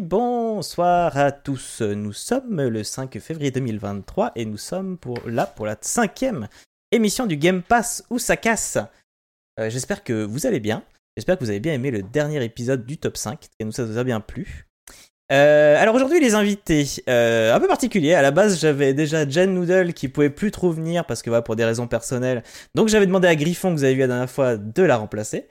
Bonsoir à tous. Nous sommes le 5 février 2023 et nous sommes pour, là pour la cinquième émission du Game Pass où ça casse. Euh, J'espère que vous allez bien. J'espère que vous avez bien aimé le dernier épisode du top 5 et nous ça vous a bien plu. Euh, alors aujourd'hui les invités, euh, un peu particulier. À la base j'avais déjà Jen Noodle qui pouvait plus trop venir parce que voilà pour des raisons personnelles. Donc j'avais demandé à Griffon que vous avez vu la dernière fois de la remplacer.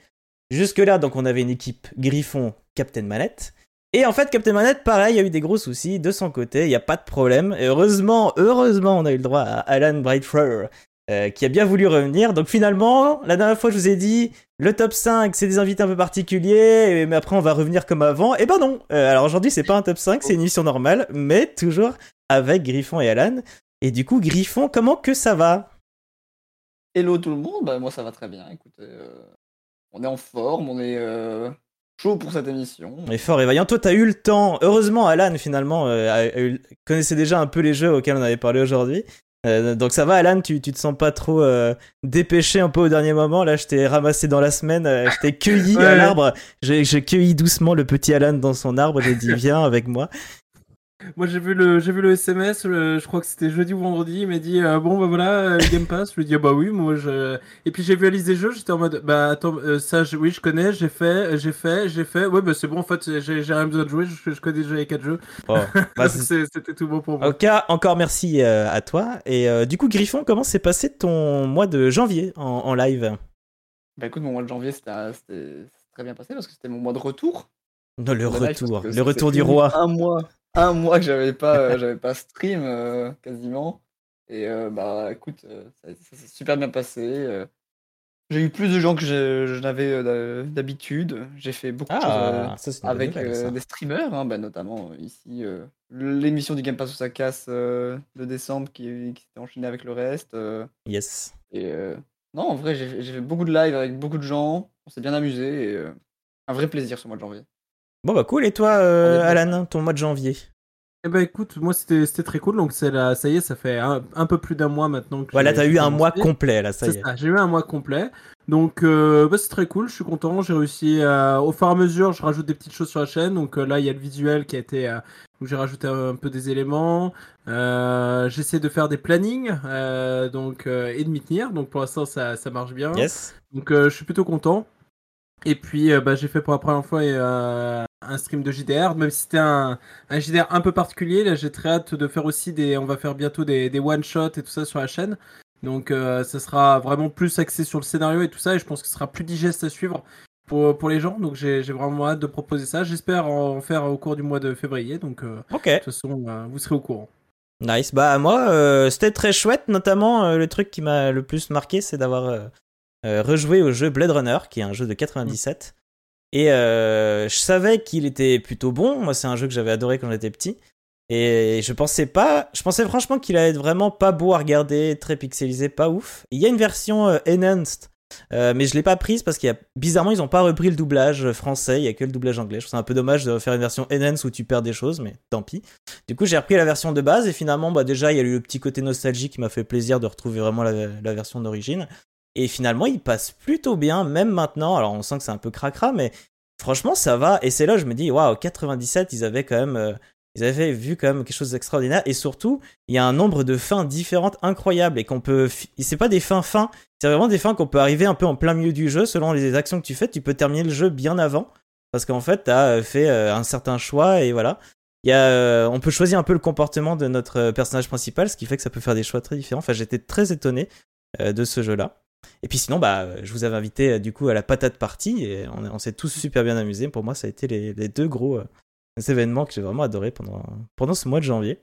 Jusque là donc on avait une équipe Griffon, Captain Manette. Et en fait Captain Manette pareil, il y a eu des gros soucis de son côté, il n'y a pas de problème. Heureusement, heureusement on a eu le droit à Alan Brightfur euh, qui a bien voulu revenir. Donc finalement, la dernière fois je vous ai dit, le top 5 c'est des invités un peu particuliers, mais après on va revenir comme avant. Et ben non, Euh, alors aujourd'hui c'est pas un top 5, c'est une émission normale, mais toujours avec Griffon et Alan. Et du coup Griffon, comment que ça va? Hello tout le monde, bah, moi ça va très bien. Écoutez, euh, on est en forme, on est euh, chaud pour cette émission. On est fort et vaillant. Toi t'as eu le temps, heureusement Alan finalement euh, a- a eu- connaissait déjà un peu les jeux auxquels on avait parlé aujourd'hui. Euh, donc ça va Alan, tu, tu te sens pas trop euh, dépêché un peu au dernier moment. Là je t'ai ramassé dans la semaine, euh, je t'ai cueilli à l'arbre. J'ai j'ai cueilli doucement le petit Alan dans son arbre, j'ai dit viens avec moi. Moi j'ai vu le j'ai vu le SMS, le- je crois que c'était jeudi ou vendredi, il m'a dit euh, bon bah voilà euh, Game Pass, je lui ai dit ah bah oui moi je et puis j'ai vu la liste des jeux, j'étais en mode bah attends euh, ça je- oui je connais, j'ai fait, j'ai fait, j'ai fait, ouais bah c'est bon en fait j'ai j'ai rien besoin de jouer, je, je connais déjà les quatre jeux, Oh, bah, c'était tout bon pour moi. Cas, encore merci euh, à toi. Et euh, du coup, Griffon, comment s'est passé ton mois de janvier en, en live? Bah écoute, mon mois de janvier c'était très bien passé parce que c'était mon mois de retour. Non, le retour, le retour du roi. Un mois, un mois que j'avais pas, euh, j'avais pas stream euh, quasiment. Et euh, bah écoute, ça, ça s'est super bien passé. J'ai eu plus de gens que je, je n'avais d'habitude. J'ai fait beaucoup de choses Ah, ça avec nouvelle, des streamers, hein, bah, notamment ici euh, l'émission du Game Pass où ça casse euh, de décembre qui, qui s'était enchaînée avec le reste. euh, Yes. et non, en vrai, j'ai fait beaucoup de live avec beaucoup de gens. On s'est bien amusé et un vrai plaisir ce mois de janvier. Bon bah cool. Et toi, euh, bon. Alan, ton mois de janvier? Eh bah écoute moi c'était c'était très cool donc c'est là ça y est ça fait un, un peu plus d'un mois maintenant que Voilà, t'as eu un mois complet là, ça y est. j'ai eu un mois complet. Donc euh, bah, c'est très cool, je suis content. J'ai réussi à... au fur et à mesure, je rajoute des petites choses sur la chaîne. Donc euh, là, il y a le visuel qui a été euh, où j'ai rajouté un peu des éléments. Euh, J'essaie de faire des plannings euh, donc euh, et de m'y tenir. Donc pour l'instant, ça, ça marche bien. Yes. Donc euh, je suis plutôt content. Et puis euh, bah, j'ai fait pour la première fois euh, un stream de JDR, même si c'était un, un JDR un peu particulier. Là j'ai très hâte de faire aussi des. On va faire bientôt des, des one shots et tout ça sur la chaîne. Donc euh, ça sera vraiment plus axé sur le scénario et tout ça. Et je pense que ce sera plus digeste à suivre pour, pour les gens. Donc j'ai vraiment hâte de proposer ça. J'espère en faire au cours du mois de février. Donc euh, de toute façon euh, vous serez au courant. Nice. Bah moi, c'était très chouette. Notamment, le truc qui m'a le plus marqué, c'est d'avoir rejoué au jeu Blade Runner, qui est un jeu de 97. Et euh, je savais qu'il était plutôt bon. Moi, c'est un jeu que j'avais adoré quand j'étais petit. Et je pensais pas, je pensais franchement qu'il allait être vraiment pas beau à regarder, très pixelisé, pas ouf. Il y a une version euh, enhanced, euh, mais je l'ai pas prise parce qu'il y a bizarrement ils ont pas repris le doublage français, il y a que le doublage anglais. Je trouve ça un peu dommage de faire une version enhanced où tu perds des choses, mais tant pis. Du coup, j'ai repris la version de base et finalement, bah déjà, il y a eu le petit côté nostalgie qui m'a fait plaisir de retrouver vraiment la version d'origine. Et finalement, il passe plutôt bien, même maintenant. Alors, on sent que c'est un peu cracra, mais franchement, ça va. Et c'est là, je me dis, waouh, 97, ils avaient quand même, euh, ils avaient vu quand même quelque chose d'extraordinaire. Et surtout, il y a un nombre de fins différentes incroyables et qu'on peut, c'est pas des fins fins, c'est vraiment des fins qu'on peut arriver un peu en plein milieu du jeu selon les actions que tu fais. Tu peux terminer le jeu bien avant parce qu'en fait, t'as euh, fait euh, un certain choix et voilà. Il y a, on peut choisir un peu le comportement de notre personnage principal, ce qui fait que ça peut faire des choix très différents. Enfin, j'étais très étonné de ce jeu-là. Et puis sinon, bah, euh, je vous avais invité euh, du coup à la patate party et on, s'est tous super bien amusés. Pour moi, ça a été les, deux gros euh, événements que j'ai vraiment adoré pendant, ce mois de janvier.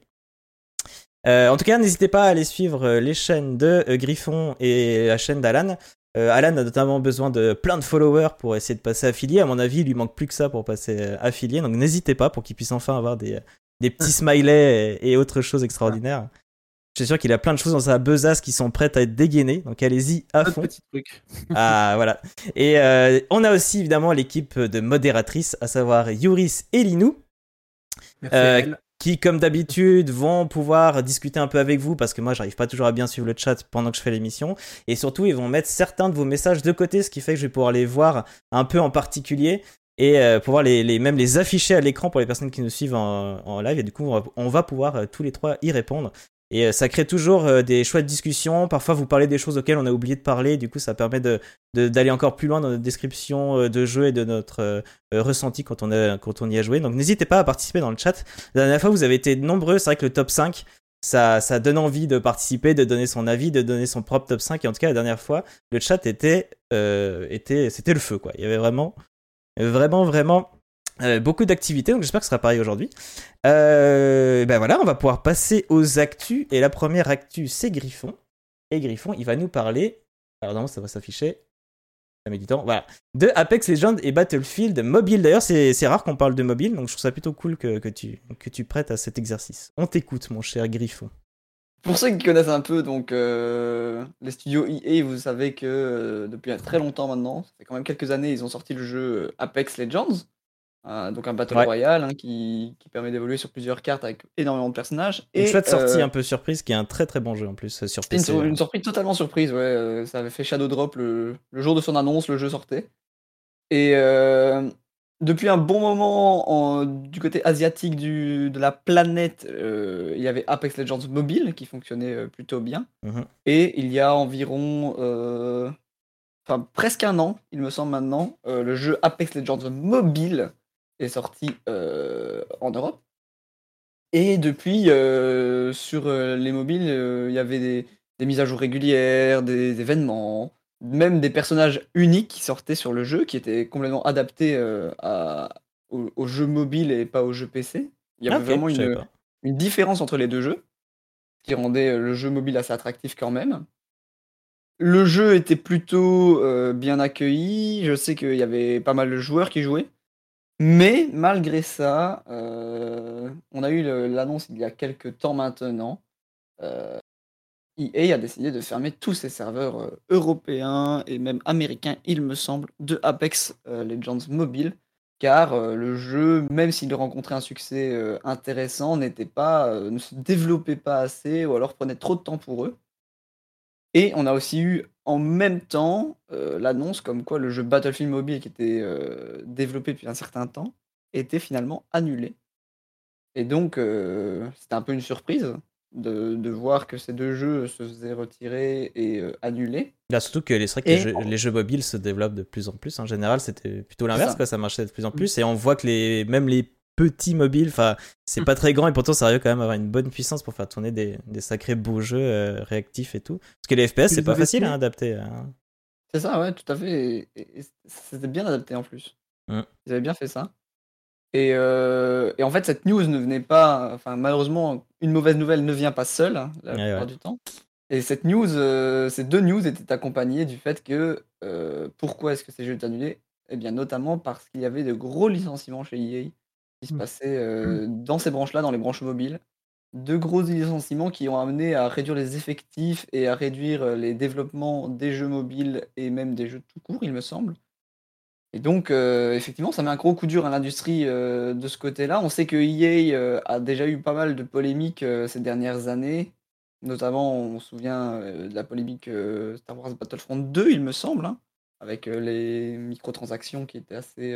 En tout cas, n'hésitez pas à aller suivre les chaînes de Griffon et la chaîne d'Alan. Alan a notamment besoin de plein de followers pour essayer de passer affilié. À mon avis, il lui manque plus que ça pour passer affilié. Donc n'hésitez pas pour qu'il puisse enfin avoir des, des petits smileys et autres choses extraordinaires. Je suis sûr qu'il a plein de choses dans sa besace qui sont prêtes à être dégainées. Donc allez-y à Un fond. petit truc. Ah voilà. Et euh, on a aussi évidemment l'équipe de modératrices, à savoir Yuris et Linou Merci. Euh, qui, comme d'habitude, vont pouvoir discuter un peu avec vous parce que moi, j'arrive pas toujours à bien suivre le chat pendant que je fais l'émission. Et surtout, ils vont mettre certains de vos messages de côté, ce qui fait que je vais pouvoir les voir un peu en particulier. et pouvoir les, les, même les afficher à l'écran pour les personnes qui nous suivent en, en live. Et du coup, on va, pouvoir tous les trois y répondre. Et ça crée toujours des chouettes discussions. Parfois, vous parlez des choses auxquelles on a oublié de parler. Du coup, ça permet d'aller de, d'aller encore plus loin dans notre description de jeu et de notre ressenti quand on, a, quand on y a joué. Donc, n'hésitez pas à participer dans le chat. La dernière fois, vous avez été nombreux. C'est vrai que le top 5, ça, ça donne envie de participer, de donner son avis, de donner son propre top 5. Et en tout cas, la dernière fois, le chat était, euh, était c'était le feu, quoi. Il y avait vraiment, vraiment, vraiment euh, beaucoup d'activités. Donc j'espère que ce sera pareil aujourd'hui. Euh, ben voilà, on va pouvoir passer aux actus. Et la première actu, c'est Griffon. Et Griffon, il va nous parler. Alors non, ça va s'afficher méditant. Voilà. De Apex Legends et Battlefield mobile. D'ailleurs, c'est rare qu'on parle de mobile, donc je trouve ça plutôt cool que, que, tu, que tu prêtes à cet exercice. On t'écoute, mon cher Griffon. Pour ceux qui connaissent un peu, donc euh, les studios EA, vous savez que depuis très longtemps maintenant, ça quand même quelques années, ils ont sorti le jeu Apex Legends. Euh, donc un Battle Royale hein, qui, qui, permet d'évoluer sur plusieurs cartes avec énormément de personnages. Une et, chouette sortie un peu surprise, qui est un très très bon jeu en plus sur PC. Une, une surprise totalement surprise, ouais. ça avait fait Shadow Drop le, le, jour de son annonce, le jeu sortait. Et euh, depuis un bon moment, en, du côté asiatique du, de la planète, euh, il y avait Apex Legends Mobile qui fonctionnait plutôt bien. Mmh et il y a environ enfin presque un an, il me semble maintenant, le jeu Apex Legends Mobile est sorti euh, en Europe. Et depuis, euh, sur euh, les mobiles, il y avait des, mises à jour régulières, des événements, même des personnages uniques qui sortaient sur le jeu, qui étaient complètement adaptés à, au, jeu mobile et pas au jeu PC. Il y avait vraiment une, une, différence entre les deux jeux, qui rendait le jeu mobile assez attractif quand même. Le jeu était plutôt bien accueilli. Je sais qu'il y avait pas mal de joueurs qui jouaient. Mais malgré ça, euh, on a eu l'annonce il y a quelques temps maintenant. Euh, EA a décidé de fermer tous ses serveurs euh, européens et même américains, il me semble, de Apex Legends Mobile, car le jeu, même s'il rencontrait un succès intéressant, n'était pas, ne se développait pas assez ou alors prenait trop de temps pour eux. Et on a aussi eu en même temps euh, l'annonce comme quoi le jeu Battlefield Mobile qui était euh, développé depuis un certain temps était finalement annulé. Et donc euh, c'était un peu une surprise de, voir que ces deux jeux se faisaient retirer et annuler. Là, surtout que les, que les, jeux, mobiles se développent de plus en plus. En général, c'était plutôt l'inverse, ça. ça marchait de plus en mm. plus. Et on voit que les, même les petit mobile. Enfin, c'est pas très grand et pourtant ça arrive quand même à avoir une bonne puissance pour faire tourner des, des sacrés beaux jeux euh, réactifs et tout. Parce que les FPS, c'est pas facile à adapter. Hein. C'est ça, ouais, tout à fait. C'était bien adapté en plus. Mm. Ils avaient bien fait ça. Et, euh, et, en fait, cette news ne venait pas. Enfin, malheureusement, une mauvaise nouvelle ne vient pas seule hein, la plupart du temps. Et cette news, euh, ces deux news étaient accompagnées du fait que pourquoi est-ce que ces jeux étaient annulés? Eh bien, notamment parce qu'il y avait de gros licenciements chez EA qui se mmh. passait mmh. dans ces branches-là, dans les branches mobiles. De gros licenciements qui ont amené à réduire les effectifs et à réduire les développements des jeux mobiles et même des jeux tout court, il me semble. Et donc, effectivement, ça met un gros coup dur à l'industrie de ce côté-là. On sait que EA a déjà eu pas mal de polémiques ces dernières années. Notamment, on se souvient de la polémique Star Wars Battlefront 2, il me semble, hein, avec les microtransactions qui étaient assez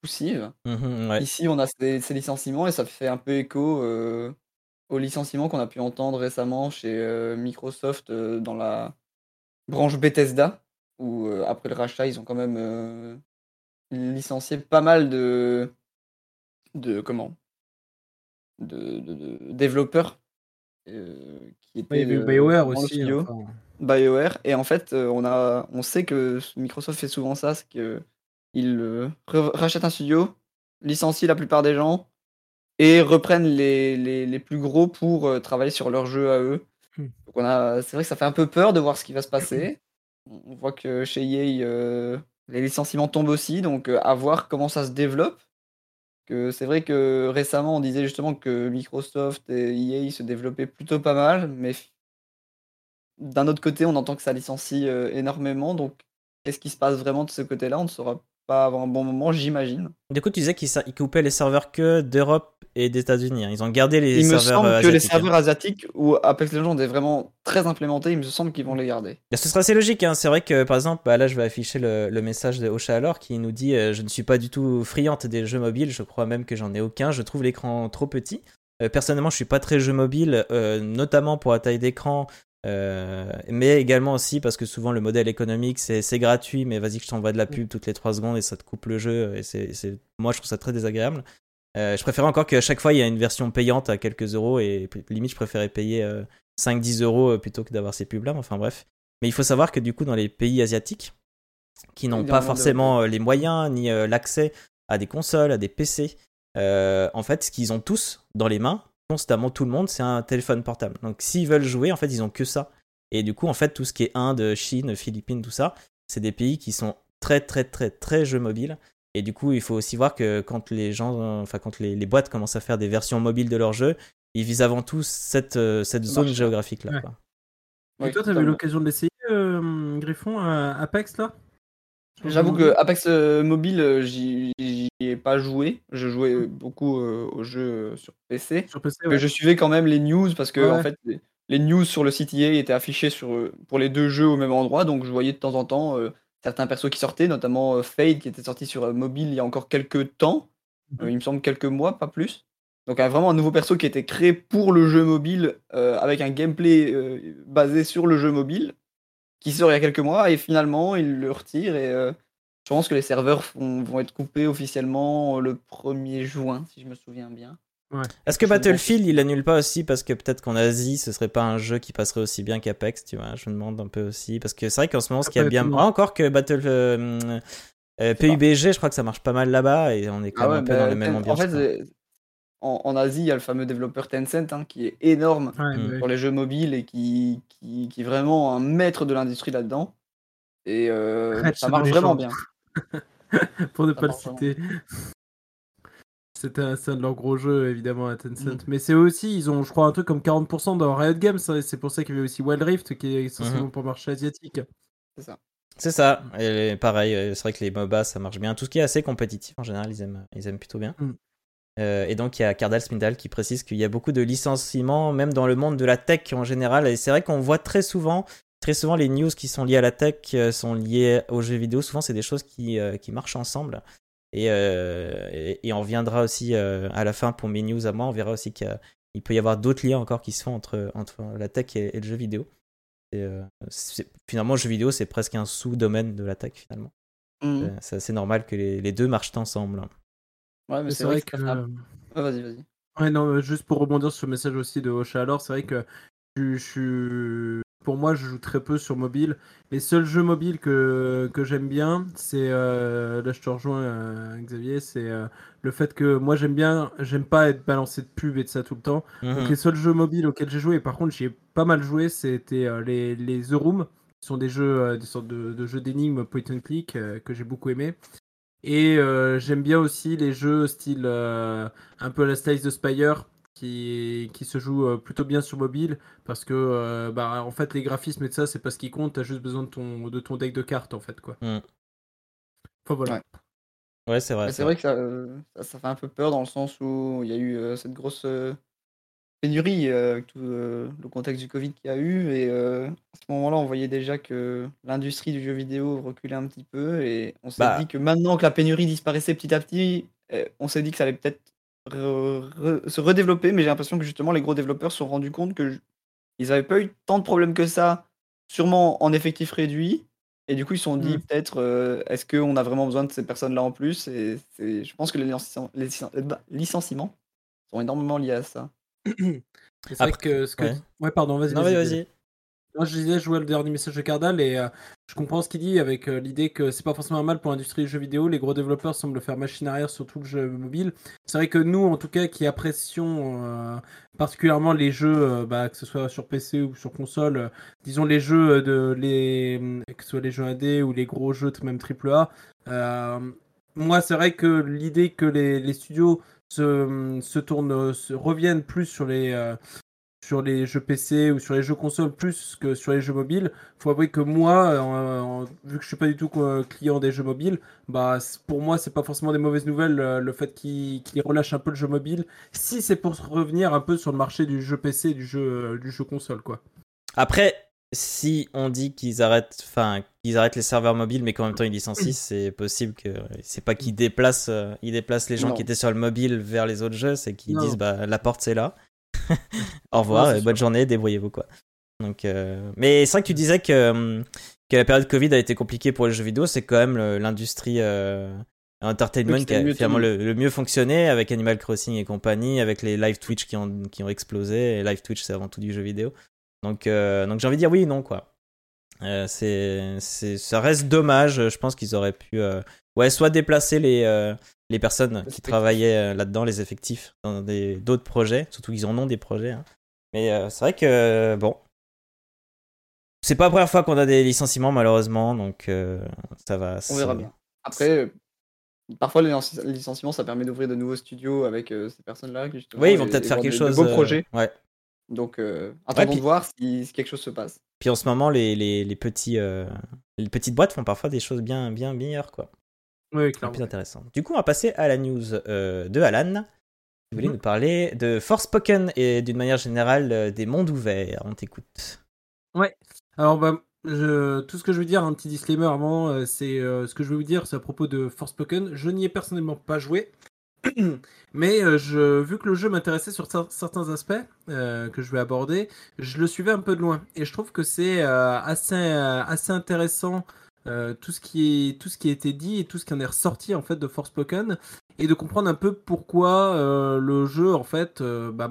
poussive. Mmh Ici, on a ces, licenciements et ça fait un peu écho euh, aux licenciements qu'on a pu entendre récemment chez euh, Microsoft euh, dans la branche Bethesda, où après le rachat, ils ont quand même licencié pas mal de, de comment de, développeurs qui étaient BioWare aussi. BioWare et en fait on a on sait que Microsoft fait souvent ça c'est que ils euh, rachètent un studio, licencient la plupart des gens et reprennent les, les, plus gros pour euh, travailler sur leur jeu à eux. Hmm. on a, c'est vrai que ça fait un peu peur de voir ce qui va se passer. On voit que chez EA, euh, les licenciements tombent aussi, donc à voir comment ça se développe. Que c'est vrai que récemment, on disait justement que Microsoft et EA se développaient plutôt pas mal, mais d'un autre côté, on entend que ça licencie énormément, donc qu'est-ce qui se passe vraiment de ce côté-là? On ne saura pas avant un bon moment, j'imagine. Du coup, tu disais qu'ils coupaient les serveurs que d'Europe et des États-Unis. hein. Ils ont gardé les Il me serveurs semble euh, que les asiatiques, hein. serveurs asiatiques où Apex Legends est vraiment très implémenté, il me semble qu'ils vont les garder. Bah, Ce sera assez logique, hein. c'est vrai que par exemple, bah, là je vais afficher le, le message de Ocha alors qui nous dit euh, Je ne suis pas du tout friande des jeux mobiles, je crois même que j'en ai aucun, je trouve l'écran trop petit. Euh, personnellement, je suis pas très jeu mobile, euh, notamment pour la taille d'écran, euh, mais également aussi parce que souvent le modèle économique c'est gratuit, mais vas-y que je t'envoie de la pub toutes les 3 secondes et ça te coupe le jeu, et c'est moi je trouve ça très désagréable. Euh, je préférais encore qu'à chaque fois il y a une version payante à quelques euros et limite je préférais payer euh, 5-10 euros euh, plutôt que d'avoir ces pubs là, enfin bref. Mais il faut savoir que du coup, dans les pays asiatiques, qui n'ont pas forcément les moyens ni l'accès à des consoles, à des PC, en fait, ce qu'ils ont tous dans les mains, constamment tout le monde, c'est un téléphone portable. Donc s'ils veulent jouer, en fait, ils ont que ça. Et du coup, en fait, tout ce qui est Inde, Chine, Philippines, tout ça, c'est des pays qui sont très, très, très, très jeux mobiles. Et du coup, il faut aussi voir que quand les gens, enfin, quand les, les boîtes commencent à faire des versions mobiles de leurs jeux, ils visent avant tout cette, euh, cette zone marche. géographique-là. Ouais. Et toi, t'as eu l'occasion de l'essayer, euh, Griffon, à Apex là? J'avoue que Apex euh, Mobile, euh, j'y ai pas joué. Je jouais euh, beaucoup euh, aux jeux sur PC. Sur PC, Mais je suivais quand même les news parce que Ouais. en fait les, les news sur le site EA étaient affichées sur, pour les deux jeux au même endroit, donc je voyais de temps en temps euh, certains persos qui sortaient, notamment euh, Fade qui était sorti sur mobile il y a encore quelques temps, Mhm. Il me semble quelques mois, pas plus. Donc vraiment un nouveau perso qui était créé pour le jeu mobile avec un gameplay basé sur le jeu mobile qui sort il y a quelques mois et finalement ils le retirent et euh, je pense que les serveurs vont, vont être coupés officiellement le 1er juin si je me souviens bien. Est-ce que Battlefield il annule pas aussi parce que peut-être qu'en Asie ce serait pas un jeu qui passerait aussi bien qu'Apex, tu vois Je me demande un peu aussi parce que c'est vrai qu'en ce moment ce qui a bien. Ah, encore que Battle euh, euh, PUBG, je crois que ça marche pas mal là-bas et on est quand Ah même ouais, un peu bah, dans la même ambiance. En fait, en, en Asie, il y a le fameux développeur Tencent hein, qui est énorme Ouais, Mm. les jeux mobiles et qui, qui, qui est vraiment un maître de l'industrie là-dedans. Et euh, ça marche vraiment bien. Pour ne Ça pas le citer. C'est un, de leurs gros jeux, évidemment, à Tencent. Mm. Mais c'est eux aussi, ils ont, je crois, un truc comme 40% dans Riot Games. hein, C'est pour ça qu'il y avait aussi Wild Rift, qui est essentiellement Mhm. pour le marché asiatique. C'est ça. C'est ça. Et pareil, euh, c'est vrai que les MOBA ça marche bien. Tout ce qui est assez compétitif en général, ils aiment, ils aiment plutôt bien. Mm. Euh, et donc il y a Cardal Spindal qui précise qu'il y a beaucoup de licenciements, même dans le monde de la tech en général. Et c'est vrai qu'on voit très souvent, très souvent les news qui sont liées à la tech euh, sont liées aux jeux vidéo. Souvent c'est des choses qui, euh, qui marchent ensemble. Et, euh, et, et on reviendra aussi euh, à la fin pour mes news à moi. On verra aussi qu'il peut y avoir d'autres liens encore qui se font entre, entre la tech et, et le jeu vidéo. Et, euh, finalement, le jeu vidéo, c'est presque un sous-domaine de la tech, finalement. Euh, C'est normal que les, les deux marchent ensemble. Ouais, mais c'est vrai que. euh, Ouais, vas-y, vas-y. Ouais, non, juste pour rebondir sur le message aussi de Ocha, alors c'est vrai que je, je suis. Pour moi, je joue très peu sur mobile. Les seuls jeux mobiles que, que j'aime bien, c'est. euh, là, je te rejoins, euh, Xavier, c'est euh, le fait que moi, j'aime bien. J'aime pas être balancé de pub et de ça tout le temps. Donc, Mhm. les seuls jeux mobiles auxquels j'ai joué, et par contre, j'y ai pas mal joué, c'était euh, les, les The Room, qui sont des jeux, euh, des sortes de, de jeux d'énigmes point and click euh, que j'ai beaucoup aimé. Et euh, j'aime bien aussi les jeux style euh, un peu la Slice de Spire qui, qui se jouent euh, plutôt bien sur mobile parce que euh, bah, en fait les graphismes et tout ça c'est pas ce qui compte, t'as juste besoin de ton, de ton deck de cartes en fait quoi. Mm. Enfin voilà. Ouais. Ouais, c'est vrai. C'est vrai que ça, ça, ça fait un peu peur dans le sens où il y a eu euh, cette grosse euh, pénurie euh, avec tout euh, le contexte du Covid qu'il y a eu. Et euh, à ce moment-là, on voyait déjà que l'industrie du jeu vidéo reculait un petit peu. Et on s'est Bah. dit que maintenant que la pénurie disparaissait petit à petit, on s'est dit que ça allait peut-être re- re- se redévelopper. Mais j'ai l'impression que justement, les gros développeurs se sont rendus compte que ils n'avaient pas eu tant de problèmes que ça, sûrement en effectif réduit. Et du coup, ils se sont dit Mm. peut-être, est-ce qu'on a vraiment besoin de ces personnes-là en plus? Et je pense que les, licenciements sont énormément liés à ça. C'est vrai que ce que. ouais. Ouais, pardon, vas-y. Non, vas-y, vas-y. Moi, je disais, je jouais le dernier message de Cardal et euh, je comprends ce qu'il dit avec euh, l'idée que c'est pas forcément un mal pour l'industrie du jeu vidéo. Les gros développeurs semblent faire machine arrière sur tout le jeu mobile. C'est vrai que nous, en tout cas, qui apprécions euh, particulièrement les jeux, bah, que ce soit sur PC ou sur console, disons les jeux de les, que ce soit les jeux indés ou les gros jeux même AAA. Euh, moi, c'est vrai que l'idée que les, les studios se, se tournent, se reviennent plus sur les euh, sur les jeux PC ou sur les jeux consoles plus que sur les jeux mobiles. Faut avouer que moi, vu que je suis pas du tout client des jeux mobiles, bah pour moi c'est pas forcément des mauvaises nouvelles le fait qu'ils relâchent un peu le jeu mobile. Si c'est pour revenir un peu sur le marché du jeu PC, du jeu du jeu console quoi. Après, si on dit qu'ils arrêtent, enfin, qu'ils arrêtent les serveurs mobiles, mais qu'en même temps ils licencient, c'est possible que c'est pas qu'ils déplacent, euh, ils déplacent les gens qui étaient sur le mobile vers les autres jeux, c'est qu'ils disent bah la porte c'est là. Au revoir, bonne journée, débrouillez-vous quoi. Donc, euh, mais c'est vrai que tu disais que hum, que la période Covid a été compliquée pour les jeux vidéo, c'est quand même l'industrie euh, entertainment qui a finalement le, mieux fonctionné avec Animal Crossing et compagnie, avec les live Twitch qui ont qui ont explosé. Et live Twitch c'est avant tout du jeu vidéo. Donc, euh, donc j'ai envie de dire oui non, quoi. Euh, c'est, ça reste dommage. Je pense qu'ils auraient pu, euh, ouais, soit déplacer les, les personnes qui travaillaient là-dedans, les effectifs, dans des, d'autres projets, surtout qu'ils en ont des projets. Hein. Mais c'est vrai que, bon, c'est pas la première fois qu'on a des licenciements, malheureusement, donc ça va. On verra bien. Après, parfois, les licenciements, ça permet d'ouvrir de nouveaux studios avec ces personnes-là. Oui, ils vont peut-être faire quelque chose. De beaux projets. ouais. Donc, euh, attendons de voir si, quelque chose se passe. Puis en ce moment, les, les, les petits, euh, les petites boîtes font parfois des choses bien, bien meilleures, quoi. Oui, clairement. Plus intéressant. Du coup, on va passer à la news euh, de Alan. Vous voulez mhm. nous parler de Forspoken et d'une manière générale euh, des mondes ouverts. On t'écoute. Ouais. Alors, bah, je, tout ce que je veux dire, un petit disclaimer avant, c'est ce que je veux vous dire, c'est à propos de Forspoken. Je n'y ai personnellement pas joué. Mais euh, je, vu que le jeu m'intéressait sur certains aspects euh, que je vais aborder, je le suivais un peu de loin. Et je trouve que c'est euh, assez, assez intéressant tout, ce qui est, tout ce qui a été dit et tout ce qui en est ressorti en fait de Forspoken. Et de comprendre un peu pourquoi le jeu en fait bah,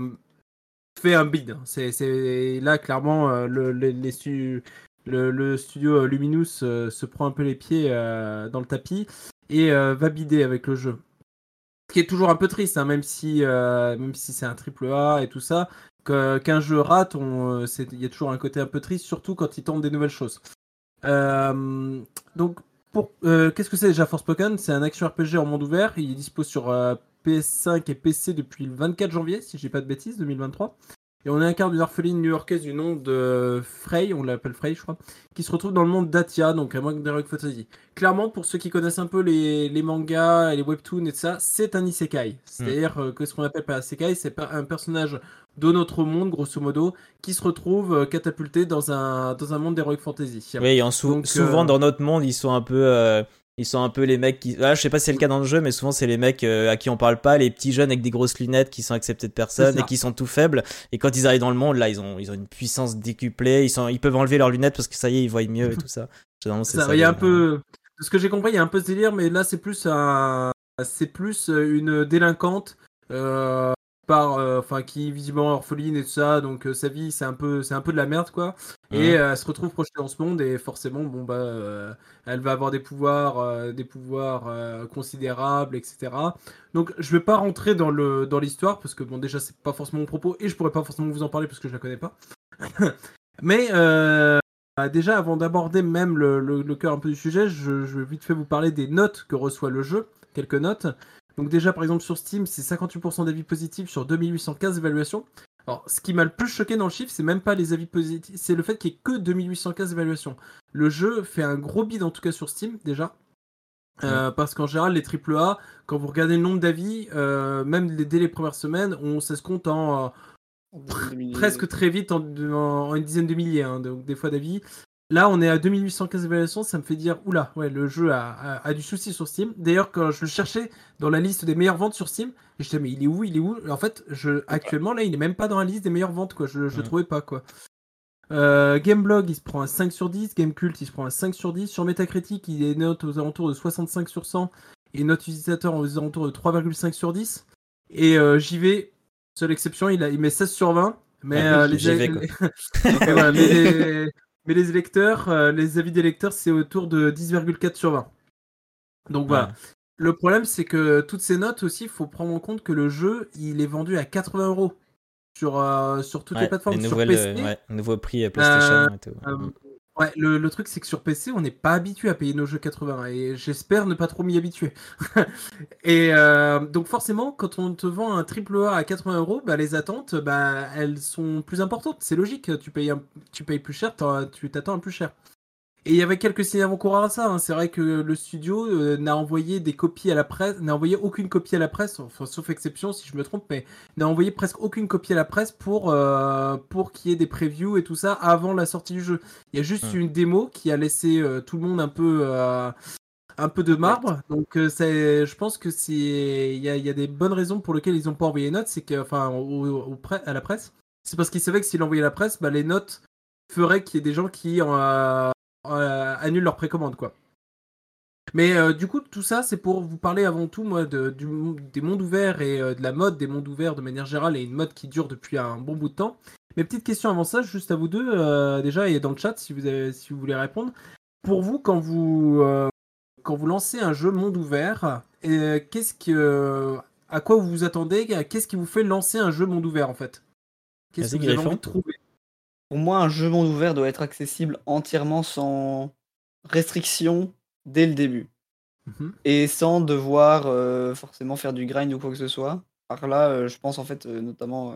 fait un bid. C'est là clairement le, le, le, studio Luminous se prend un peu les pieds dans le tapis et va bider avec le jeu. Ce qui est toujours un peu triste, hein, même si, euh, si c'est un triple A et tout ça, qu'un jeu rate, euh, il y a toujours un côté un peu triste, surtout quand il tente des nouvelles choses. Euh, donc, pour qu'est-ce que c'est déjà Forspoken? C'est un action RPG en monde ouvert. Il est dispo sur PS5 et PC depuis le 24 janvier, si je dis pas de bêtises, 2023. Et on incarne une orpheline new-yorkaise du nom de Frey, on l'appelle Frey, je crois, qui se retrouve dans le monde d'Atia, donc un monde d'Heroic Fantasy. Clairement, pour ceux qui connaissent un peu les, les mangas et les webtoons et tout ça, c'est un isekai. C'est-à-dire euh, que ce qu'on appelle pas isekai, c'est un personnage de notre monde, grosso modo, qui se retrouve euh, catapulté dans un, dans un monde d'Heroic Fantasy. Oui, en souvent euh, dans notre monde, ils sont un peu ils sont un peu les mecs qui. Ah, je sais pas si c'est le cas dans le jeu, mais souvent c'est les mecs euh, à qui on parle pas, les petits jeunes avec des grosses lunettes qui sont acceptés de personne et qui sont tout faibles. Et quand ils arrivent dans le monde, là, ils ont, ils ont une puissance décuplée. Ils, sont, ils peuvent enlever leurs lunettes parce que ça y est, ils voient mieux et tout ça. ça, ça il y a un peu. De ce que j'ai compris, il y a un peu ce délire, mais là, c'est plus un. C'est plus une délinquante. Euh, par euh, enfin qui visiblement orpheline et tout ça donc euh, sa vie c'est un peu c'est un peu de la merde quoi et euh, elle se retrouve projetée dans ce monde et forcément bon bah elle va avoir des pouvoirs des pouvoirs considérables etc donc je vais pas rentrer dans le dans l'histoire parce que bon déjà c'est pas forcément mon propos et je pourrais pas forcément vous en parler parce que je la connais pas. Mais bah, déjà avant d'aborder même le, le, cœur un peu du sujet je, je vais vite fait vous parler des notes que reçoit le jeu quelques notes. Donc déjà, par exemple, sur Steam, c'est 58% d'avis positifs sur 2815 évaluations. Alors, ce qui m'a le plus choqué dans le chiffre, c'est même pas les avis positifs, c'est le fait qu'il n'y ait que 2815 évaluations. Le jeu fait un gros bid, en tout cas sur Steam, déjà. Euh, parce qu'en général, les AAA, quand vous regardez le nombre d'avis, euh, même dès les premières semaines, on, ça se compte en, presque très vite en, une dizaine de milliers, hein, donc des fois d'avis. Là, on est à 2815 évaluations, ça me fait dire, oula, ouais, le jeu a, du souci sur Steam. D'ailleurs, quand je le cherchais dans la liste des meilleures ventes sur Steam, je disais, mais il est où, il est où? En fait, je, actuellement, là, il est même pas dans la liste des meilleures ventes, quoi. Je, je le trouvais pas, quoi. Euh, Gameblog, il se prend un 5 sur 10. Gamecult, il se prend un 5 sur 10. Sur Metacritic, il est note aux alentours de 65 sur 100. Et note utilisateur aux alentours de 3,5 sur 10. Et euh, j'y vais, seule exception, il, a, il met 16 sur 20. Mais, euh, les, vais, mais, mais les électeurs, euh, les avis des lecteurs, c'est autour de 10,4 sur 20. Donc voilà. Le problème, c'est que toutes ces notes aussi, il faut prendre en compte que le jeu, il est vendu à 80 euros sur, euh, sur toutes les plateformes. sur PC. Euh, nouveau prix PlayStation et tout. Ouais, le, truc c'est que sur PC, on n'est pas habitué à payer nos jeux 80 et j'espère ne pas trop m'y habituer. et euh, donc forcément, quand on te vend un triple A à 80 euros, bah, les attentes, bah, elles sont plus importantes. C'est logique, tu payes, tu payes plus cher, tu t'attends un plus cher. Et il y avait quelques signes avant-coureurs à ça. hein. C'est vrai que le studio euh, n'a envoyé des copies à la presse, n'a envoyé aucune copie à la presse, enfin, sauf exception si je me trompe, mais n'a envoyé presque aucune copie à la presse pour, euh, pour qu'il y ait des previews et tout ça avant la sortie du jeu. Il y a juste Hmm. une démo qui a laissé euh, tout le monde un peu, un peu de marbre. Donc c'est, je pense que c'est, il y a, y a des bonnes raisons pour lesquelles ils n'ont pas envoyé les notes, c'est que, enfin, au, au pre- à la presse, c'est parce qu'ils savaient que s'ils envoyaient à la presse, bah, les notes feraient qu'il y ait des gens qui annulent leur précommande, quoi. Mais euh, du coup, tout ça, c'est pour vous parler avant tout, moi, de, du, des mondes ouverts et euh, de la mode des mondes ouverts de manière générale, et une mode qui dure depuis un bon bout de temps. Mes petites questions avant ça, juste à vous deux, euh, déjà, et dans le chat, si vous, avez, si vous voulez répondre. Pour vous, quand vous, euh, quand vous lancez un jeu monde ouvert, euh, qu'est-ce que, à quoi vous vous attendez? Qu'est-ce qui vous fait lancer un jeu monde ouvert, en fait? Qu'est-ce que vous avez envie de trouver? Pour moi, un jeu monde ouvert doit être accessible entièrement sans restriction dès le début. Mhm. et sans devoir euh, forcément faire du grind ou quoi que ce soit. Par là, euh, je pense en fait euh, notamment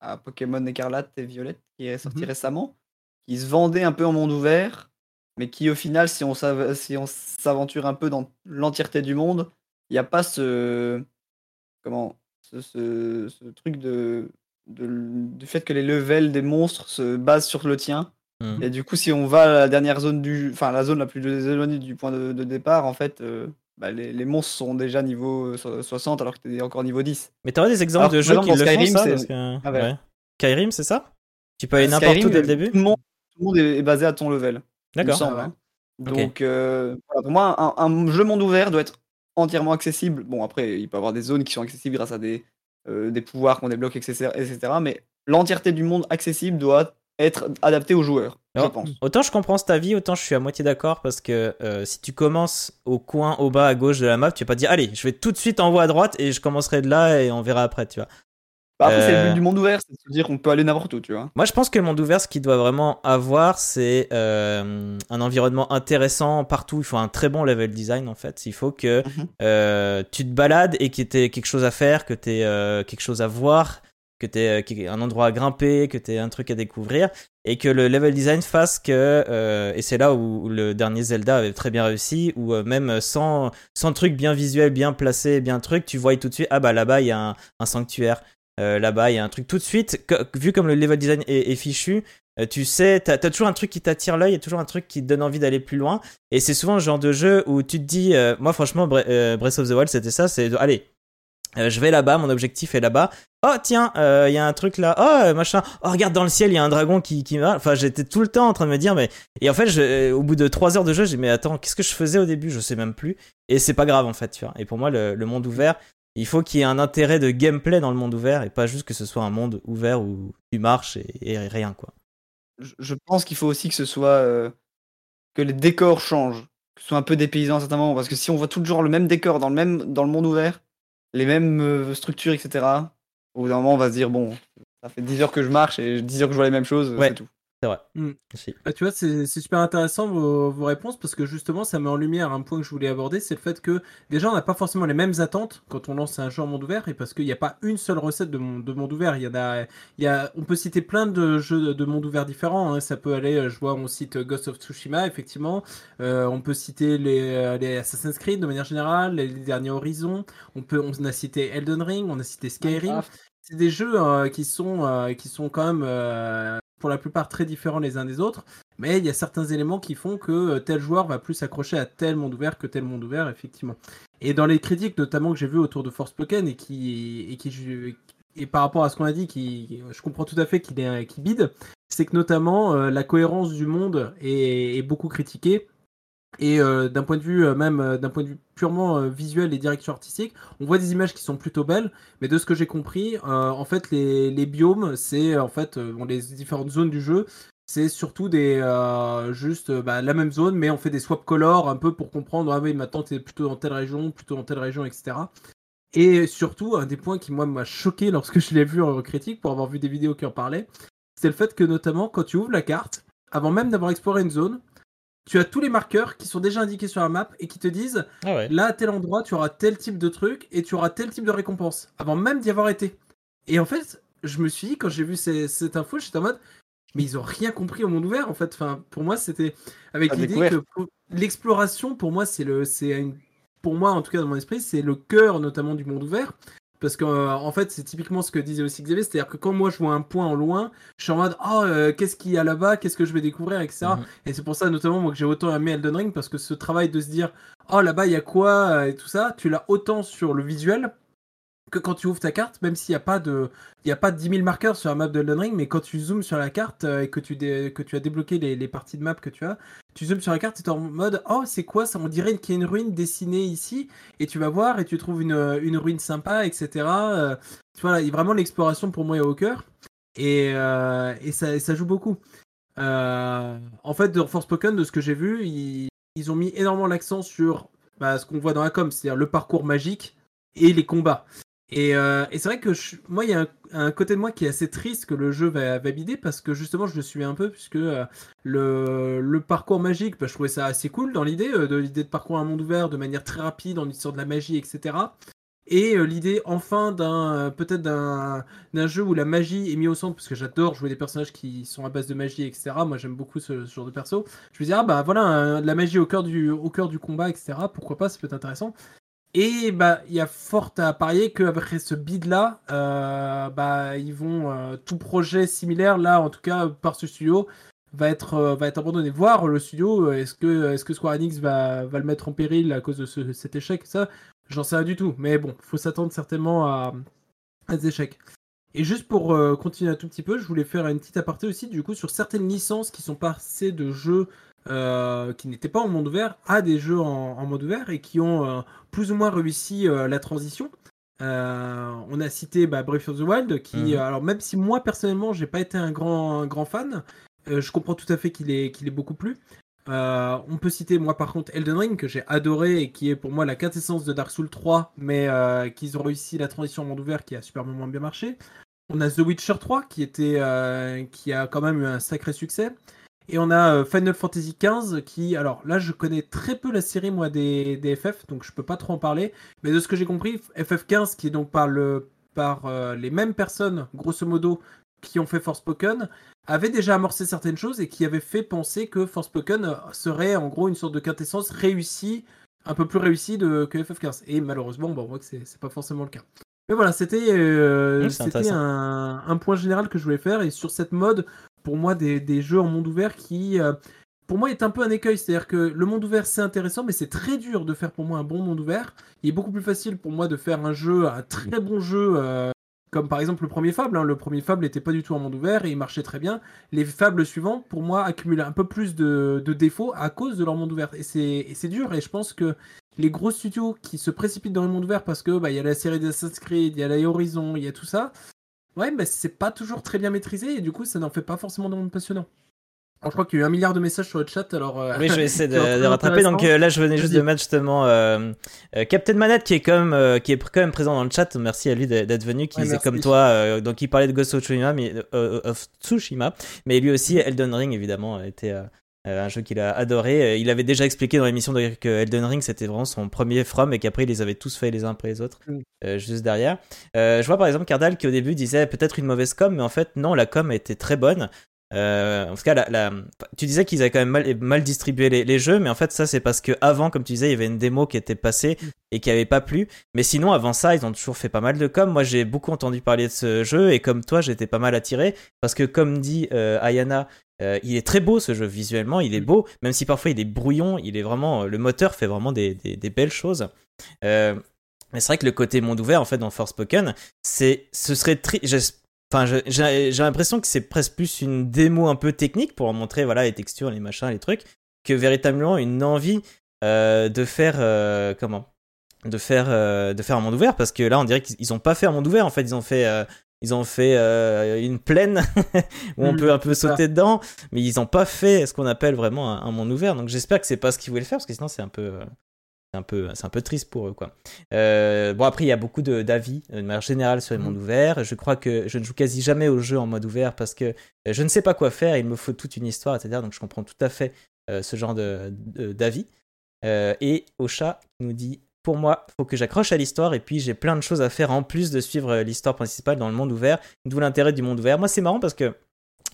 à Pokémon Écarlate et Violette qui est sorti Mhm. récemment, qui se vendait un peu en monde ouvert, mais qui au final, si on s'av- si on s'aventure un peu dans l'entièreté du monde, il n'y a pas ce comment ce, ce- ce truc de, de- du fait que les levels des monstres se basent sur le tien. Hmm. Et du coup, si on va à la dernière zone du, enfin la zone la plus éloignée du point de, de départ, en fait, euh, bah, les, les monstres sont déjà niveau euh, so- 60 alors que t'es encore niveau 10. Mais t'aurais des exemples Alors, de jeux qui le Skyrim, font ça c'est- parce que- Ah ouais. ouais. Skyrim, c'est ça? Tu peux aller Euh, n'importe où dès le euh, début? Tout le monde, tout le monde est, basé à ton level. D'accord. Ah ouais. hein. Donc, euh, voilà, pour moi, un, un jeu monde ouvert doit être entièrement accessible. Bon, après, il peut y avoir des zones qui sont accessibles grâce à des, euh, des pouvoirs qu'on débloque, etc., etc. Mais l'entièreté du monde accessible doit être adaptée aux joueurs, je pense. Autant je comprends cet avis, autant je suis à moitié d'accord parce que euh, si tu commences au coin, au bas, à gauche de la map, tu vas pas dire allez, je vais tout de suite en haut à droite et je commencerai de là et on verra après, tu vois. Bah, après, c'est le euh, but du monde ouvert, c'est de se dire qu'on peut aller n'importe où, tu vois. Moi, je pense que le monde ouvert, ce qu'il doit vraiment avoir, c'est euh, un environnement intéressant partout. Il faut un très bon level design, en fait. Il faut que Mhm. euh, tu te balades et que tu aies quelque chose à faire, que tu aies quelque chose à voir, que tu aies un endroit à grimper, que tu aies un truc à découvrir. Et que le level design fasse que. euh, et c'est là où, où le dernier Zelda avait très bien réussi, où euh, même sans, sans truc bien visuel, bien placé, bien truc, tu vois tout de suite, ah bah là-bas, il y a un, un sanctuaire. Euh, là-bas, il y a un truc tout de suite, que- vu comme le level design est, fichu, euh, tu sais, t'as as toujours un truc qui t'attire l'œil, il y a toujours un truc qui te donne envie d'aller plus loin. Et c'est souvent le genre de jeu où tu te dis, euh, moi franchement, Bre- Breath of the Wild, c'était ça, c'est allez, je vais là-bas, mon objectif est là-bas. Oh tiens, il y a un truc là. Oh machin. Oh regarde dans le ciel, il y a un dragon qui qui. Enfin, j'étais tout le temps en train de me dire mais. Et en fait, au bout de trois heures de jeu, j'ai mais attends, qu'est-ce que je faisais au début? Je sais même plus. Et c'est pas grave en fait, tu vois. Et pour moi, le monde ouvert, il faut qu'il y ait un intérêt de gameplay dans le monde ouvert et pas juste que ce soit un monde ouvert où tu marches et, et rien quoi. je pense qu'il faut aussi que ce soit euh, que les décors changent, que ce soit un peu dépaysant à certains moments, parce que si on voit toujours le même décor dans le même dans le monde ouvert, les mêmes euh, structures, etc. Au bout d'un moment, on va se dire bon, ça fait 10 heures que je marche et 10 heures que je vois les mêmes choses, Ouais. c'est tout. C'est vrai. Mm. Si. Ah, tu vois, c'est super intéressant vos, vos réponses parce que justement, ça met en lumière un point que je voulais aborder, c'est le fait que déjà, on n'a pas forcément les mêmes attentes quand on lance un jeu en monde ouvert et parce qu'il n'y a pas une seule recette de, mon- de monde ouvert. Il y en a, il y a, on peut citer plein de jeux de, de monde ouvert différents. hein. Ça peut aller, je vois, on cite Ghost of Tsushima, effectivement. Euh, on peut citer les, euh, les Assassin's Creed de manière générale, les, les derniers Horizons. On peut, on a cité Elden Ring, on a cité Skyrim c'est des jeux euh, qui sont euh, qui sont quand même euh, pour la plupart très différents les uns des autres, mais il y a certains éléments qui font que euh, tel joueur va plus s'accrocher à tel monde ouvert que tel monde ouvert effectivement. Et dans les critiques notamment que j'ai vues autour de Forspoken et qui et qui et par rapport à ce qu'on a dit, qui je comprends tout à fait qu'il est qui bide, c'est que notamment euh, la cohérence du monde est, est beaucoup critiquée. Et euh, d'un point de vue euh, même euh, d'un point de vue purement visuel et direction artistique, on voit des images qui sont plutôt belles, mais de ce que j'ai compris, en fait les, biomes, c'est en fait bon, les différentes zones du jeu, c'est surtout des juste bah, la même zone, mais on fait des swap colors un peu pour comprendre ah oui maintenant t'es plutôt dans telle région, plutôt dans telle région, etc. Et surtout un des points qui moi m'a choqué lorsque je l'ai vu en critique pour avoir vu des vidéos qui en parlaient, c'est le fait que notamment quand tu ouvres la carte avant même d'avoir exploré une zone, tu as tous les marqueurs qui sont déjà indiqués sur la map et qui te disent Ah ouais. là à tel endroit tu auras tel type de truc et tu auras tel type de récompense avant même d'y avoir été. Et en fait, je me suis dit quand j'ai vu ces- cette info, j'étais en mode mais ils ont rien compris au monde ouvert en fait. Enfin, pour moi, c'était avec l'idée que l'exploration pour moi c'est le c'est une pour moi en tout cas dans mon esprit, c'est le cœur notamment du monde ouvert. Parce que euh, en fait, c'est typiquement ce que disait aussi Xavier, c'est-à-dire que quand moi je vois un point en loin, je suis en mode oh euh, qu'est-ce qu'il y a là-bas, qu'est-ce que je vais découvrir, etc. Mhm. Et c'est pour ça notamment moi que j'ai autant aimé Elden Ring parce que ce travail de se dire oh là-bas il y a quoi euh, et tout ça, tu l'as autant sur le visuel que quand tu ouvres ta carte, même s'il n'y a pas de il y a pas de 10 000 marqueurs sur la map de Elden Ring, mais quand tu zoomes sur la carte et que tu dé- que tu as débloqué les, les parties de map que tu as, tu zoomes sur la carte tu es en mode oh c'est quoi ça, on dirait qu'il y a une ruine dessinée ici et tu vas voir et tu trouves une, une ruine sympa etc. Euh, tu vois vraiment l'exploration pour moi est au cœur et, euh, et, ça, ça joue beaucoup. Euh, en fait, de Forspoken, de ce que j'ai vu, ils, ils ont mis énormément l'accent sur bah, ce qu'on voit dans la com, c'est-à-dire le parcours magique et les combats. Et, euh, et c'est vrai que moi, il y a un, côté de moi qui est assez triste que le jeu va, va bider parce que justement, je le suis un peu puisque euh, le, parcours magique, bah, je trouvais ça assez cool dans l'idée, euh, de l'idée de parcourir un monde ouvert de manière très rapide en utilisant de la magie, etc. Et l'idée enfin d'un peut-être d'un jeu où la magie est mise au centre parce que j'adore jouer des personnages qui sont à base de magie, etc. Moi, j'aime beaucoup ce, genre de perso. Je me dis ah bah voilà de la magie au cœur du au cœur du combat, etc. Pourquoi pas, ça peut être intéressant. Et bah il y a fort à parier qu'après ce bid là, euh, bah ils vont euh, tout projet similaire là en tout cas par ce studio va être euh, abandonné. Voir le studio, est-ce que est-ce que Square Enix va le mettre en péril à cause de ce- cet échec ça, j'en sais rien du tout. Mais bon, faut s'attendre certainement à à des échecs. Et juste pour continuer un tout petit peu, je voulais faire une petite aparté aussi du coup sur certaines licences qui sont passées de jeux euh, qui n'étaient pas en monde ouvert à des jeux en, en mode ouvert et qui ont euh, plus ou moins réussi euh, la transition. On a cité bah, Breath of the Wild, qui, Mhm. alors même si moi personnellement j'ai pas été un grand, un grand fan, je comprends tout à fait qu'il est, qu'il est beaucoup plu. Euh, on peut citer moi par contre Elden Ring que j'ai adoré et qui est pour moi la quintessence de Dark Souls 3, mais qu'ils ont réussi la transition en monde ouvert qui a superbement bien marché. On a The Witcher 3 qui était, qui a quand même eu un sacré succès. Et on a euh, Final Fantasy XV qui, alors là, je connais très peu la série moi des, des FF, donc je peux pas trop en parler. Mais de ce que j'ai compris, FF15 qui est donc par le par euh, les mêmes personnes, grosso modo, qui ont fait Forspoken, avait déjà amorcé certaines choses et qui avait fait penser que Forspoken euh, serait en gros une sorte de quintessence réussie, un peu plus réussie de, que FF15. Et malheureusement, bon, on voit que c'est pas forcément le cas. Mais voilà, c'était euh, un point général que je voulais faire. Et sur cette mode, pour moi, des, jeux en monde ouvert qui, euh, pour moi, est un peu un écueil. C'est-à-dire que le monde ouvert, c'est intéressant, mais c'est très dur de faire pour moi un bon monde ouvert. Il est beaucoup plus facile pour moi de faire un jeu, un très bon jeu. euh, comme par exemple le premier Fable, hein. le premier Fable n'était pas du tout en monde ouvert et il marchait très bien. Les Fables suivants, pour moi, accumulent un peu plus de, défauts à cause de leur monde ouvert. Et c'est et c'est dur et je pense que les gros studios qui se précipitent dans le monde ouvert parce que bah, il y a la série d'Assassin's Creed, il y a la Horizon, il y a tout ça. Ouais, bah, c'est pas toujours très bien maîtrisé et du coup, ça n'en fait pas forcément de monde passionnant. Alors, je crois qu'il y a eu un milliard de messages sur le chat, alors. euh, Oui, je vais essayer de, rattraper. Donc euh, là, je venais juste de mettre justement euh, Captain Manette qui est comme qui est quand même présent dans le chat. Merci à lui d'être venu. Qui Ouais, merci. comme toi, donc il parlait de Ghost of Tsushima, mais of Tsushima, mais lui aussi Elden Ring évidemment euh, un jeu qu'il a adoré. Euh, Il avait déjà expliqué dans l'émission d'ailleurs que Elden Ring c'était vraiment son premier From et qu'après ils les avaient tous fait les uns après les autres Mm. euh, juste derrière. Euh, je vois par exemple Cardal qui au début disait peut-être une mauvaise com, mais en fait non, la com était très bonne. Euh, en tout cas, la, la- tu disais qu'ils avaient quand même mal, mal distribué les, les jeux, mais en fait, ça, c'est parce que avant, comme tu disais, il y avait une démo qui était passée et qui avait pas plu. Mais sinon, avant ça, ils ont toujours fait pas mal de com. Moi, j'ai beaucoup entendu parler de ce jeu et comme toi, j'étais pas mal attiré parce que, comme dit euh, Ayana, euh, il est très beau ce jeu visuellement, il est beau, même si parfois il est brouillon. Il est vraiment, le moteur fait vraiment des, des, des belles choses. Euh, mais c'est vrai que le côté monde ouvert, en fait, dans Forspoken, c'est, ce serait tri- Enfin, j'ai l'impression que c'est presque plus une démo un peu technique pour montrer voilà les textures, les machins, les trucs, que véritablement une envie euh, de faire euh, comment? De faire euh, de faire un monde ouvert parce que là on dirait qu'ils ils ont pas fait un monde ouvert en fait ils ont fait euh, ils ont fait euh, une plaine où on Mhm, peut un peu ça. sauter dedans mais ils ont pas fait ce qu'on appelle vraiment un, un monde ouvert donc j'espère que c'est pas ce qu'ils voulaient faire parce que sinon c'est un peu euh, c'est un peu, c'est un peu triste pour eux, quoi. Euh, bon, après, il y a beaucoup de- d'avis, de manière générale, sur les Mhm. mondes ouverts. Je crois que je ne joue quasi jamais au jeu en mode ouvert parce que je ne sais pas quoi faire. Il me faut toute une histoire, etc. Donc, je comprends tout à fait ce genre de- d'avis. Et Ocha nous dit pour moi, faut que j'accroche à l'histoire et puis j'ai plein de choses à faire en plus de suivre euh, l'histoire principale dans le monde ouvert. D'où l'intérêt du monde ouvert. Moi, c'est marrant parce que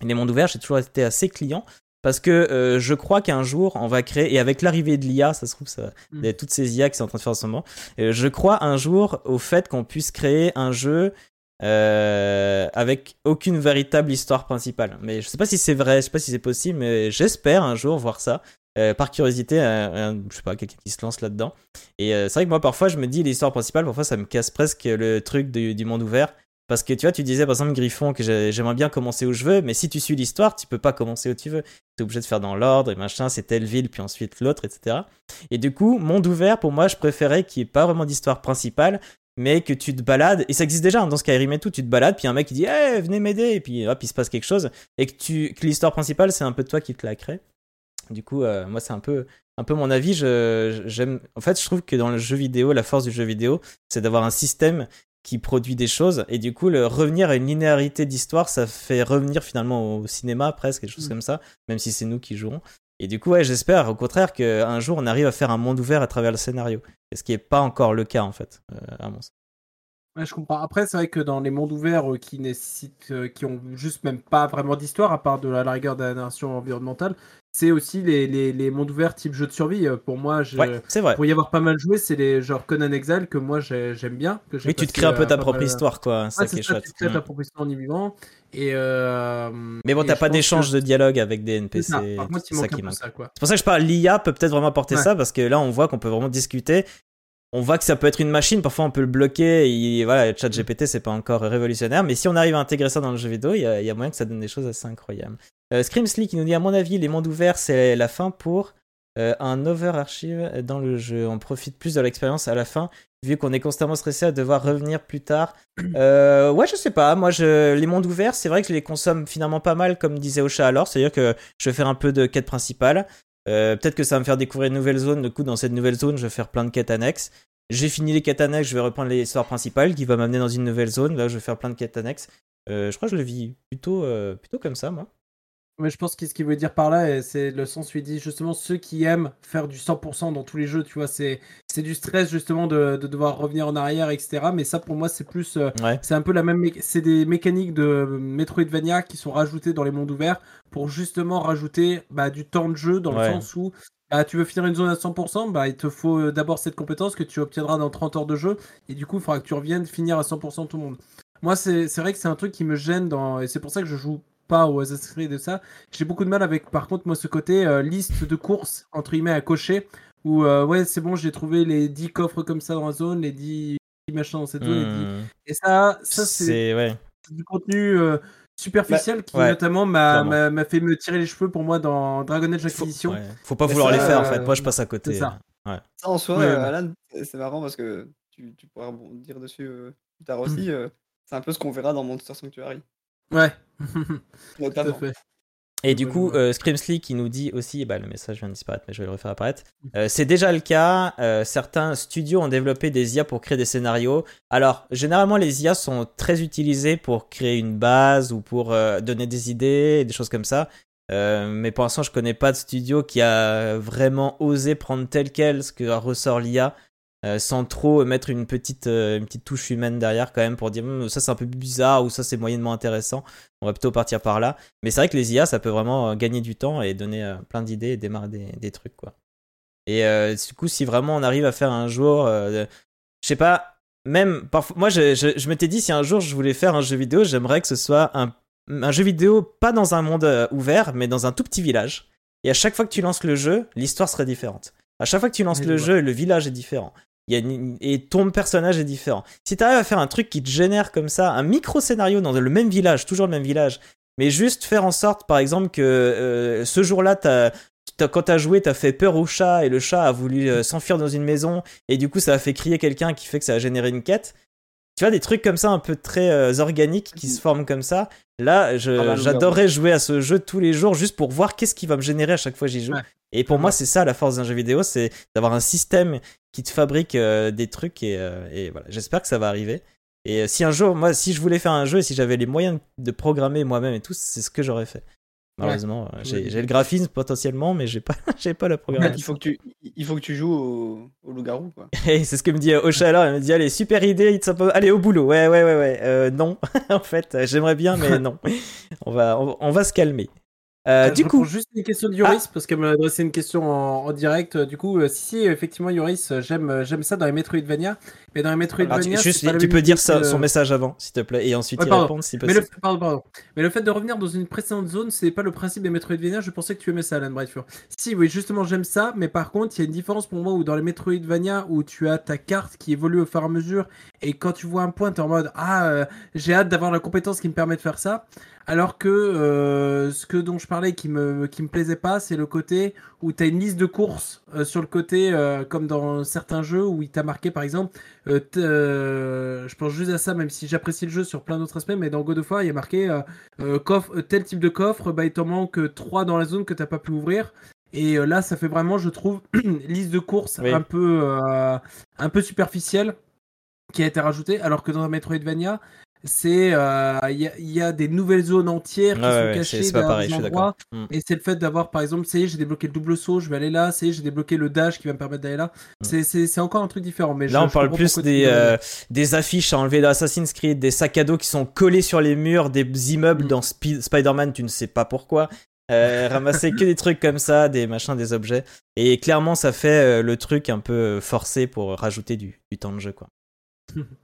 les mondes ouverts, j'ai toujours été assez client parce que euh, je crois qu'un jour, on va créer, et avec l'arrivée de l'IA, ça se trouve, ça, Mm. il y a toutes ces IA qui sont en train de faire en ce moment, euh, je crois un jour au fait qu'on puisse créer un jeu euh, avec aucune véritable histoire principale. Mais je sais pas si c'est vrai, je sais pas si c'est possible, mais j'espère un jour voir ça. Euh, par curiosité, je sais pas, quelqu'un qui se lance là-dedans. Et euh, c'est vrai que moi, parfois, je me dis l'histoire principale, parfois, ça me casse presque le truc du, monde ouvert. Parce que tu vois, tu disais par exemple, Griffon, que j'ai- j'aimerais bien commencer où je veux, mais si tu suis l'histoire, tu peux pas commencer où tu veux. Tu es obligé de faire dans l'ordre et machin, c'est telle ville, puis ensuite l'autre, etc. Et du coup, monde ouvert, pour moi, je préférais qu'il n'y ait pas vraiment d'histoire principale, mais que tu te balades, et ça existe déjà hein, dans Skyrim et tout, tu te balades, puis un mec qui dit, hey, venez m'aider, et puis hop, il se passe quelque chose, et que, que l'histoire principale, c'est un peu toi qui te la crée. Du coup, euh, moi, c'est un peu, un peu mon avis. Je, j'aime, en fait, je trouve que dans le jeu vidéo, la force du jeu vidéo, c'est d'avoir un système qui produit des choses, et du coup, le revenir à une linéarité d'histoire, ça fait revenir finalement au cinéma presque, des choses Mm. comme ça, même si c'est nous qui jouerons. Et du coup, ouais, j'espère au contraire qu'un jour on arrive à faire un monde ouvert à travers le scénario. Et ce qui n'est pas encore le cas en fait, euh, à mon sens. Ouais, je comprends. Après, c'est vrai que dans les mondes ouverts euh, qui nécessitent, euh, qui ont juste même pas vraiment d'histoire, à part de la, la rigueur de la narration environnementale, c'est aussi les, les, les mondes ouverts type jeu de survie. Euh, Pour moi, je, Ouais, c'est vrai. pour y avoir pas mal joué, c'est les genre Conan Exile que moi j'ai- j'aime bien. Que j'ai Oui, tu te crées un peu ta propre mal- histoire, quoi. C'est Ouais, ça qui c'est est ça, chouette. tu crées ta propre histoire en y vivant. Et Mais bon, et t'as pas d'échange que de dialogue avec des c'est NPC. ça. Par contre, il c'est ça manque qui un peu manque. ça, quoi. C'est pour ça que je parle, l'IA peut peut-être vraiment apporter Ouais. ça, parce que là, on voit qu'on peut vraiment discuter. On voit que ça peut être une machine, parfois on peut le bloquer. Et voilà, le chat GPT, c'est pas encore révolutionnaire, mais si on arrive à intégrer ça dans le jeu vidéo, il y, a- il y a moyen que ça donne des choses assez incroyables. Euh, Screamsly qui nous dit, à mon avis, les mondes ouverts, c'est la fin pour euh, un overarchive dans le jeu. On profite plus de l'expérience à la fin, vu qu'on est constamment stressé à devoir revenir plus tard. Euh, ouais, je sais pas. Moi, je, les mondes ouverts, c'est vrai que je les consomme finalement pas mal, comme disait Ocha alors. C'est-à-dire que je vais faire un peu de quête principale. Euh, Peut-être que ça va me faire découvrir une nouvelle zone. Du coup, dans cette nouvelle zone, je vais faire plein de quêtes annexes. J'ai fini les quêtes annexes, je vais reprendre l'histoire principale qui va m'amener dans une nouvelle zone. Là, je vais faire plein de quêtes annexes. Euh, je crois que je le vis plutôt, euh, plutôt comme ça, moi. Mais je pense que ce qu'il veut dire par là, c'est le sens où il dit justement ceux qui aiment faire du 100% dans tous les jeux, tu vois, c'est c'est du stress justement de, de devoir revenir en arrière, etc. Mais ça pour moi c'est plus, euh, Ouais. c'est un peu la même, c'est des mécaniques de Metroidvania qui sont rajoutées dans les mondes ouverts pour justement rajouter bah, du temps de jeu dans Ouais. le sens où bah, tu veux finir une zone à 100%, bah, il te faut euh, d'abord cette compétence que tu obtiendras dans 30 heures de jeu et du coup il faudra que tu reviennes finir à 100% tout le monde. Moi c'est c'est vrai que c'est un truc qui me gêne dans, et c'est pour ça que je joue pas au Assassin's Creed et ça. J'ai beaucoup de mal avec, par contre, moi, ce côté euh, liste de courses, entre guillemets, à cocher, où, euh, ouais, c'est bon, j'ai trouvé les 10 coffres comme ça dans la zone, les 10 machins dans cette zone, les 10 Hmm. Et ça, ça c'est ouais. du contenu euh, superficiel qui, ouais, notamment, m'a fait me tirer les cheveux pour moi dans Dragon Age Faut, ouais. Faut pas vouloir ça, les faire en fait. Moi, je passe à côté. ça. Ça en soi, Ouais, euh, ouais. Alan, c'est marrant parce que tu, tu pourras rebondir dessus euh, plus tard Mm. aussi. euh, c'est un peu ce qu'on verra dans Monster Sanctuary. Ouais, tout à Notamment. fait. Et du coup, euh, qui nous dit aussi, bah, le message vient de disparaître, mais je vais le refaire apparaître. Euh, c'est déjà le cas. euh, certains studios ont développé des IA pour créer des scénarios. Alors, généralement, les IA sont très utilisées pour créer une base ou pour euh, donner des idées, des choses comme ça. Euh, mais pour l'instant, je connais pas de studio qui a vraiment osé prendre tel quel ce que ressort l'IA. Euh, sans trop mettre une petite, euh, une petite touche humaine derrière quand même pour dire Hum, ça c'est un peu bizarre ou ça c'est moyennement intéressant. On va plutôt partir par là. Mais c'est vrai que les IA, ça peut vraiment euh, gagner du temps et donner plein d'idées et démarrer des, des trucs, quoi. Et du coup, si vraiment on arrive à faire un jour, je sais pas, même parfois, moi, je, je, je m'étais dit si un jour je voulais faire un jeu vidéo, j'aimerais que ce soit un, un jeu vidéo pas dans un monde ouvert, mais dans un tout petit village. Et à chaque fois que tu lances le jeu, l'histoire serait différente. À chaque fois que tu lances Oui, le je jeu, le village est différent. Il y a une- et ton personnage est différent. Si tu arrives à faire un truc qui te génère comme ça, un micro scénario dans le même village, toujours le même village, mais juste faire en sorte, par exemple, que euh, ce jour-là, t'as- quand t'as joué, t'as fait peur au chat et le chat a voulu euh, s'enfuir dans une maison et du coup ça a fait crier quelqu'un qui fait que ça a généré une quête. Tu vois, des trucs comme ça un peu très euh, organiques qui se forment comme ça. Là, Ah bah, j'adorerais jouer à ce jeu tous les jours juste pour voir qu'est-ce qui va me générer à chaque fois que j'y joue. Ouais. Et pour moi, c'est ça la force d'un jeu vidéo, c'est d'avoir un système qui te fabrique euh, des trucs et, euh, et voilà. J'espère que ça va arriver. Et euh, si un jour, moi, si je voulais faire un jeu et si j'avais les moyens de programmer moi-même et tout, c'est ce que j'aurais fait. Malheureusement, j'ai Oui. le graphisme potentiellement, mais j'ai pas, j'ai pas la Il programmation. faut que tu, il faut que tu joues au, au loup-garou, quoi. C'est ce que me dit Ocha alors. Elle me dit allez super idée, allez au boulot. Ouais ouais ouais ouais. Euh, non, en fait, j'aimerais bien, mais non. On va, on, on va se calmer. Euh, Euh, du coup, juste une question de Yoris parce qu'elle m'a adressé une question en, en direct. Euh, Du coup, euh, si, si, effectivement, Yoris, j'aime, j'aime ça dans les Metroidvania. Mais dans les alors, Metroidvania, tu, juste, peux dire ça, son message avant, s'il te plaît, et ensuite Ouais, y répondre si Mais le, possible. pardon, pardon. Mais le fait de revenir dans une précédente zone, c'est pas le principe des Metroidvania. Je pensais que tu aimais ça, Alan Brightfur. Si, oui, justement, j'aime ça. Mais par contre, il y a une différence pour moi où dans les Metroidvania, où tu as ta carte qui évolue au fur et à mesure, et quand tu vois un point, t'es en mode Ah, euh, j'ai hâte d'avoir la compétence qui me permet de faire ça. Alors que euh, ce que dont je parlais qui me, qui me plaisait pas, c'est le côté où tu as une liste de courses euh, sur le côté, euh, comme dans certains jeux où il t'a marqué par exemple, je pense juste à ça, même si j'apprécie le jeu sur plein d'autres aspects, mais dans God of War, il y a marqué coffre, tel type de coffre, bah, il t'en manque 3 dans la zone que t'as pas pu ouvrir. Et là, ça fait vraiment, je trouve, une liste de courses Oui. un, peu, un peu superficielle qui a été rajoutée, alors que dans un Metroidvania, c'est euh, il y, a- il y a des nouvelles zones entières qui Ouais, sont ouais, cachées c'est c'est dans pareil, des endroits. Mm. Et c'est le fait d'avoir, par exemple, ça y est, j'ai débloqué le double saut, je vais aller là, ça y est, j'ai débloqué le dash qui va me permettre d'aller là. C'est- C'est c'est encore un truc différent. Mais Mm. Là, je- on je parle plus des, euh, des affiches à enlever d'Assassin's Creed, des sacs à dos qui sont collés sur les murs, des immeubles Mm. dans Spi- Spider-Man, tu ne sais pas pourquoi. Euh, ramasser que des trucs comme ça, des machins, des objets. Et clairement, ça fait euh, le truc un peu forcé pour rajouter du, du temps de jeu, quoi.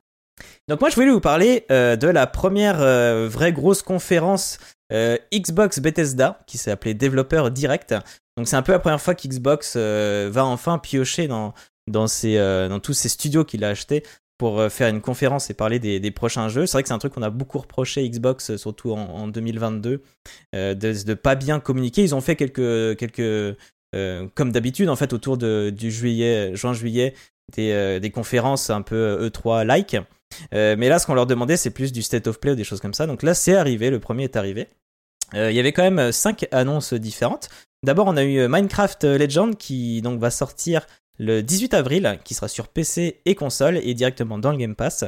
Donc moi, je voulais vous parler euh, de la première euh, vraie grosse conférence euh, Xbox Bethesda, qui s'est appelée Développeur Direct. Donc c'est un peu la première fois qu'Xbox va enfin piocher dans, ses, tous ces studios qu'il a achetés pour faire une conférence et parler des, prochains jeux. C'est vrai que c'est un truc qu'on a beaucoup reproché Xbox, surtout en, en 2022, euh, de, de pas bien communiquer. Ils ont fait quelques, quelques comme d'habitude, en fait, autour de, du juillet, juin-juillet, des, des conférences un peu E3-like. Euh, mais là, ce qu'on leur demandait, c'est plus du state of play ou des choses comme ça. Donc là, c'est arrivé, le premier est arrivé. Euh, Il y avait quand même cinq annonces différentes. D'abord, on a eu Minecraft Legend qui va sortir le 18 avril, qui sera sur PC et console et directement dans le Game Pass.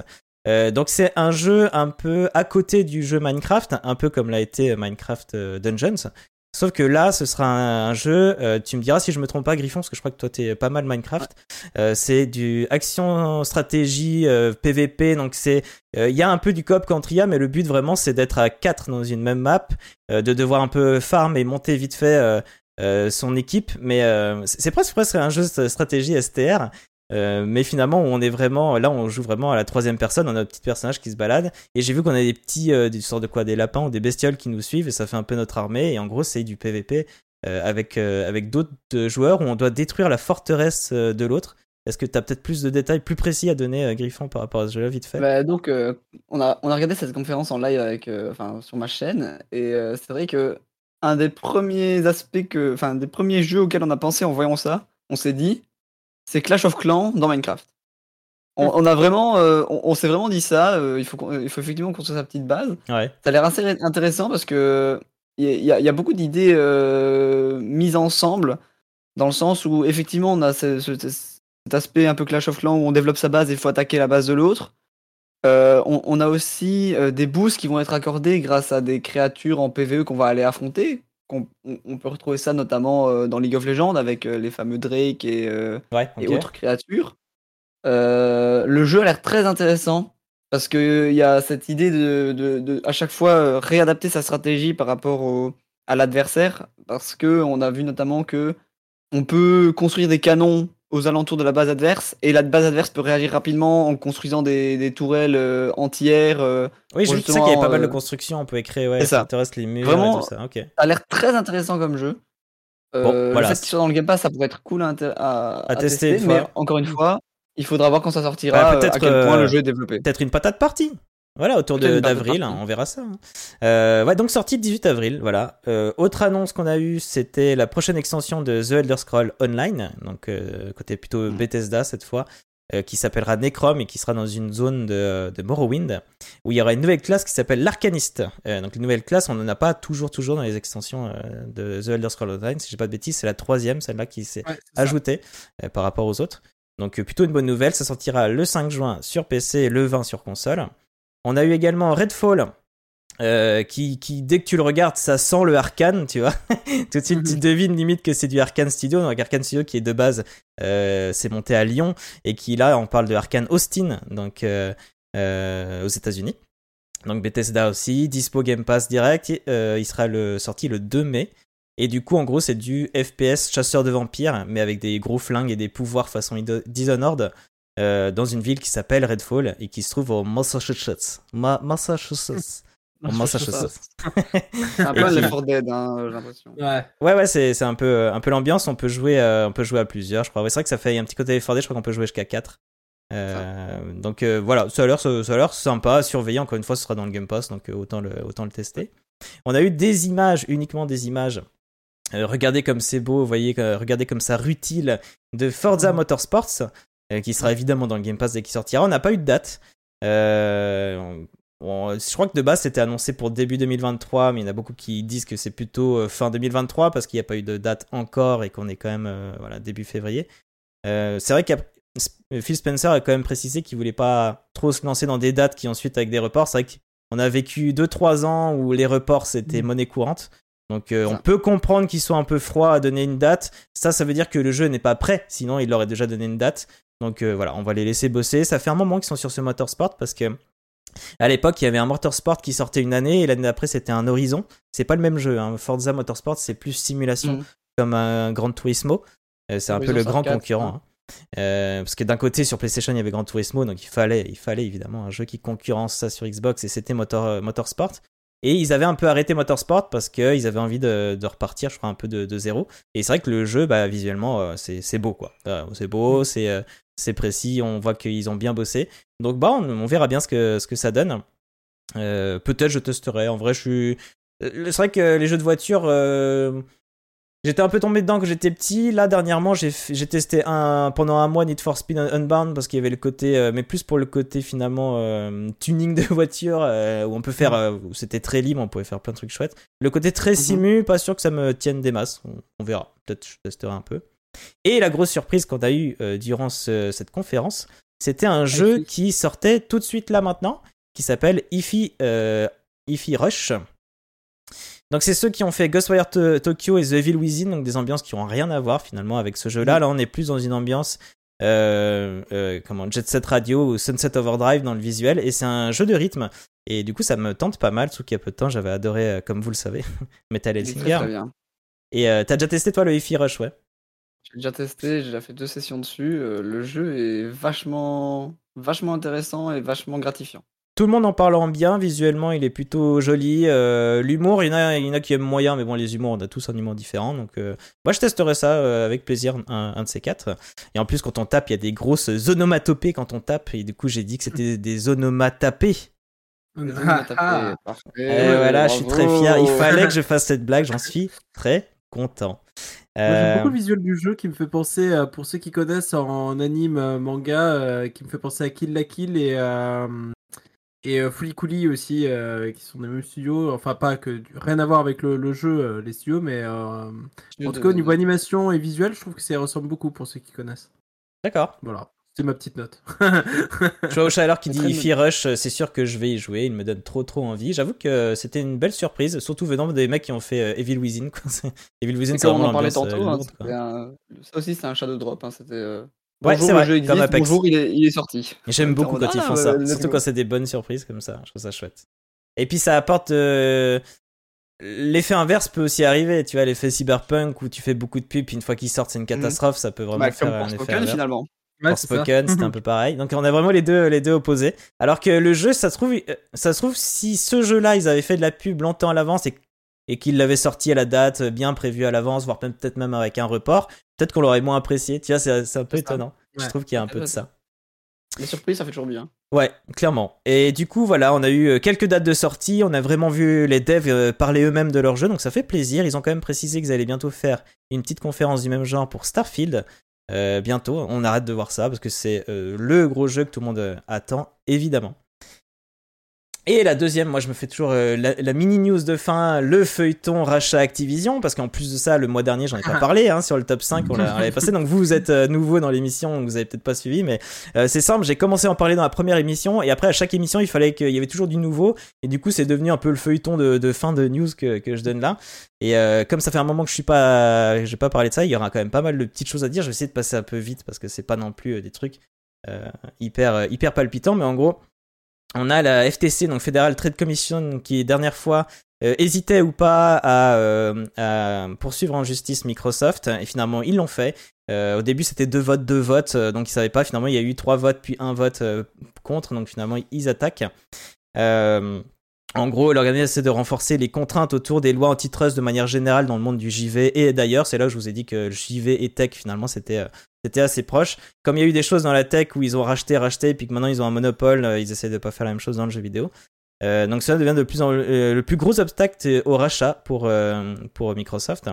Euh, donc c'est un jeu un peu à côté du jeu Minecraft, un peu comme l'a été Minecraft euh, Dungeons. Sauf que là, ce sera un, un jeu. euh, tu me diras si je me trompe pas, Griffon, parce que je crois que toi t'es pas mal Minecraft. Euh, c'est du action stratégie euh, PVP. Donc c'est, euh, il y a un peu du coop contre IA, mais le but vraiment c'est d'être à 4 dans une même map, euh, de devoir un peu farm et monter vite fait euh, euh, son équipe. Mais euh, c'est presque presque un jeu de stratégie STR. Euh, mais finalement, on est vraiment là, on joue vraiment à la troisième personne. On a notre petit personnage qui se balade, et j'ai vu qu'on a des petits, euh, des sortes de quoi, des lapins ou des bestioles qui nous suivent, et ça fait un peu notre armée. Et en gros, c'est du PVP euh, avec euh, avec d'autres joueurs où on doit détruire la forteresse de l'autre. Est-ce que tu as peut-être plus de détails plus précis à donner, euh, Griffon, par rapport à ce jeu-là, vite fait? Bah, donc, on, a, on a regardé cette conférence en live avec, sur ma chaîne, et c'est vrai que un des premiers aspects que, enfin, des premiers jeux auxquels on a pensé en voyant ça, on s'est dit, c'est Clash of Clans dans Minecraft. On, on a vraiment, euh, on, on s'est vraiment dit ça. euh, il faut, qu'on- il faut effectivement construire sa petite base. Ouais. Ça a l'air assez intéressant parce que il y, a- il y a beaucoup d'idées euh, mises ensemble dans le sens où effectivement on a ce- ce- cet aspect un peu Clash of Clans où on développe sa base et il faut attaquer la base de l'autre. Euh, on, on a aussi euh, des boosts qui vont être accordés grâce à des créatures en PvE qu'on va aller affronter. On, on peut retrouver ça notamment euh, dans League of Legends avec euh, les fameux Drake et, euh, et autres créatures. Le jeu a l'air très intéressant parce qu'il y a cette idée de, de- de, à chaque fois réadapter sa stratégie par rapport au, à l'adversaire parce que on a vu notamment que on peut construire des canons aux alentours de la base adverse et la base adverse peut réagir rapidement en construisant des, des tourelles euh, anti-air. euh. Oui, j'ai vu qu'il y avait pas mal de euh, constructions, on pouvait créer, ouais, ça. forteresse, les murs Vraiment, et tout ça. Ça a l'air très intéressant comme jeu. Euh, Bon, voilà. Le fait qu'il soit dans le Game Pass, ça pourrait être cool à, inté- à, À tester mais encore une fois, il faudra voir quand ça sortira, Bah, peut-être, à quel point le jeu est développé. Peut-être une patate partie. Voilà, autour d'avril, hein, on verra ça. hein. Euh, ouais, donc sortie le 18 avril, voilà. Euh, autre annonce qu'on a eue, c'était la prochaine extension de The Elder Scrolls Online, donc euh, côté plutôt Mm. Bethesda cette fois, qui s'appellera Necrom et qui sera dans une zone de, de Morrowind, où il y aura une nouvelle classe qui s'appelle l'Arcaniste. Donc une nouvelle classe, on n'en a pas toujours toujours dans les extensions de The Elder Scrolls Online, si j'ai pas de bêtises, c'est la troisième, celle-là qui s'est Ouais, ajoutée par rapport aux autres. Donc plutôt une bonne nouvelle, ça sortira le 5 juin sur PC et le 20 sur console. On a eu également Redfall, euh, qui, qui, dès que tu le regardes, ça sent le Arkane, tu vois. Tout de suite, tu devines limite que c'est du Arkane Studio. Donc, Arkane Studio qui est de base, euh, c'est monté à Lyon et qui là, on parle de Arkane Austin, donc euh, aux États-Unis. Donc Bethesda aussi, dispo Game Pass direct, il sera le, sorti le 2 mai. Et du coup, en gros, c'est du FPS chasseur de vampires, mais avec des gros flingues et des pouvoirs façon Dishonored, dans une ville qui s'appelle Redfall et qui se trouve au Massachusetts. Massachusetts. Massachusetts. c'est un peu Left Dead, hein, j'ai l'impression. Ouais, ouais, ouais c'est, c'est un peu, un peu l'ambiance. On peut jouer, euh, on peut jouer à plusieurs, je crois. c'est vrai que ça fait un petit côté Left 4 Dead. Je crois qu'on peut jouer jusqu'à 4. Euh, donc euh, voilà, ça a l'air, ça, a l'air sympa à surveiller. Encore une fois, ce sera dans le Game Pass, donc autant le, autant le tester. On a eu des images, uniquement des images. regardez comme c'est beau, voyez, regardez comme ça rutile de Forza Motorsports, qui sera évidemment dans le Game Pass dès qu'il sortira. On n'a pas eu de date. Euh, je crois que de base c'était annoncé pour début 2023, mais il y en a beaucoup qui disent que c'est plutôt euh, fin 2023 parce qu'il n'y a pas eu de date encore et qu'on est quand même euh, voilà, début février. Euh, c'est vrai que Phil Spencer a quand même précisé qu'il voulait pas trop se lancer dans des dates qui ensuite avec des reports. C'est vrai qu'on a vécu 2-3 ans où les reports c'était mm. monnaie courante. Donc on peut comprendre qu'il soit un peu froid à donner une date. Ça, ça veut dire que le jeu n'est pas prêt, sinon il aurait déjà donné une date. Donc voilà, on va les laisser bosser. Ça fait un moment qu'ils sont sur ce motorsport parce que à l'époque, il y avait un Motorsport qui sortait une année et l'année d'après, c'était un Horizon. C'est pas le même jeu. Hein. Forza Motorsport, c'est plus simulation mm. comme un Gran Turismo. Euh, c'est un peu le grand concurrent. Hein. Euh, parce que d'un côté, sur PlayStation, il y avait Gran Turismo, donc il fallait, il fallait évidemment un jeu qui concurrence ça sur Xbox et c'était Motor, euh, Motorsport. Et ils avaient un peu arrêté Motorsport parce qu'ils avaient envie de, repartir, je crois, un peu de, zéro. Et c'est vrai que le jeu, bah, visuellement, c'est beau, quoi. c'est beau, mm. c'est c'est précis, on voit qu'ils ont bien bossé. Donc bah on, verra bien ce que, ce que ça donne. Euh, peut-être je testerai. En vrai, je suis. Euh, c'est vrai que les jeux de voiture, euh, j'étais un peu tombé dedans quand j'étais petit. Là dernièrement, j'ai testé un pendant un mois Need for Speed Unbound parce qu'il y avait le côté, mais plus pour le côté finalement tuning de voiture où on peut faire, où c'était très libre, on pouvait faire plein de trucs chouettes. Le côté très mhm. simu, pas sûr que ça me tienne des masses. on verra. Peut-être je testerai un peu. Et la grosse surprise qu'on a eue euh, durant cette conférence, c'était un jeu qui sortait tout de suite là maintenant, qui s'appelle Ify, euh, Rush. Donc c'est ceux qui ont fait Ghostwire Tokyo et The Evil Within, donc des ambiances qui n'ont rien à voir finalement avec ce jeu-là. Là on est plus dans une ambiance euh, comment Jet Set Radio ou Sunset Overdrive dans le visuel, et c'est un jeu de rythme. Et du coup ça me tente pas mal, sauf qu'il y a peu de temps j'avais adoré, comme vous le savez, Metal Hellsinger. Et t'as déjà testé toi le Ify Rush, ouais? J'ai déjà testé, j'ai déjà fait deux sessions dessus. Euh, le jeu est vachement, vachement intéressant et vachement gratifiant. Tout le monde en parle en bien, visuellement il est plutôt joli. Euh, l'humour, il y, en a, il y en a qui aiment moyen, mais bon, les humours, on a tous un humour différent. Donc, euh, moi je testerai ça avec plaisir, un, de ces quatre. Et en plus, quand on tape, il y a des grosses onomatopées quand on tape. Et du coup, j'ai dit que c'était des onomatapées. Ah, ah. voilà, je suis très fier. Il fallait que je fasse cette blague, j'en suis très content. J'aime beaucoup le visuel du jeu qui me fait penser, pour ceux qui connaissent en anime, euh, manga, euh, qui me fait penser à Kill la Kill et, et euh, Fuli aussi, qui sont des mêmes studios. Enfin, pas que rien à voir avec le, jeu, les studios, mais en tout cas, au niveau animation et visuel, je trouve que ça ressemble beaucoup pour ceux qui connaissent. D'accord. Voilà. C'est ma petite note. je vois Chaleur qui dit Ify Rush, c'est sûr que je vais y jouer, il me donne trop trop envie. J'avoue que c'était une belle surprise, surtout venant des mecs qui ont fait euh, Evil Within. Evil Within, c'est vraiment on en parlait tantôt. Hein, Ça aussi, c'est un Shadow Drop. Hein, c'était. Euh, ouais, c'est vrai, le jeu existe, bonjour, il est, il est sorti. J'aime beaucoup quand ils font ça, surtout quand c'est des bonnes surprises comme ça. Je trouve ça chouette. Et puis ça apporte. Euh, l'effet inverse peut aussi arriver, tu vois, l'effet cyberpunk où tu fais beaucoup de pubs, puis une fois qu'ils sortent, c'est une mhm. catastrophe, ça peut vraiment bah, faire un effet. finalement. Ouais, Spoken, c'était un peu pareil. Donc on a vraiment les deux, les deux opposés. Alors que le jeu, ça se trouve, euh, ça se trouve si ce jeu-là, ils avaient fait de la pub longtemps à l'avance et, et qu'ils l'avaient sorti à la date, bien prévu à l'avance, voire peut-être même avec un report, peut-être qu'on l'aurait moins apprécié. Tu vois, c'est un peu étonnant. Je trouve qu'il y a un peu de ça. Les surprises, ça fait toujours bien. Ouais, clairement. Et du coup, voilà, on a eu euh, quelques dates de sortie, on a vraiment vu les devs euh, parler eux-mêmes de leur jeu, donc ça fait plaisir. Ils ont quand même précisé qu'ils allaient bientôt faire une petite conférence du même genre pour Starfield. Euh, bientôt. On arrête de voir ça parce que c'est euh, le gros jeu que tout le monde euh, attend, évidemment. Et la deuxième, moi je me fais toujours euh, la, la mini news de fin, le feuilleton rachat Activision, parce qu'en plus de ça, le mois dernier, j'en ai pas parlé hein, sur le top 5, on l'a- on l'avait passé. Donc vous, vous êtes euh, nouveau dans l'émission, vous avez peut-être pas suivi, mais euh, c'est simple, j'ai commencé à en parler dans la première émission, et après à chaque émission, il fallait qu'il y avait toujours du nouveau, et du coup, c'est devenu un peu le feuilleton de, de fin de news que, que je donne là. Et comme ça fait un moment que je suis pas, j'ai pas parlé de ça, il y aura quand même pas mal de petites choses à dire. Je vais essayer de passer un peu vite parce que c'est pas non plus des trucs hyper hyper palpitants, mais en gros, on a la FTC, donc Federal Trade Commission, qui dernière fois euh, hésitait ou pas à, euh, à poursuivre en justice Microsoft, et finalement ils l'ont fait. Euh, au début c'était deux votes, deux votes, donc ils savaient pas. Finalement il y a eu trois votes puis un vote contre, donc finalement ils attaquent. En gros, l'organisme essaie de renforcer les contraintes autour des lois antitrust de manière générale dans le monde du JV. Et d'ailleurs, c'est là où je vous ai dit que JV et tech, finalement, c'était c'était assez proche. Comme il y a eu des choses dans la tech où ils ont racheté, racheté, et puis que maintenant ils ont un monopole, euh, ils essaient de pas faire la même chose dans le jeu vidéo. Euh, donc cela devient euh, le plus gros obstacle au rachat pour Microsoft.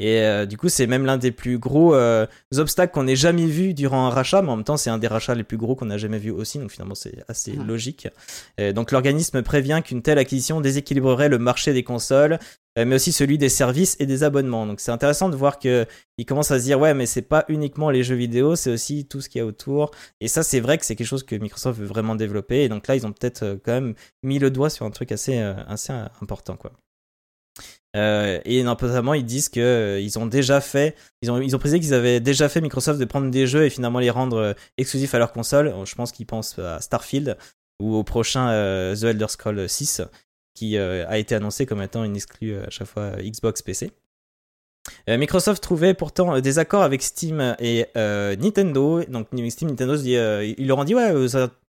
Et euh, du coup, c'est même l'un des plus gros euh, obstacles qu'on ait jamais vu durant un rachat, mais en même temps, c'est un des rachats les plus gros qu'on a jamais vu aussi, donc finalement, c'est assez logique. Donc l'organisme prévient qu'une telle acquisition déséquilibrerait le marché des consoles, euh, mais aussi celui des services et des abonnements. Donc c'est intéressant de voir que ils commencent à se dire ouais, mais c'est pas uniquement les jeux vidéo, c'est aussi tout ce qu'il y a autour. Et ça, c'est vrai que c'est quelque chose que Microsoft veut vraiment développer. Et donc là, ils ont peut-être quand même mis le doigt sur un truc assez assez important, quoi. Euh, et notamment, ils disent que euh, ils ont déjà fait, ils ont, ils ont précisé qu'ils avaient déjà fait Microsoft de prendre des jeux et finalement les rendre euh, exclusifs à leur console. Je pense qu'ils pensent à Starfield ou au prochain The Elder Scrolls 6 qui a été annoncé comme étant une exclue à chaque fois Xbox PC. Microsoft trouvait pourtant des accords avec Steam et Nintendo. Donc Steam, Nintendo ils leur ont dit ouais, vous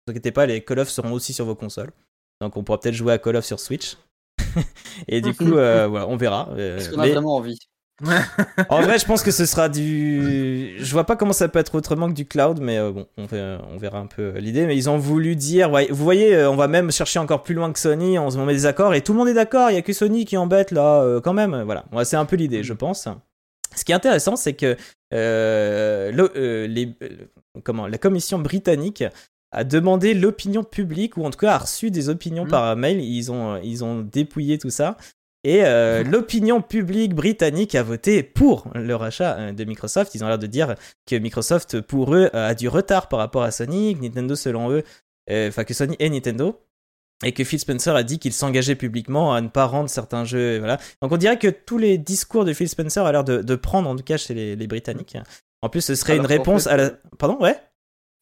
inquiétez pas, les Call of seront aussi sur vos consoles. Donc on pourra peut-être jouer à Call of sur Switch. Et du coup, euh, voilà, on verra. Euh, Est-ce qu'on a mais- vraiment envie en vrai, je pense que ce sera du. Je vois pas comment ça peut être autrement que du cloud, mais euh, bon, on verra, on verra un peu l'idée. Mais ils ont voulu dire, vous voyez, euh, on va même chercher encore plus loin que Sony, on se met des accords et tout le monde est d'accord. Il y a que Sony qui embête là, euh, quand même. Voilà, c'est un peu l'idée, je pense. Ce qui est intéressant, c'est que euh, le- euh, les, euh, comment, la commission britannique a demandé l'opinion publique, ou en tout cas a reçu des opinions Mhm. par mail. Ils ont, ils ont dépouillé tout ça. Et euh, l'opinion publique britannique a voté pour le rachat euh, de Microsoft. Ils ont l'air de dire que Microsoft, pour eux, a du retard par rapport à Sony, que Nintendo, selon eux, euh, enfin que Sony et Nintendo, et que Phil Spencer a dit qu'il s'engageait publiquement à ne pas rendre certains jeux. Voilà. Donc on dirait que tous les discours de Phil Spencer a l'air de, de prendre, en tout cas chez les, les Britanniques. En plus, ce serait Alors une réponse fait, à la. euh, Pardon, ouais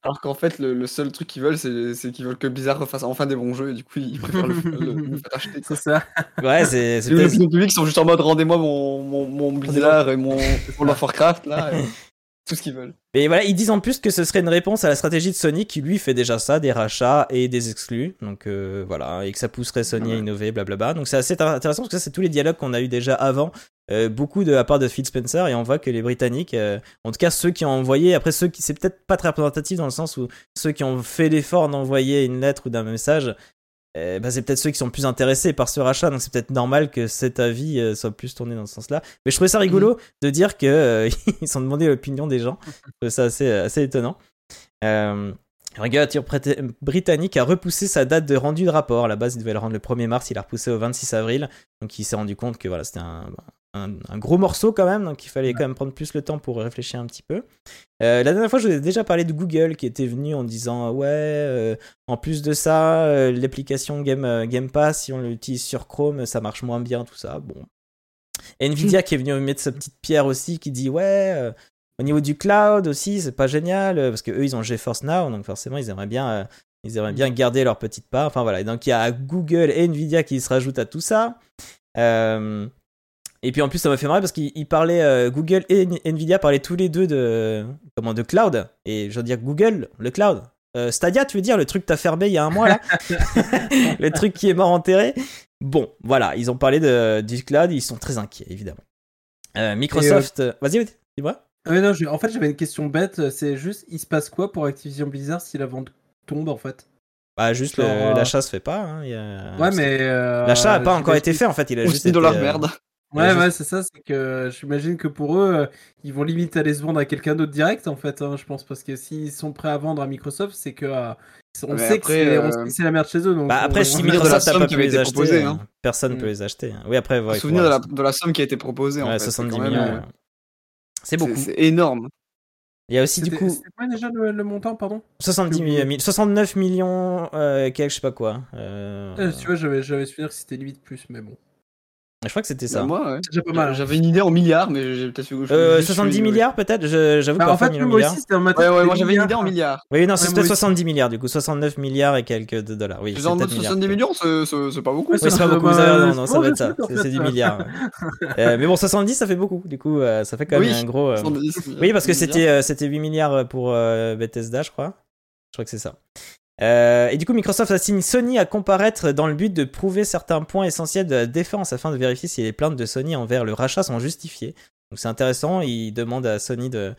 Alors qu'en fait, le, le seul truc qu'ils veulent, c'est c'est qu'ils veulent que Blizzard refasse enfin des bons jeux et du coup, ils préfèrent le, le- le faire acheter. C'est ça. Ouais, c'est c'est Les opinions publiques sont juste en mode rendez-moi mon, mon, mon Blizzard et mon World of Warcraft là, et tout ce qu'ils veulent. Mais voilà, ils disent en plus que ce serait une réponse à la stratégie de Sony qui lui fait déjà ça, des rachats et des exclus. Donc euh, voilà, et que ça pousserait Sony à Ouais. innover, blablabla. Donc c'est assez intéressant parce que ça, c'est tous les dialogues qu'on a eu déjà avant, euh, beaucoup de la part de Phil Spencer, et on voit que les Britanniques, euh, en tout cas ceux qui ont envoyé, après ceux qui, c'est peut-être pas très représentatif dans le sens où ceux qui ont fait l'effort d'envoyer une lettre ou d'un message, euh, bah, c'est peut-être ceux qui sont plus intéressés par ce rachat, donc c'est peut-être normal que cet avis euh, soit plus tourné dans ce sens-là. Mais je trouvais ça rigolo de dire que euh, ils ont demandé l'opinion des gens. Je trouvais ça assez, assez étonnant. Euh, prét- britannique a repoussé sa date de rendu de rapport. À la base, il devait le rendre le 1er mars, il a repoussé au 26 avril. Donc il s'est rendu compte que voilà, c'était un, un- un gros morceau quand même, donc il fallait quand même prendre plus le temps pour réfléchir un petit peu. Euh, la dernière fois, je vous ai déjà parlé de Google qui était venu en disant ouais, euh, en plus de ça, euh, l'application Game, Game Pass, si on l'utilise sur Chrome, ça marche moins bien, tout ça. Bon. Nvidia qui est venu mettre sa petite pierre aussi, qui dit ouais, au niveau du cloud aussi, c'est pas génial, parce que eux ils ont GeForce Now, donc forcément ils aimeraient bien, ils aimeraient bien garder leur petite part. Enfin voilà, Et donc il y a Google et Nvidia qui se rajoutent à tout ça. Euh, et puis en plus ça m'a fait marrer parce qu'ils ils parlaient, euh, Google et N- Nvidia parlaient tous les deux de, comment, de cloud. Et je veux dire Google, le cloud. Euh, Stadia, tu veux dire le truc que t'as fermé il y a un mois là Le truc qui est mort enterré Bon, voilà, ils ont parlé de, du cloud, ils sont très inquiets évidemment. Euh, Microsoft, euh, vas-y, vas-y, dis-moi. Ah ouais, non, je- en fait, j'avais une question bête. C'est juste, il se passe quoi pour Activision Blizzard si la vente tombe en fait? Bah juste euh, l'achat se fait pas. hein, il y a- Ouais, mais. euh, L'achat a pas encore été fait en fait, il a Ou juste été, leur euh, merde. Ouais, ouais, c'est ça. C'est que j'imagine que pour eux, euh, ils vont limite aller se vendre à quelqu'un d'autre direct en fait. hein, je pense parce que s'ils sont prêts à vendre à Microsoft, c'est que euh, On Mais sait que c'est on euh, sait que c'est la merde chez eux. Donc Bah, après, on- si Microsoft n'a somme pas qui pu avait les été acheter, proposée, euh, hein. personne ne Mm. peut les acheter. Oui, après, ouais, souvenir de la, de la somme qui a été proposée. en Ouais, fait, 70 c'est quand millions. ouais. C'est euh, beaucoup. C'est c'est énorme. Il y a aussi du coup c'était quoi déjà le, le montant, pardon? 70 J'ai oublié. mi- 69 millions, euh, quelque, je sais pas quoi. Euh, Euh, Tu vois, j'avais j'avais souvenir que c'était limite plus, mais bon. Je crois que c'était ça. Bah, moi, ouais. C'est déjà pas mal. J'avais une idée en milliards, mais j'ai peut-être Euh, juste 70 suivi, ouais. milliards peut-être J'avoue Bah, pas en fait, moi milliards. aussi, c'était en ma tête. Ouais, ouais, moi j'avais une idée milliards. en milliards. Oui, non, Ouais, c'est peut-être aussi. 70 milliards du coup, 69 milliards et quelques de dollars. Oui, en mode peut-être 70 milliards. millions, c'est- pas beaucoup. Oui, c'est pas Bah, beaucoup, raison, c'est non, ça va être ça. C'est du ça. milliard. ouais. Euh, mais bon, 70, ça fait beaucoup. Du coup, euh, ça fait quand même un gros. euh, 70 Oui, parce que milliards. c'était c'était 8 milliards pour Bethesda, je crois. Je crois que c'est ça. Euh, et du coup, Microsoft assigne Sony à comparaître dans le but de prouver certains points essentiels de la défense afin de vérifier si les plaintes de Sony envers le rachat sont justifiées. Donc c'est intéressant, il demande à Sony de...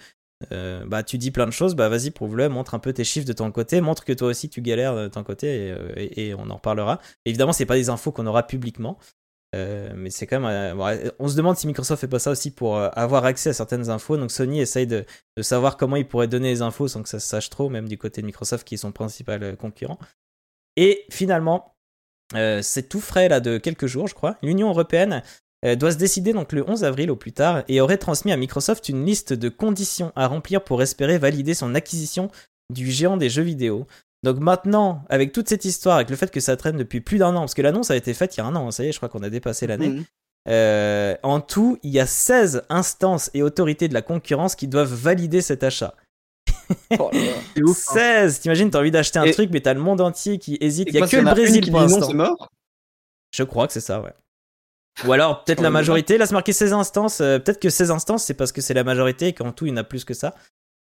euh, bah tu dis plein de choses, bah vas-y prouve-le, montre un peu tes chiffres de ton côté, montre que toi aussi tu galères de ton côté et, euh, et- et on en reparlera. Évidemment, c'est pas des infos qu'on aura publiquement. Euh, mais c'est quand même. euh, bon, on se demande si Microsoft fait pas ça aussi pour euh, avoir accès à certaines infos. Donc Sony essaye de, de savoir comment il pourrait donner les infos sans que ça se sache trop, même du côté de Microsoft qui est son principal euh, concurrent. Et finalement, euh, c'est tout frais là de quelques jours, je crois. L'Union européenne euh, doit se décider donc le 11 avril au plus tard et aurait transmis à Microsoft une liste de conditions à remplir pour espérer valider son acquisition du géant des jeux vidéo. Donc maintenant, avec toute cette histoire, avec le fait que ça traîne depuis plus d'un an, parce que l'annonce a été faite il y a un an, ça y est, je crois qu'on a dépassé l'année. Mhm. Euh, en tout, il y a 16 instances et autorités de la concurrence qui doivent valider cet achat. Oh là là. C'est ouf. hein. 16 T'imagines, t'as envie d'acheter un Et- truc, mais t'as le monde entier qui hésite. Il y a que le Brésil qui pour l'instant. c'est mort? Je crois que c'est ça, ouais. Ou alors, peut-être la mais majorité. Là, c'est marqué 16 instances. euh, peut-être que 16 instances, c'est parce que c'est la majorité et qu'en tout, il y en a plus que ça.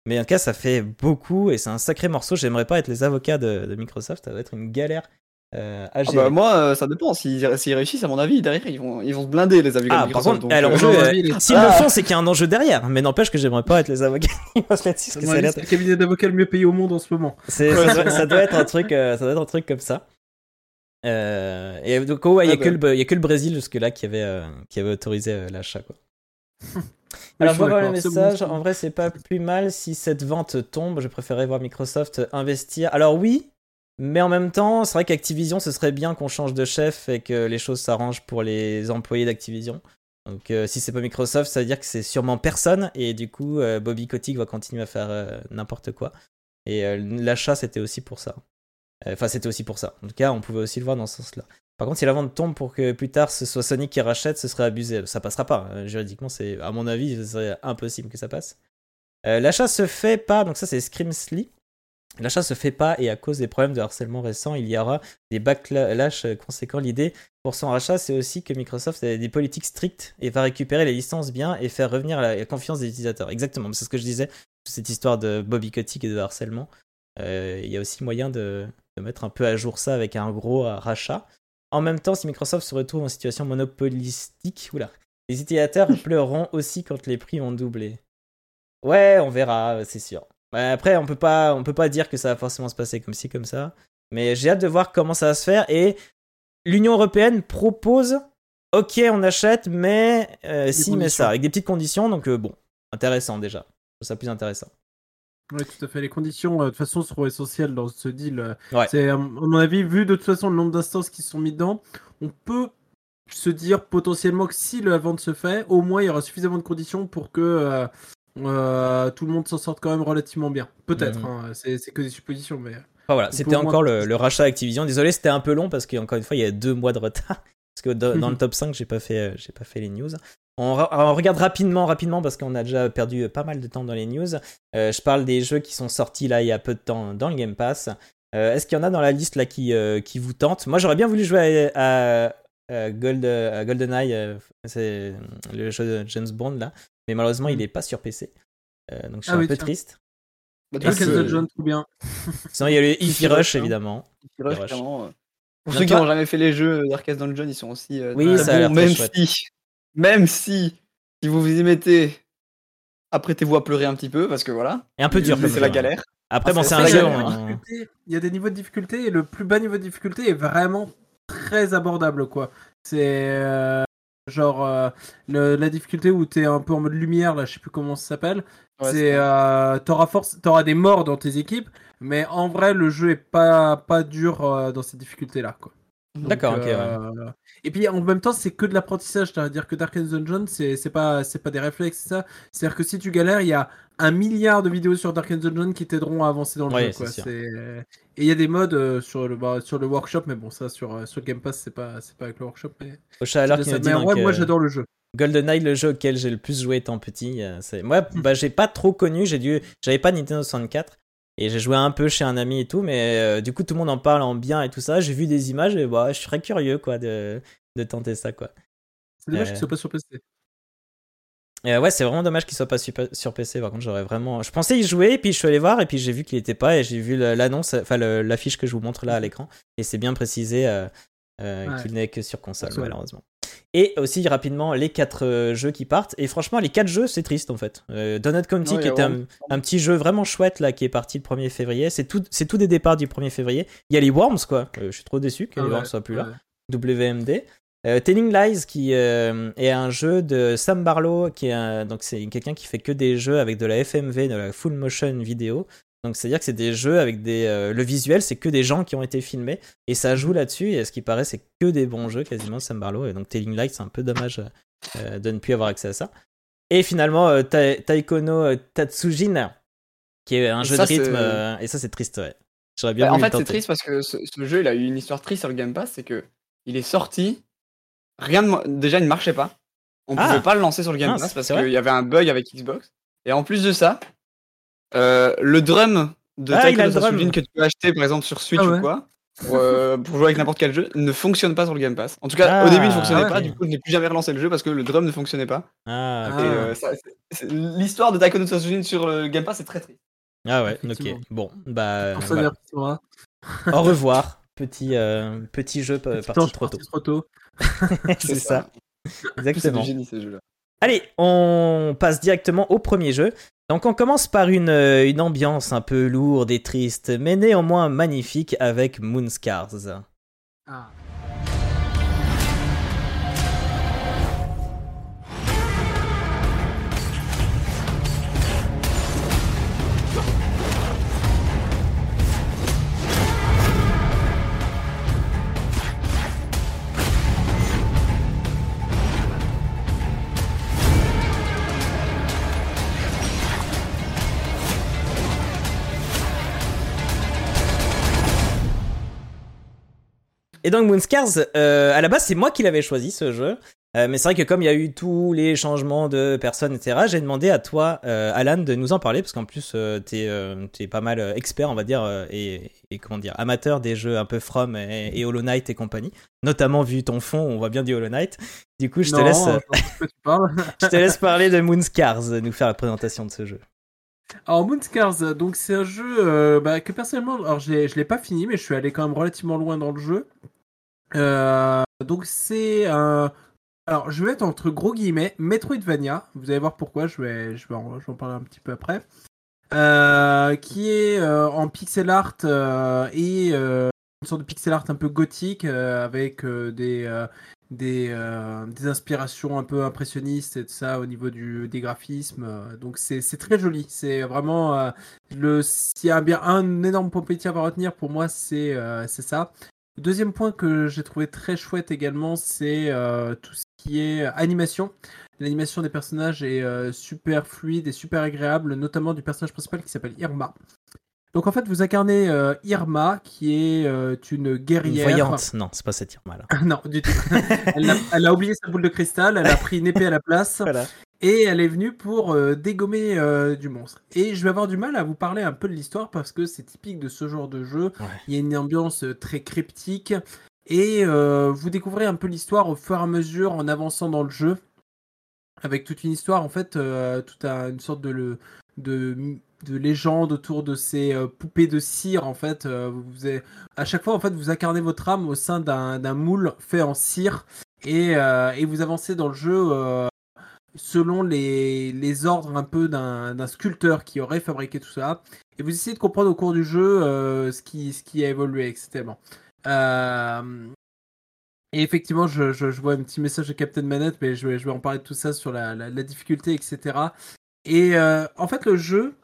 Mais en tout cas, ça fait beaucoup et c'est un sacré morceau. J'aimerais pas être les avocats de, de Microsoft. Ça va être une galère euh, à Ah gérer. bah, moi, euh, ça dépend. S'ils réussissent, à mon avis, derrière, ils vont, ils vont se blinder, les avis Ah, de par Microsoft. contre, donc, alors, euh, euh, les- S'ils Ah. le font, c'est qu'il y a un enjeu derrière. Mais n'empêche que j'aimerais pas être les avocats c'est le cabinet d'avocats le mieux payé au monde en ce moment. ça, doit, ça doit être un truc, euh, ça doit être un truc comme ça. Euh, et donc, ouais, il y a Ah que bah. a que le Brésil jusque-là qui avait, euh, qui avait autorisé euh, l'achat, quoi. Alors, je vois le message. en vrai, c'est pas plus mal si cette vente tombe. Je préférerais voir Microsoft investir. Alors, oui, mais en même temps, c'est vrai qu'Activision, ce serait bien qu'on change de chef et que les choses s'arrangent pour les employés d'Activision. Donc, euh, si c'est pas Microsoft, ça veut dire que c'est sûrement personne. Et du coup, euh, Bobby Kotick va continuer à faire euh, n'importe quoi. Et l'achat, c'était aussi pour ça. Enfin, c'était aussi pour ça. En tout cas, on pouvait aussi le voir dans ce sens-là. Par contre, si la vente tombe pour que plus tard ce soit Sony qui rachète, ce serait abusé. Ça passera pas. Euh, Juridiquement, c'est, à mon avis, ce serait impossible que ça passe. Euh, l'achat se fait pas, donc ça c'est Scrimsly. L'achat se fait pas et à cause des problèmes de harcèlement récents, il y aura des backlash conséquents. L'idée pour son rachat, c'est aussi que Microsoft a des politiques strictes et va récupérer les licences bien et faire revenir la, confiance des utilisateurs. Exactement, c'est ce que je disais. Cette histoire de Bobby Kotick et de harcèlement. Euh, il y a aussi moyen de, mettre un peu à jour ça avec un gros rachat. En même temps, si Microsoft se retrouve en situation monopolistique, oula, les utilisateurs pleureront aussi quand les prix vont doubler. Ouais, on verra, c'est sûr. Après, on peut pas, on peut pas dire que ça va forcément se passer comme ci, comme ça. Mais j'ai hâte de voir comment ça va se faire. Et l'Union européenne propose, ok, on achète, mais euh, si, mais ça, avec des petites conditions. Donc euh, bon, intéressant déjà. Je trouve ça plus intéressant. Oui, tout à fait. Les conditions, euh, de toute façon, seront essentielles dans ce deal. euh. Ouais. C'est, à mon avis, vu de toute façon le nombre d'instances qui sont mis dedans, on peut se dire potentiellement que si la vente se fait, au moins il y aura suffisamment de conditions pour que euh, euh, tout le monde s'en sorte quand même relativement bien. Peut-être, Mhm. hein, c'est, c'est que des suppositions, mais. Enfin, voilà, c'était moins encore le, rachat Activision. Désolé, c'était un peu long parce qu'encore une fois, il y a deux mois de retard. Parce que dans, dans le top 5, j'ai pas fait, euh, j'ai pas fait les news. On, ra- on regarde rapidement, rapidement parce qu'on a déjà perdu pas mal de temps dans les news. Euh, je parle des jeux qui sont sortis là il y a peu de temps dans le Game Pass. Euh, Est-ce qu'il y en a dans la liste là qui, euh, qui vous tente Moi, j'aurais bien voulu jouer à, à- à Gold, à GoldenEye, euh, c'est le jeu de James Bond là, mais malheureusement, il est pas sur PC. Euh, donc je suis Ah un oui, peu tiens. triste. bah, Ah, tu John, tout bien. Sinon, il y a le Ify Ify Rush, Rush hein. évidemment. Qui rush, Rush. euh. Pour ceux qui n'ont jamais fait les jeux d'Arcade Dungeon, ils sont aussi euh, Oui, ça a l'air bons, très même chouette. si, même si, si vous vous y mettez, apprêtez-vous à pleurer un petit peu parce que voilà, Et un peu dur c'est la galère. Après, bon, c'est un jeu. il y a- on- difficulté- Il y a des niveaux de difficulté et le plus bas niveau de difficulté est vraiment très abordable quoi. C'est euh, genre euh, le- la difficulté où t'es un peu en mode lumière, là, je sais plus comment ça s'appelle. Ouais, c'est euh, t'auras force, t'auras des morts dans tes équipes, mais en vrai le jeu est pas pas dur euh, dans cette difficulté là, quoi. D'accord, ok, ouais. euh, Et puis en même temps, c'est que de l'apprentissage. C'est-à-dire que Darkest Dungeon, c'est pas, pas des réflexes, c'est ça. C'est-à-dire que si tu galères, il y a un milliard de vidéos sur Darkest Dungeon qui t'aideront à avancer dans le Ouais, jeu. Quoi. Et il y a des modes euh, sur, le, bah, sur le workshop, mais bon, ça sur, euh, sur Game Pass, c'est pas, pas avec le workshop. Mais, alors dit Mais vrai, moi j'adore le jeu. GoldenEye, le jeu auquel j'ai le plus joué étant petit. Moi, bah, j'ai pas trop connu. J'ai dû, j'avais pas Nintendo 64 et j'ai joué un peu chez un ami et tout, mais euh, du coup tout le monde en parle en bien et tout ça. J'ai vu des images et bah, je serais curieux quoi de, de tenter ça quoi. C'est dommage euh, qu'il soit pas sur PC. Euh, ouais, c'est vraiment dommage qu'il soit pas sur PC. Par contre, j'aurais vraiment. Je pensais y jouer, et puis je suis allé voir, et puis j'ai vu qu'il était pas, et j'ai vu l'annonce, enfin l'affiche que je vous montre là à l'écran, et c'est bien précisé euh, euh, Ouais. qu'il n'est que sur console, Console. malheureusement. Et aussi rapidement les quatre euh, jeux qui partent, et franchement, les quatre jeux, c'est triste en fait. Euh, Donut County, Ouais, qui était un, petit jeu vraiment chouette là, qui est parti le 1er février, c'est tout, c'est tout des départs du 1er février. Il y a les Worms, quoi. Euh, je suis trop déçu que Ah les ouais, Worms soient plus là. ouais. WMD. Euh, Telling Lies qui euh, est un jeu de Sam Barlow qui est un- donc c'est quelqu'un qui fait que des jeux avec de la FMV, de la full motion vidéo. Donc c'est à dire que c'est des jeux avec des euh, le visuel c'est que des gens qui ont été filmés et ça joue là-dessus et à ce qui paraît c'est que des bons jeux quasiment Sam Barlow et donc Telling Lies c'est un peu dommage euh, de ne plus avoir accès à ça. Et finalement euh, Ta- Taikono euh, Tatsujin qui est un Et jeu ça, de rythme euh, et ça c'est triste ouais. J'aurais bien Bah, en fait, c'est triste parce que ce, ce jeu, il a eu une histoire triste sur le Game Pass, c'est que il est sorti, rien de, déjà il ne marchait pas. On Ah. pouvait pas le lancer sur le Game Mince, Pass parce qu'il y avait un bug avec Xbox. Et en plus de ça, euh, le drum de Ah, il a Taiko le drum. Tatsujin que tu peux acheter par exemple sur Switch Ah ouais. ou quoi, pour, euh, pour jouer avec n'importe quel jeu, ne fonctionne pas sur le Game Pass. En tout cas, Ah, au début, il ne fonctionnait ah pas. Du coup, je n'ai plus jamais relancé le jeu parce que le drum ne fonctionnait pas. Ah. Ah. Euh, c'est- c'est- l'histoire de Taiko Tatsujin sur le Game Pass est très triste. Ah ouais, ok. Bon, bah voilà. hein. Au revoir. Petit, euh, petit jeu parti trop tôt. c'est ça. C'est Exactement. du génie ces jeux-là. Allez, on passe directement au premier jeu. Donc on commence par une, euh, une ambiance un peu lourde et triste, mais néanmoins magnifique avec Moonscars. Ah. Et donc Moonscars, euh, à la base c'est moi qui l'avais choisi ce jeu. Euh, mais c'est vrai que comme il y a eu tous les changements de personnes, etc., j'ai demandé à toi, euh, Alan, de nous en parler, parce qu'en plus, t'es t'es pas mal expert, on va dire, et, et comment dire, amateur des jeux un peu From et, et Hollow Knight et compagnie. Notamment vu ton fond, on voit bien du Hollow Knight. Du coup, je te Non, laisse, je te laisse parler de Moonscars, nous faire la présentation de ce jeu. Alors Moonscars, donc c'est un jeu euh, bah, que personnellement, alors je l'ai pas fini, mais je suis allé quand même relativement loin dans le jeu. Euh, donc c'est un, alors je vais être entre gros guillemets Metroidvania. Vous allez voir pourquoi. Je vais, je vais, en, je vais en parler un petit peu après. Euh, qui est en pixel art et une sorte de pixel art un peu gothique avec des des, euh, des inspirations un peu impressionnistes et tout ça au niveau du, des graphismes. euh, Donc c'est très joli. C'est vraiment euh, le s'il y a bien un énorme point positif à retenir pour moi, c'est ça. Deuxième point que j'ai trouvé très chouette également, c'est tout ce qui est animation. L'animation des personnages est super fluide et super agréable, notamment du personnage principal qui s'appelle Irma. Donc en fait, vous incarnez euh, Irma, qui est euh, une Une guerrière. voyante. Non, c'est pas cette Irma là. non, du tout. elle, a, elle a oublié sa boule de cristal, elle a pris une épée à la place Voilà. et elle est venue pour euh, dégommer euh, du monstre. Et je vais avoir du mal à vous parler un peu de l'histoire parce que c'est typique de ce genre de jeu. Ouais. Il y a une ambiance euh, très cryptique et euh, vous découvrez un peu l'histoire au fur et à mesure en avançant dans le jeu. Avec toute une histoire, en fait, euh, toute un- une sorte de, le- de, de légende autour de ces euh, poupées de cire. En fait, Euh, vous avez- à chaque fois, en fait, vous incarnez votre âme au sein d'un moule fait en cire et, euh, et vous avancez dans le jeu selon les, les ordres un peu d'un sculpteur qui aurait fabriqué tout ça. Et vous essayez de comprendre au cours du jeu ce, qui, ce qui a évolué, etc. Et effectivement, je, je, vois un petit message de Captain Manette, mais je vais, je vais en parler de tout ça sur la, la, difficulté, etc. Et en fait, le jeu,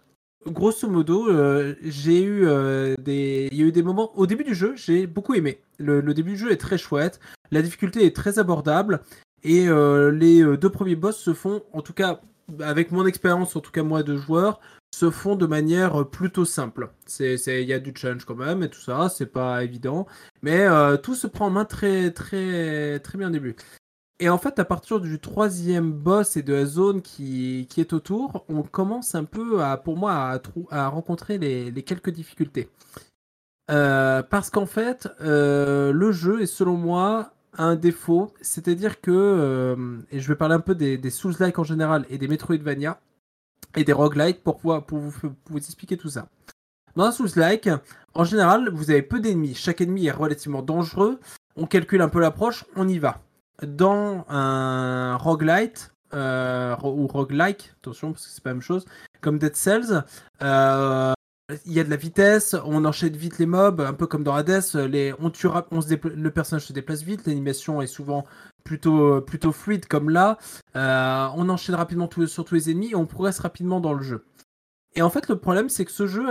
grosso modo, euh, j'ai eu euh, des, il y a eu des moments au début du jeu, j'ai beaucoup aimé. Le, début du jeu est très chouette, la difficulté est très abordable, et euh, les euh, deux premiers boss se font, en tout cas avec mon expérience, en tout cas moi de joueur, se font de manière plutôt simple. C'est, c'est, il y a du challenge quand même et tout ça, c'est pas évident, mais tout se prend en main très, très, très bien au début. Et en fait, à partir du troisième boss et de la zone qui, qui est autour, on commence un peu à, pour moi, à, rencontrer les, quelques difficultés. Euh, parce qu'en fait, euh, le jeu est selon moi un défaut, c'est-à-dire que, euh, et je vais parler un peu des, des Souls-like en général et des Metroidvania et des roguelike pour, pouvoir, pour, vous, vous expliquer tout ça. Dans un Souls-like, en général, vous avez peu d'ennemis. Chaque ennemi est relativement dangereux. On calcule un peu l'approche, on y va. Dans un roguelite, euh, ou roguelike, attention parce que c'est pas la même chose, comme Dead Cells, euh, il y a de la vitesse, on enchaîne vite les mobs, un peu comme dans Hades, on tue, on se le personnage se déplace vite, l'animation est souvent plutôt, plutôt fluide comme là, Euh, on enchaîne rapidement sur tous les ennemis et on progresse rapidement dans le jeu. Et en fait, le problème, c'est que ce jeu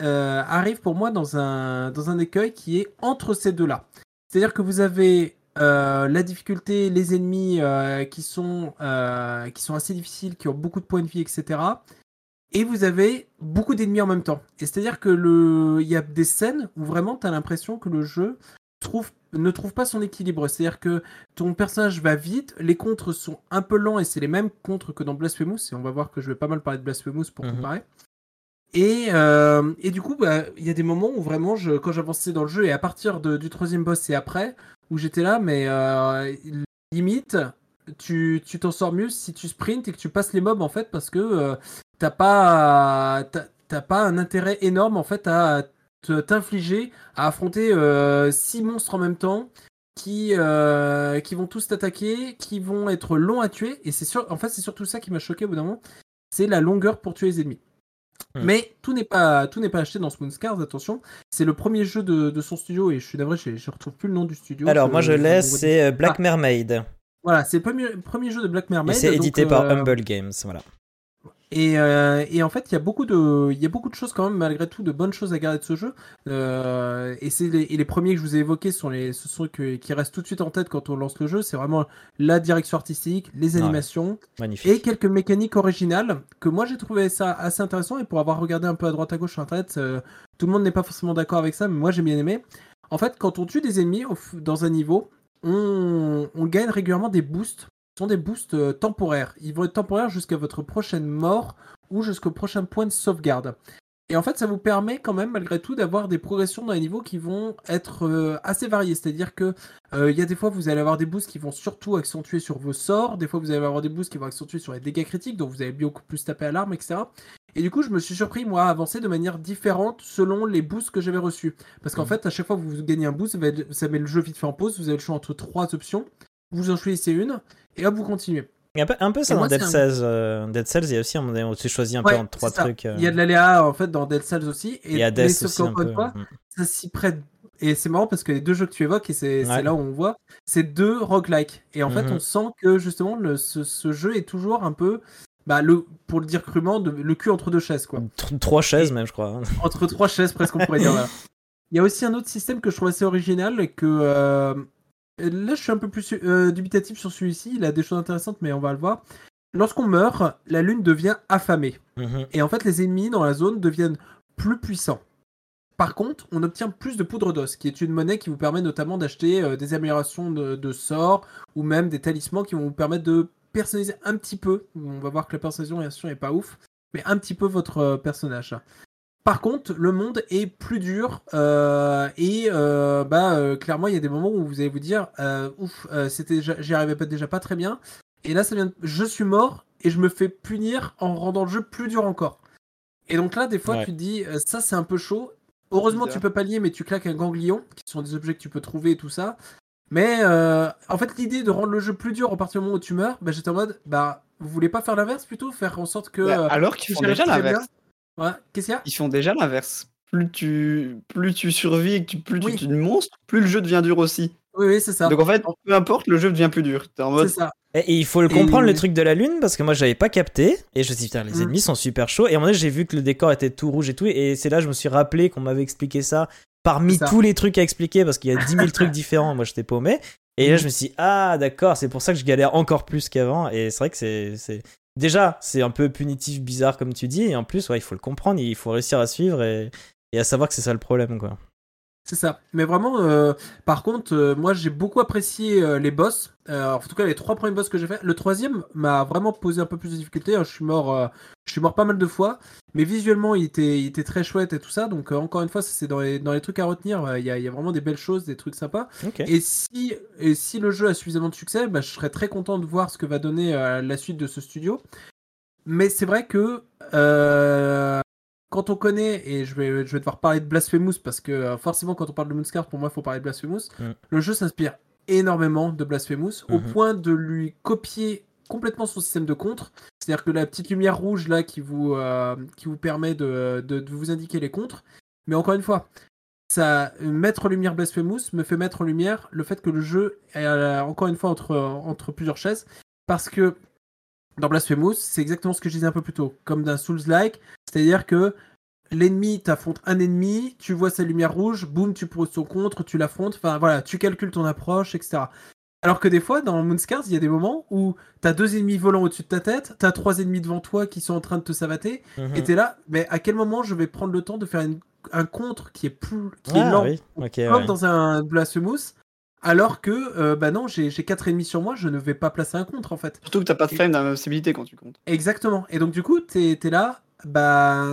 arrive pour moi dans un, dans un écueil qui est entre ces deux-là. C'est-à-dire que vous avez euh, la difficulté, les ennemis euh, qui, sont, euh, qui sont assez difficiles, qui ont beaucoup de points de vie, etc. Et vous avez beaucoup d'ennemis en même temps. Et c'est-à-dire que le, il y a des scènes où vraiment tu as l'impression que le jeu trouve, ne trouve pas son équilibre. C'est-à-dire que ton personnage va vite, les contres sont un peu lents et c'est les mêmes contres que dans Blasphemous. Et on va voir que je vais pas mal parler de Blasphemous pour Mhm. comparer. Et, et du coup, bah, il y a des moments où vraiment, je, quand j'avançais dans le jeu, et à partir de- du troisième boss et après, où j'étais là, mais euh, limite, tu t'en sors mieux si tu sprints et que tu passes les mobs en fait, parce que euh, t'as pas, t'as pas un intérêt énorme en fait à t'infliger à affronter euh, six monstres en même temps qui, euh, qui vont tous t'attaquer, qui vont être longs à tuer. Et c'est sûr, en fait, c'est surtout ça qui m'a choqué au bout d'un moment, c'est la longueur pour tuer les ennemis. Hmm. Mais tout n'est pas tout n'est pas acheté dans Spoon Scars, attention. C'est le premier jeu de, de son studio et je suis navré, je, je retrouve plus le nom du studio. Alors, moi je laisse, c'est euh, Black Ah. Mermaid. Voilà, c'est le premier, premier jeu de Black Et Mermaid. c'est donc, édité par euh, Humble Games. Voilà. Et, euh, et en fait, il y a beaucoup de, il y a beaucoup de choses quand même, malgré tout, de bonnes choses à garder de ce jeu. Euh, et c'est les, premiers que je vous ai évoqués sont les, ce sont que, qui restent tout de suite en tête quand on lance le jeu. C'est vraiment la direction artistique, les Ouais. animations Magnifique. et quelques mécaniques originales que moi j'ai trouvé ça assez intéressant. Et pour avoir regardé un peu à droite à gauche sur internet, euh, tout le monde n'est pas forcément d'accord avec ça, mais moi j'ai bien aimé. En fait, quand on tue des ennemis dans un niveau, on, on gagne régulièrement des boosts. Sont des boosts euh, temporaires. Ils vont être temporaires jusqu'à votre prochaine mort ou jusqu'au prochain point de sauvegarde. Et en fait, ça vous permet quand même, malgré tout, d'avoir des progressions dans les niveaux qui vont être euh, assez variées. C'est-à-dire que euh, il y a des fois, vous allez avoir des boosts qui vont surtout accentuer sur vos sorts. Des fois, vous allez avoir des boosts qui vont accentuer sur les dégâts critiques, donc vous allez beaucoup plus taper à l'arme, etc. Et du coup, je me suis surpris, moi, à avancer de manière différente selon les boosts que j'avais reçus. Parce qu'en Mhm. fait, à chaque fois que vous gagnez un boost, ça met le jeu vite fait en pause. Vous avez le choix entre trois options. Vous en choisissez une, et hop, vous continuez. Un peu, un peu ça Et dans moi, Dead un- Cells. euh, Dead Cells, il y a aussi où tu choisis un peu entre trois trucs. euh, Il y a de l'aléa, en fait, dans Dead Cells aussi. Et, et Hades mais sauf aussi un qu'encore peu. une fois, Mm. ça s'y prête. Et c'est marrant parce que les deux jeux que tu évoques, et c'est Ouais. là où on voit, c'est deux roguelike. Et en fait, Mhm. on sent que justement, le, ce, ce jeu est toujours un peu, bah, le, pour le dire crûment, de- le cul entre deux chaises. quoi. Tr- Trois chaises même, je crois. Entre trois chaises, presque, on pourrait dire. voilà. Il y a aussi un autre système que je trouve assez original et que. euh, là, je suis un peu plus euh, dubitatif sur celui-ci. Il a des choses intéressantes, mais on va le voir. Lorsqu'on meurt, la lune devient affamée. Mhm. Et en fait, les ennemis dans la zone deviennent plus puissants. Par contre, on obtient plus de poudre d'os, qui est une monnaie qui vous permet notamment d'acheter euh, des améliorations de, de sorts ou même des talismans qui vont vous permettre de personnaliser un petit peu. On va voir que la personnalisation n'est pas ouf, mais un petit peu votre euh, personnage. Par contre, le monde est plus dur euh, et euh, bah euh, clairement il y a des moments où vous allez vous dire euh, ouf euh, c'était déjà- j'y arrivais pas déjà pas très bien et là ça vient de- je suis mort et je me fais punir en rendant le jeu plus dur encore. Et donc là des fois Ouais. tu te dis euh, ça c'est un peu chaud. Heureusement tu peux pas lier mais tu claques un ganglion qui sont des objets que tu peux trouver et tout ça. Mais euh, en fait l'idée de rendre le jeu plus dur à partir du moment où tu meurs, bah, j'étais en mode bah vous voulez pas faire l'inverse plutôt? Faire en sorte que Bah, alors qu'ils font j'y déjà arrive très bien. l'inverse. Ouais, qu'est-ce qu'il y a? Ils font déjà l'inverse. Plus tu, plus tu survis et que tu, plus Oui. tu tues de monstres, plus le jeu devient dur aussi. Oui, oui, c'est ça. Donc en fait, peu importe, le jeu devient plus dur. T'es en mode. C'est ça. Et il faut le Et- comprendre le truc de la lune parce que moi j'avais pas capté et je me suis dit putain les Mm. ennemis sont super chauds et à un moment donné j'ai vu que le décor était tout rouge et tout et c'est là que je me suis rappelé qu'on m'avait expliqué ça parmi ça. tous les trucs à expliquer parce qu'il y a 10 000 trucs différents moi j'étais paumé et là Mm. je me suis dit, ah d'accord c'est pour ça que je galère encore plus qu'avant et c'est vrai que c'est c'est déjà c'est un peu punitif bizarre comme tu dis et en plus ouais il faut le comprendre il faut réussir à suivre et, à savoir que c'est ça le problème quoi. C'est ça. Mais vraiment, euh, par contre, euh, moi j'ai beaucoup apprécié euh, les boss. En tout cas, les trois premiers boss que j'ai fait. Le troisième m'a vraiment posé un peu plus de difficultés. hein. Je suis mort, je suis mort pas mal de fois. Mais visuellement, il était, il était très chouette et tout ça. Donc encore une fois, c'est dans les, dans les trucs à retenir. Il y, a, il y a vraiment des belles choses, des trucs sympas. Et si, et si le jeu a suffisamment de succès, bah, je serais très content de voir ce que va donner la suite de ce studio. Mais c'est vrai que euh, quand on connaît, et je vais, je vais devoir parler de Blasphemous, parce que euh, forcément quand on parle de Moonscar, pour moi il faut parler de Blasphemous, le jeu s'inspire énormément de Blasphemous, au Mhm. point de lui copier complètement son système de contre. C'est-à-dire que la petite lumière rouge là qui vous, euh, qui vous permet de, de- de vous indiquer les contres. Mais encore une fois, ça mettre en lumière Blasphemous me fait mettre en lumière le fait que le jeu est euh, encore une fois entre, entre plusieurs chaises parce que dans Blasphemous c'est exactement ce que je disais un peu plus tôt comme d'un Souls-like c'est-à-dire que l'ennemi t'affronte un ennemi tu vois sa lumière rouge boum tu poses son contre tu l'affrontes enfin voilà tu calcules ton approche etc alors que des fois dans Moonscars il y a des moments où t'as deux ennemis volants au-dessus de ta tête t'as trois ennemis devant toi qui sont en train de te savater Mhm. et t'es là mais à quel moment je vais prendre le temps de faire une- un contre qui est plus qui est Ah, lent oui. comme ouais. dans un Blasphemous, alors que, euh, bah non, j'ai j'ai quatre ennemis sur moi, je ne vais pas placer un contre en fait. Surtout que t'as pas de flame d'invincibilité quand tu comptes. Exactement. Et donc du coup, t'es es là, bah,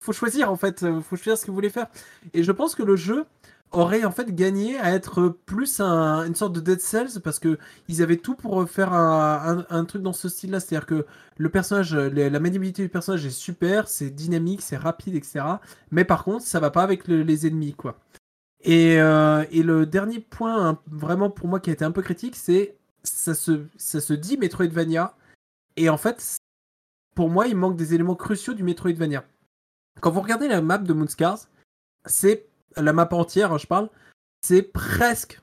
faut choisir en fait, euh, faut choisir ce que vous voulez faire. Et je pense que le jeu aurait en fait gagné à être plus un- une sorte de Dead Cells parce que ils avaient tout pour faire un, truc dans ce style-là, c'est-à-dire que le personnage, les- la maniabilité du personnage est super, c'est dynamique, c'est rapide, etc. Mais par contre, ça va pas avec le- les ennemis, quoi. Et, euh, et le dernier point, hein, vraiment pour moi qui a été un peu critique, c'est ça se, ça se dit Metroidvania. Et en fait, pour moi, il manque des éléments cruciaux du Metroidvania. Quand vous regardez la map de Moonscars, c'est la map entière, hein, je parle, c'est presque,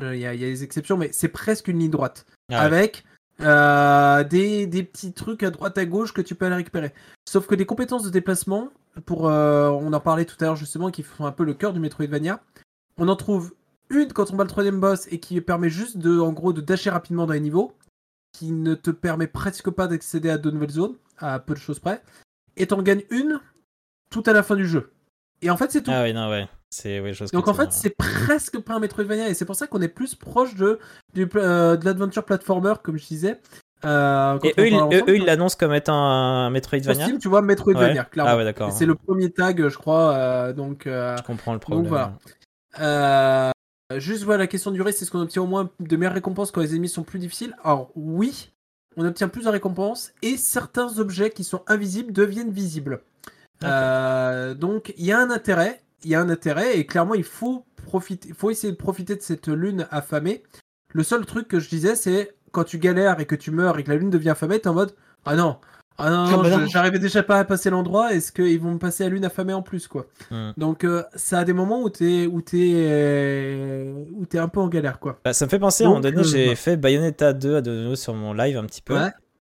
euh, il y, a il y a des exceptions, mais c'est presque une ligne droite Ah ouais. avec euh, des, des petits trucs à droite à gauche que tu peux aller récupérer. Sauf que des compétences de déplacement, pour, euh, on en parlait tout à l'heure justement, qui font un peu le cœur du Metroidvania, on en trouve une quand on bat le troisième boss et qui permet juste de, en gros, de dasher rapidement dans les niveaux, qui ne te permet presque pas d'accéder à de nouvelles zones, à peu de choses près, et t'en gagnes une tout à la fin du jeu. Et en fait, c'est tout. Ah oui non ouais que Donc en fait, c'est presque pas un Metroidvania et c'est pour ça qu'on est plus proche de, du, euh, de l'adventure platformer, comme je disais. euh, Et eux, ils, eux, l'annoncent comme étant un Metroidvania. Steam, tu vois Metroidvania, Ouais. clairement. Ah ouais, d'accord. C'est le premier tag, je crois. euh, donc, euh, Je comprends le problème. voilà. Euh, juste voilà, la question du race, c'est ce qu'on obtient au moins de meilleures récompenses quand les ennemis sont plus difficiles? Alors oui, on obtient plus de récompenses et certains objets qui sont invisibles deviennent visibles. Euh, donc il y a un intérêt, il y a un intérêt et clairement il faut profiter, il faut essayer de profiter de cette lune affamée. Le seul truc que je disais, c'est quand tu galères et que tu meurs et que la lune devient affamée, t'es en mode ah non, ah non, Ah non, bah non. j'arrivais déjà pas à passer l'endroit, est-ce qu'ils vont me passer la lune affamée en plus quoi. Donc euh, ça a des moments où t'es où t'es euh, où t'es un peu en galère quoi. Bah, ça me fait penser, à un moment donné, euh, j'ai voilà. fait Bayonetta 2 à de nouveau sur mon live un petit peu. Ouais.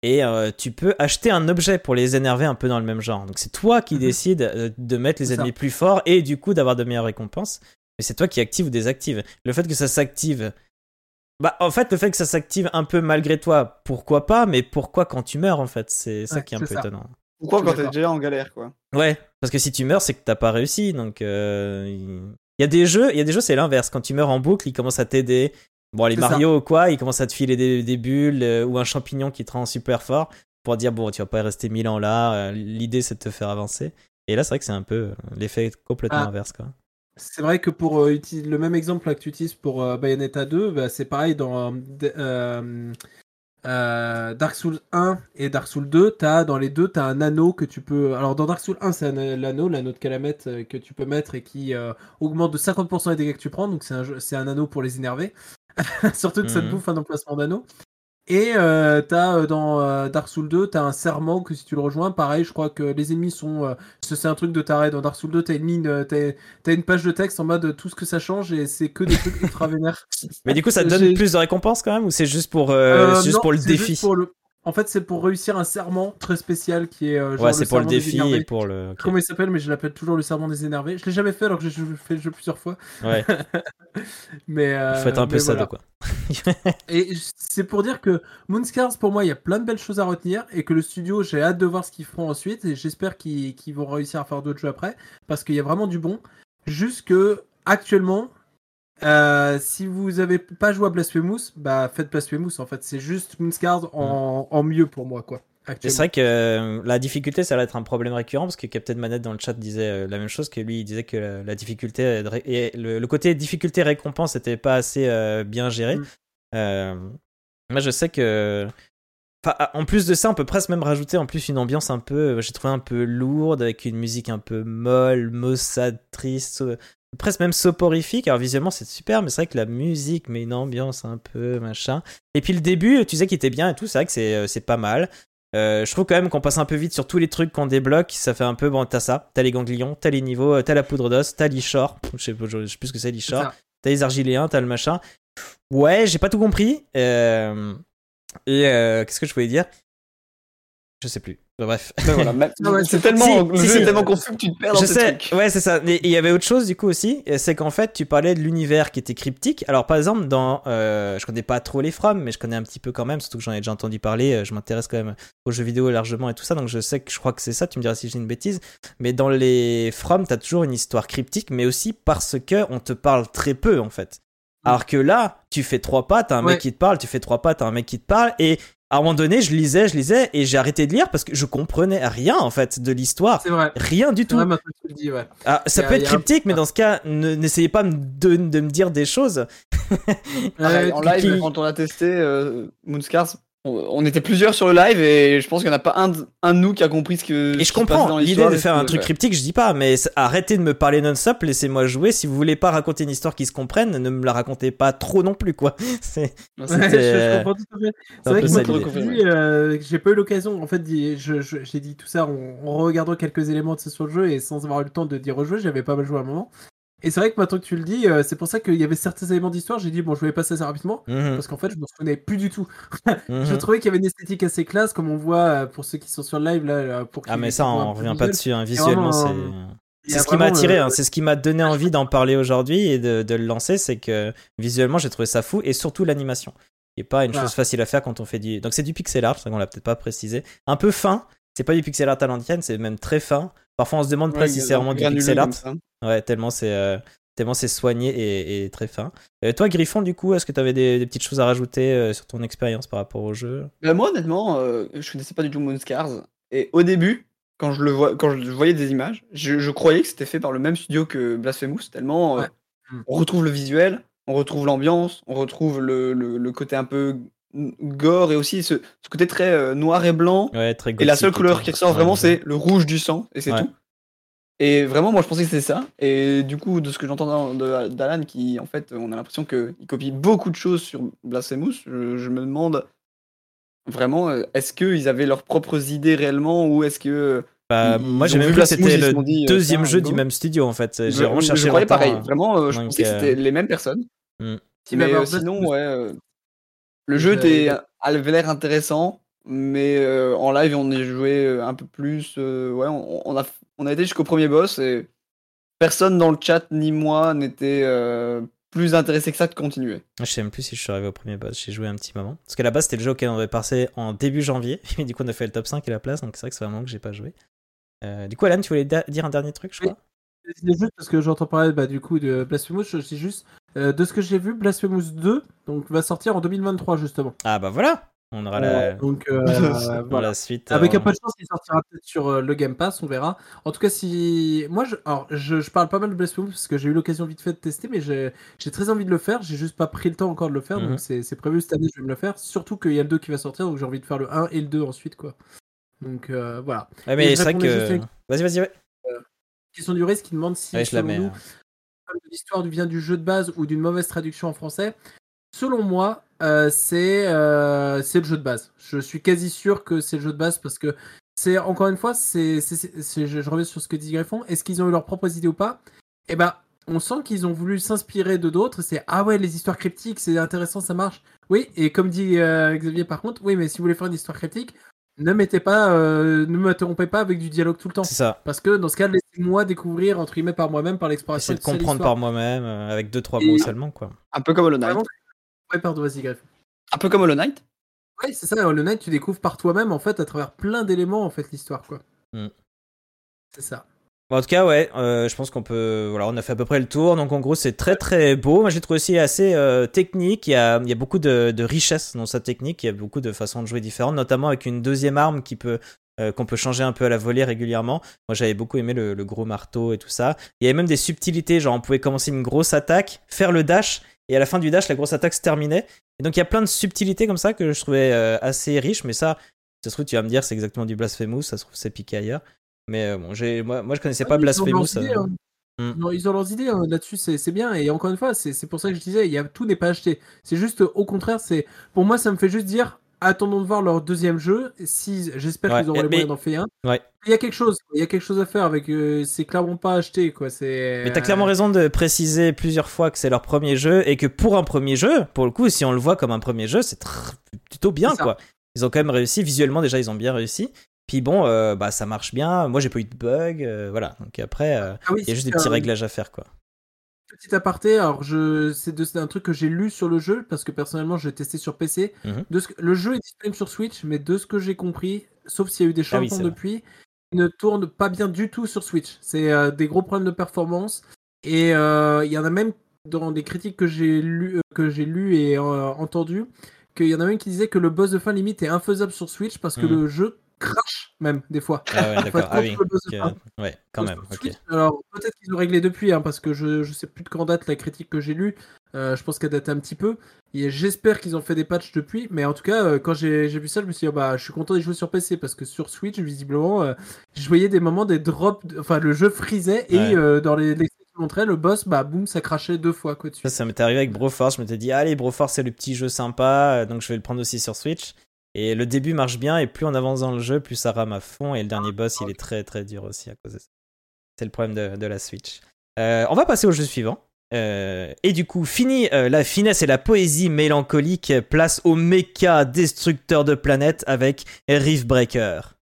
Et euh, tu peux acheter un objet pour les énerver un peu dans le même genre. Donc c'est toi qui Mhm. décides de mettre les ça. ennemis plus forts et du coup d'avoir de meilleures récompenses. Mais c'est toi qui active ou désactive. Le fait que ça s'active. Bah, en fait, le fait que ça s'active un peu malgré toi, pourquoi pas, mais pourquoi quand tu meurs, en fait? C'est ça Ouais, qui est un peu ça. étonnant. Pourquoi quand t'es déjà en galère, quoi? Ouais, parce que si tu meurs, c'est que t'as pas réussi. Donc, euh, il y a des jeux, il y a des jeux, c'est l'inverse. Quand tu meurs en boucle, ils commencent à t'aider. Bon, les ça. Mario ou quoi, ils commencent à te filer des, des bulles euh, ou un champignon qui te rend super fort pour dire bon, tu vas pas rester mille ans là. euh, L'idée, c'est de te faire avancer. Et là, c'est vrai que c'est un peu l'effet complètement Ah. inverse, quoi. C'est vrai que pour euh, utiliser le même exemple là, que tu utilises pour euh, Bayonetta 2, bah, c'est pareil dans euh, Dark Souls 1 et Dark Souls 2, t'as dans les deux t'as un anneau que tu peux. Alors dans Dark Souls 1 c'est l'anneau, l'anneau de Calamette que tu peux mettre et qui augmente de 50% les dégâts que tu prends, donc c'est un, anneau pour les énerver. Surtout que ça te Mhm. bouffe un emplacement d'anneau. Et euh, t'as euh, dans euh, Dark Souls 2, t'as un serment que si tu le rejoins, pareil, je crois que les ennemis sont. euh, ce- c'est un truc de taré. Dans Dark Souls 2, t'as euh, t'as, t'as une page de texte en mode tout ce que ça change et c'est que des trucs ultra vénères. Mais du coup, ça te donne plus de récompenses quand même ou c'est juste pour, euh, Euh, juste non, pour le défi juste pour le- En fait, c'est pour réussir un serment très spécial qui est. euh, genre Ouais, c'est pour le défi et pour le. Comment il s'appelle, mais je l'appelle toujours le serment des énervés. Je l'ai jamais fait alors que j'ai fait le jeu plusieurs fois. Ouais, Mais, euh, faut être un peu sado voilà. quoi. Et c'est pour dire que Moonscars, pour moi, il y a plein de belles choses à retenir et que le studio, j'ai hâte de voir ce qu'ils feront ensuite et j'espère qu'ils qu'ils vont réussir à faire d'autres jeux après parce qu'il y a vraiment du bon. Juste que, actuellement, euh, si vous avez pas joué à Blasphemous, bah faites Blasphemous en fait. C'est juste Moonscars en, en mieux pour moi, quoi. C'est vrai que euh, la difficulté, ça va être un problème récurrent parce que Captain Manette dans le chat disait euh, la même chose que lui, il disait que la, la difficulté et le, le côté difficulté récompense n'était pas assez bien géré. Mm. Moi, je sais que en plus de ça, on peut presque même rajouter en plus une ambiance un peu, j'ai trouvé un peu lourde avec une musique un peu molle, maussade, triste, presque même soporifique. Alors visuellement c'est super, mais c'est vrai que la musique met une ambiance un peu machin. Et puis le début, tu sais qu'il était bien et tout, c'est vrai que c'est euh, c'est pas mal. Euh, je trouve quand même qu'on passe un peu vite sur tous les trucs qu'on débloque. Ça fait un peu bon, t'as ça, t'as les ganglions, t'as les niveaux, euh, t'as la poudre d'os, t'as l'Ishor. Je sais, je sais plus ce que c'est C'est l'Ishor. ça. T'as les argiléens, t'as le machin. Ouais, j'ai pas tout compris. Euh, Et euh, qu'est-ce que je voulais dire? Je sais plus. Bon, Bref. Ben voilà, Ah ouais, c'est c'est- tellement, si, si, jeu si. est tellement confus que tu te perds dans Je sais, trucs. ouais, c'est ça. Mais il y avait autre chose du coup aussi, et c'est qu'en fait, tu parlais de l'univers qui était cryptique. Alors, par exemple, dans, euh, je connais pas trop les From, mais je connais un petit peu quand même, surtout que j'en ai déjà entendu parler. euh, Je m'intéresse quand même aux jeux vidéo largement et tout ça, donc je sais que je crois que c'est ça. Tu me diras si j'ai une bêtise. Mais dans les From, t'as toujours une histoire cryptique, mais aussi parce que on te parle très peu en fait. Alors que là, tu fais trois pas, t'as un Ouais. mec qui te parle, tu fais trois pas, t'as un mec qui te parle, et à un moment donné, je lisais, je lisais, et j'ai arrêté de lire parce que je comprenais rien en fait de l'histoire. C'est vrai. Rien du tout. vrai, maintenant que tu le dis, ouais. Ah, ça peut être un- cryptique, mais dans ce cas, ne- n'essayez pas de, de me dire des choses. Pareil, Euh, en live, qui- quand on a testé euh, Moonscars, on, on était plusieurs sur le live et je pense qu'il n'y en a pas un, de- un de nous qui a compris ce que. Et je comprends l'idée de faire un truc cryptique, je dis pas, mais arrêtez de me parler non-stop, laissez-moi jouer. Si vous voulez pas raconter une histoire qui se comprenne, ne me la racontez pas trop non plus, quoi. C'est. Ouais, je, je comprends tout à fait. C'est vrai peu que euh, j'ai pas eu l'occasion. En fait, j'ai dit tout ça en, en regardant quelques éléments de ce sur le jeu et sans avoir eu le temps de d'y rejouer. J'avais pas mal joué à un moment. Et c'est vrai que maintenant que tu le dis, euh, c'est pour ça qu'il y avait certains éléments d'histoire. J'ai dit, bon, je vais passer assez rapidement. Mhm, Parce qu'en fait, je me souvenais plus du tout. mhm. Je trouvais qu'il y avait une esthétique assez classe, comme on voit euh, pour ceux qui sont sur le live. Là, euh, pour Ah, mais ça, on peu revient pas dessus. hein. Visuellement, c'est. C'est ce qui m'a attiré, hein. c'est ce qui m'a donné envie d'en parler aujourd'hui et de, de le lancer, c'est que visuellement j'ai trouvé ça fou et surtout l'animation. qui est pas une Voilà. chose facile à faire quand on fait du. Donc c'est du pixel art, c'est qu'on l'a peut-être pas précisé. Un peu fin, c'est pas du pixel art à c'est même très fin. Parfois on se demande Ouais, presque si c'est vraiment du pixel art. Ouais, tellement c'est euh, tellement c'est soigné et, et très fin. Euh, toi Griffon, du coup, est-ce que tu avais des, des petites choses à rajouter euh, sur ton expérience par rapport au jeu? Ben, moi, honnêtement, euh, je connaissais pas du tout Moonscars. Et au début, quand je, le vois, quand je voyais des images, je, je croyais que c'était fait par le même studio que Blasphemous, tellement Ouais. On retrouve le visuel, on retrouve l'ambiance, on retrouve le, le- le côté un peu gore et aussi ce, ce côté très euh, noir et blanc. Ouais, très Et la seule couleur qui ressort vraiment, ouais. c'est le rouge du sang, et c'est Ouais. tout. Et vraiment, moi, je pensais que c'était ça. Et du coup, de ce que j'entends d'Alan, qui, en fait, on a l'impression qu'il copie beaucoup de choses sur Blasphemous, je, je me demande vraiment, euh, est-ce qu'ils avaient leurs propres idées réellement, ou est-ce que... Bah, Ils- moi j'ai même vu que c'était le dit, euh, deuxième jeu go. du même studio en fait. J'ai je, vraiment je cherché croyais longtemps, pareil. Vraiment, je Donc, pensais que euh, c'était les mêmes personnes. Hmm. Mais mais euh, sinon, ouais... le Je- jeu était, avait l'air intéressant, mais euh, en live, on y jouait euh, un peu plus. euh, ouais, on, on a, on a été jusqu'au premier boss et personne dans le chat, ni moi, n'était euh, plus intéressé que ça de continuer. Je sais même plus si je suis arrivé au premier boss, j'ai joué un petit moment. Parce qu'à la base c'était le jeu auquel on avait passé en début janvier, mais du coup on a fait le top 5 et la place, donc c'est vrai que c'est un moment que j'ai pas joué. Euh, du coup Alan, tu voulais dire un dernier truc je Oui. crois? C'est juste parce que j'entends parler bah, du coup de Blasphemous, je dis juste euh, de ce que j'ai vu, Blasphemous 2 donc, va sortir en 2023 justement. Ah bah voilà On aura la, Donc euh, voilà. la suite. Avec euh, un peu de chance, il sortira peut-être sur le Game Pass, on verra. En tout cas, si moi, je, alors, je, je parle pas mal de Blasphemous parce que j'ai eu l'occasion vite fait de tester, mais j'ai très envie de le faire. J'ai juste pas pris le temps encore de le faire, Mhm. donc c'est c'est prévu cette année, je vais me le faire. Surtout qu'il y a le 2 qui va sortir, donc j'ai envie de faire le 1 et le 2 ensuite, quoi. Donc euh, voilà. Ouais, mais c'est vrai que. avec- Vas-y, vas-y, ouais. Question du risque qui demande si Ouais, je la mets. nous, hein. Comme l'histoire vient du jeu de base ou d'une mauvaise traduction en français. Selon moi, euh, c'est euh, c'est le jeu de base. Je suis quasi sûr que c'est le jeu de base parce que c'est encore une fois, c'est je reviens sur ce que dit Griffon. Est-ce qu'ils ont eu leurs propres idées ou pas? Eh ben, on sent qu'ils ont voulu s'inspirer de d'autres. C'est ah ouais, les histoires cryptiques, c'est intéressant, ça marche. Oui, et comme dit euh, Xavier par contre, oui, mais si vous voulez faire une histoire cryptique, ne mettez pas, euh, ne m'interrompez pas avec du dialogue tout le temps. C'est ça. Parce que dans ce cas, laissez-moi découvrir entre guillemets par moi-même, par l'exploration. Essayer de comprendre par moi-même, euh, avec deux trois Et- mots seulement, quoi. Un peu comme Hollow Knight. Ouais, pardon, vas-y, Griffon. Un peu comme Hollow Knight. Ouais, c'est ça, Hollow Knight, tu découvres par toi-même, en fait, à travers plein d'éléments, en fait, l'histoire, quoi. Mm. C'est ça. Bon, en tout cas, ouais, euh, je pense qu'on peut. Voilà, on a fait à peu près le tour. Donc, en gros, c'est très très beau. Moi, j'ai trouvé aussi assez euh, technique. Il y a, il y a beaucoup de, de richesse dans sa technique. Il y a beaucoup de façons de jouer différentes, notamment avec une deuxième arme qui peut. euh, qu'on peut changer un peu à la volée régulièrement. Moi j'avais beaucoup aimé le, le gros marteau et tout ça. Il y avait même des subtilités, genre on pouvait commencer une grosse attaque, faire le dash, et à la fin du dash, la grosse attaque se terminait. Et donc il y a plein de subtilités comme ça que je trouvais assez riches, mais ça, ça se trouve, tu vas me dire, c'est exactement du Blasphemous, ça se trouve, c'est piqué ailleurs. Mais euh, bon, j'ai, moi, moi je connaissais pas Ah, leurs Blasphemous. Mm. Non, ils ont leurs idées hein, là-dessus, c'est c'est bien. Et encore une fois, c'est c'est pour ça que je disais, il y a, tout n'est pas acheté. C'est juste, au contraire, c'est pour moi, ça me fait juste dire, attendons de voir leur deuxième jeu. Si j'espère Ouais, qu'ils auront les moyens d'en faire un. Ouais. Il y a quelque chose, il y a quelque chose à faire avec. euh, c'est clairement pas acheté, quoi. C'est. Mais t'as clairement raison de préciser plusieurs fois que c'est leur premier jeu et que pour un premier jeu, pour le coup, si on le voit comme un premier jeu, c'est tr- plutôt bien quoi. Ils ont quand même réussi, visuellement déjà ils ont bien réussi. Puis bon, euh, bah ça marche bien. Moi j'ai pas eu de bug, euh, voilà. Donc après, euh, Ah oui, il y a juste des petits réglages à faire quoi. Petit aparté, alors je c'est un truc que j'ai lu sur le jeu parce que personnellement je l'ai testé sur PC. Mhm. De ce le jeu est disponible sur Switch, mais de ce que j'ai compris, sauf s'il y a eu des Ah oui, changements vrai. depuis, il ne tourne pas bien du tout sur Switch. C'est des gros problèmes de performance et il y en a même dans des critiques que j'ai lu, euh, que j'ai lu et euh, entendu, qu'il y en a même qui disaient que le boss de fin limite est infaisable sur Switch parce que Mhm. le jeu crache même des fois. Ah ouais, d'accord. Ah oui. contre le boss de ok. fin. Ouais, quand même. Alors peut-être qu'ils ont réglé depuis, hein, parce que je, je sais plus de quand date la critique que j'ai lue. Euh, je pense qu'elle date un petit peu. Et j'espère qu'ils ont fait des patchs depuis. Mais en tout cas, euh, quand j'ai vu ça, je me suis dit, oh, bah, je suis content d'y jouer sur PC parce que sur Switch, visiblement, euh, je voyais des moments des drops. de- Enfin, le jeu frisait et Ouais. euh, dans les, les qui montraient, le boss, bah, boum, ça crachait deux fois quoi dessus. Ça, ça m'était arrivé avec Broforce. Je m'étais dit, allez, Broforce, c'est le petit jeu sympa, euh, donc je vais le prendre aussi sur Switch. Et le début marche bien, et plus on avance dans le jeu, plus ça rame à fond. Et le dernier boss, il est très très dur aussi à cause de ça. C'est le problème de, de la Switch. Euh, on va passer au jeu suivant. Euh, et du coup, fini euh, la finesse et la poésie mélancolique, place au méca destructeur de planètes avec Reef Breaker.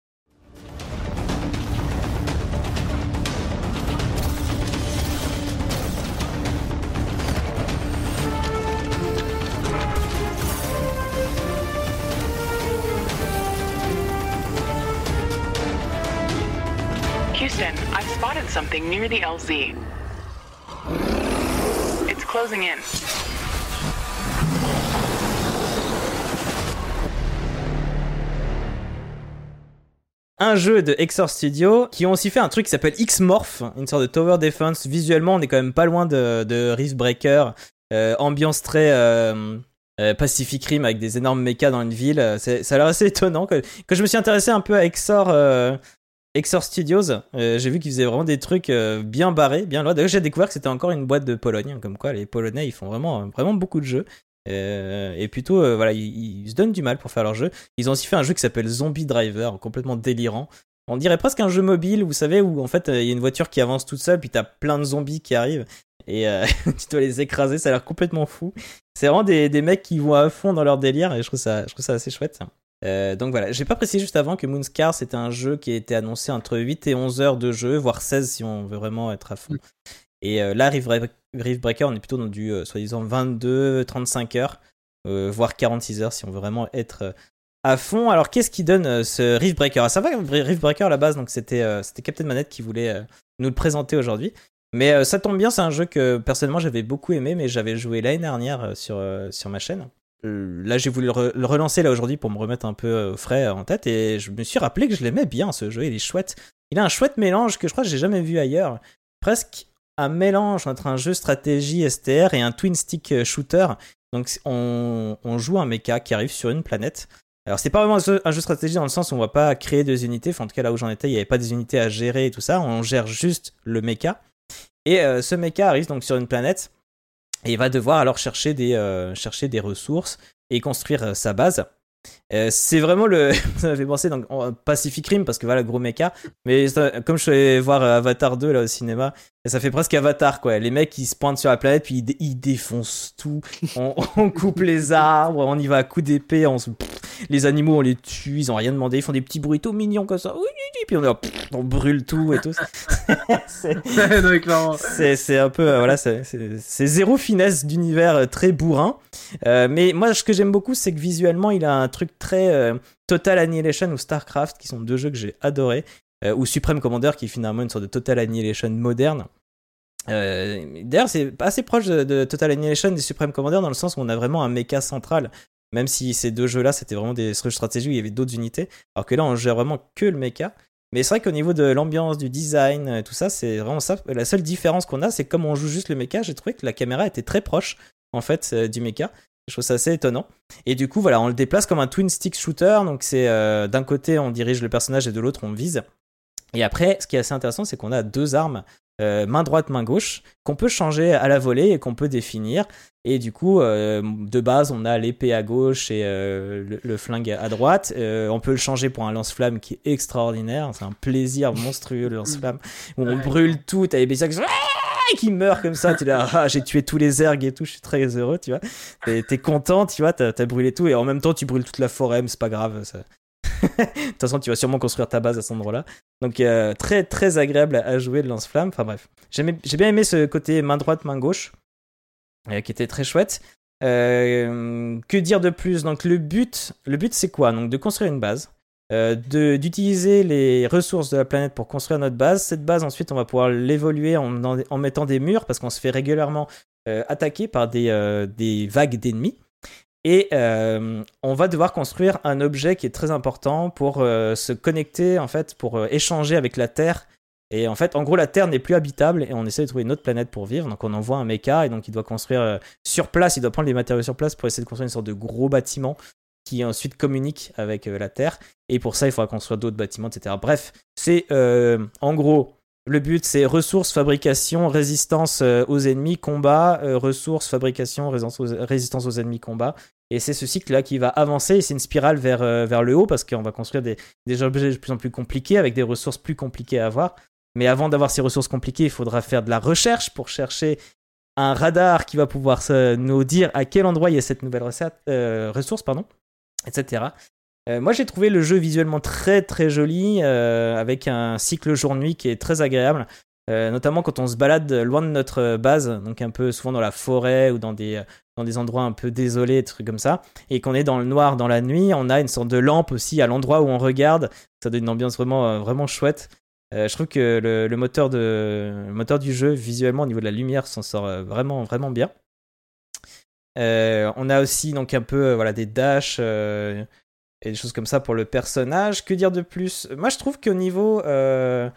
It's closing in. un jeu de Exor Studio qui ont aussi fait un truc qui s'appelle X-Morph, une sorte de tower defense. Visuellement, on est quand même pas loin de, Rift Breaker. Euh, ambiance très euh, euh, Pacific Rim avec des énormes mechas dans une ville. Ça a l'air assez étonnant. Quand, je me suis intéressé un peu à Exor, Exor Studios, euh, j'ai vu qu'ils faisaient vraiment des trucs euh, bien barrés, bien loin. D'ailleurs, j'ai découvert que c'était encore une boîte de Pologne. Comme quoi, les Polonais, ils font vraiment, vraiment beaucoup de jeux. Euh, et plutôt, voilà, ils, se donnent du mal pour faire leur jeu. Ils ont aussi fait un jeu qui s'appelle Zombie Driver, complètement délirant. On dirait presque un jeu mobile, vous savez, où en fait il y a une voiture qui avance toute seule, puis t'as plein de zombies qui arrivent, et tu dois les écraser, ça a l'air complètement fou. C'est vraiment des, des mecs qui vont à fond dans leur délire, et je trouve ça, je trouve ça assez chouette. Euh, donc voilà, j'ai pas précisé juste avant que Moonscar c'était un jeu qui a été annoncé entre 8 et 11 heures de jeu, voire 16 si on veut vraiment être à fond. Et euh, là, Rift Break- Rift Breaker, on est plutôt dans du euh, soi-disant 22-35 heures, euh, voire 46 heures si on veut vraiment être à fond. Alors, qu'est-ce qui donne ce Rift Breaker? Ça va, Rift Breaker à la base, donc c'était Captain Manette qui voulait nous le présenter aujourd'hui. Mais ça tombe bien, c'est un jeu que personnellement j'avais beaucoup aimé, mais j'avais joué l'année dernière sur, sur ma chaîne. Euh, là, j'ai voulu le, re- le relancer là aujourd'hui pour me remettre un peu euh, frais en tête, et je me suis rappelé que je l'aimais bien ce jeu, il est chouette. Il a un chouette mélange que je crois que j'ai jamais vu ailleurs. Presque un mélange entre un jeu stratégie STR et un twin stick euh, shooter. Donc on, joue un mecha qui arrive sur une planète. Alors c'est pas vraiment un jeu, stratégie dans le sens où on va pas créer des unités. En tout cas là où j'en étais, il y avait pas des unités à gérer et tout ça. On gère juste le mecha. Et euh, ce mecha arrive donc sur une planète et il va devoir alors chercher des, euh, chercher des ressources et construire euh, sa base. Euh, c'est vraiment le. ça m'a fait penser donc en Pacific Rim parce que voilà, gros mecha. Mais comme je suis allé voir Avatar 2 là au cinéma, et ça fait presque Avatar quoi. Les mecs ils se pointent sur la planète puis ils, dé- ils défoncent tout. On, on coupe les arbres, on y va à coups d'épée, on se- pff, les animaux on les tue, ils ont rien demandé, ils font des petits bruits tout mignons comme ça. Puis on, pff, on brûle tout et tout. C'est- un peu euh, voilà c'est- zéro finesse d'univers euh, très bourrin Euh, mais moi ce que j'aime beaucoup c'est que visuellement il a un truc très euh, Total Annihilation ou Starcraft qui sont deux jeux que j'ai adoré euh, ou Supreme Commander qui est finalement une sorte de Total Annihilation moderne Euh, d'ailleurs c'est assez proche de, Total Annihilation et Supreme Commander dans le sens où on a vraiment un mecha central même si ces deux jeux là c'était vraiment des jeux de stratégie où il y avait d'autres unités alors que là on gère vraiment que le mecha mais c'est vrai qu'au niveau de l'ambiance, du design, euh, tout ça, c'est vraiment ça. La seule différence qu'on a, c'est comme on joue juste le mecha, j'ai trouvé que la caméra était très proche, en fait, euh, du mecha. Je trouve ça assez étonnant. Et du coup, voilà, on le déplace comme un twin stick shooter. Donc, c'est euh, d'un côté, on dirige le personnage et de l'autre, on vise. Et après, ce qui est assez intéressant, c'est qu'on a deux armes, euh, main droite, main gauche, qu'on peut changer à la volée et qu'on peut définir. Et du coup, euh, de base, on a l'épée à gauche et euh, le, le flingue à droite. On peut le changer pour un lance-flamme qui est extraordinaire. C'est un plaisir monstrueux, le lance-flamme, où on brûle tout. T'as les bestiaux qui, sont- Ah qui meurent comme ça. Tu là, ah, j'ai tué tous les ergs et tout. Je suis très heureux, tu vois. T'es content, tu vois. T'as as brûlé tout et en même temps, tu brûles toute la forêt, mais c'est pas grave. Ça... de toute façon, tu vas sûrement construire ta base à cet endroit-là. Donc, euh, très, très agréable à, jouer le lance-flamme. Enfin, bref. J'ai bien aimé ce côté main droite, main gauche, euh, qui était très chouette. Euh, que dire de plus? Donc, le but, le but c'est quoi? Donc, de construire une base. d'utiliser les ressources de la planète pour construire notre base. Cette base, ensuite, on va pouvoir l'évoluer en, en- en mettant des murs parce qu'on se fait régulièrement attaquer par des, des vagues d'ennemis. Et euh, on va devoir construire un objet qui est très important pour euh, se connecter, en fait, pour euh, échanger avec la Terre. Et en fait, en gros, la Terre n'est plus habitable et on essaie de trouver une autre planète pour vivre. Donc on envoie un mecha et donc il doit construire sur place, il doit prendre les matériaux sur place pour essayer de construire une sorte de gros bâtiment qui ensuite communique avec la Terre. Et pour ça, il faudra construire d'autres bâtiments, etc. Bref, c'est en gros le but, c'est ressources, fabrication, résistance euh, aux ennemis, combat, euh, ressources, fabrication, résistance aux, ennemis, combat. Et c'est ce cycle-là qui va avancer. Et c'est une spirale vers, euh, vers le haut parce qu'on va construire des, des objets de plus en plus compliqués avec des ressources plus compliquées à avoir. Mais avant d'avoir ces ressources compliquées, il faudra faire de la recherche pour chercher un radar qui va pouvoir nous dire à quel endroit il y a cette nouvelle ressource, pardon, etc. Euh, moi, j'ai trouvé le jeu visuellement très très joli, euh, avec un cycle jour-nuit qui est très agréable, euh, notamment quand on se balade loin de notre base, donc un peu souvent dans la forêt ou dans des, dans des endroits un peu désolés, des trucs comme ça, et qu'on est dans le noir dans la nuit, on a une sorte de lampe aussi à l'endroit où on regarde, ça donne une ambiance vraiment, vraiment chouette. Je trouve que le, moteur de, moteur du jeu, visuellement au niveau de la lumière, s'en sort vraiment, vraiment bien. On a aussi donc un peu voilà des dashs et des choses comme ça pour le personnage. Que dire de plus? Moi, je trouve qu'au niveau euh,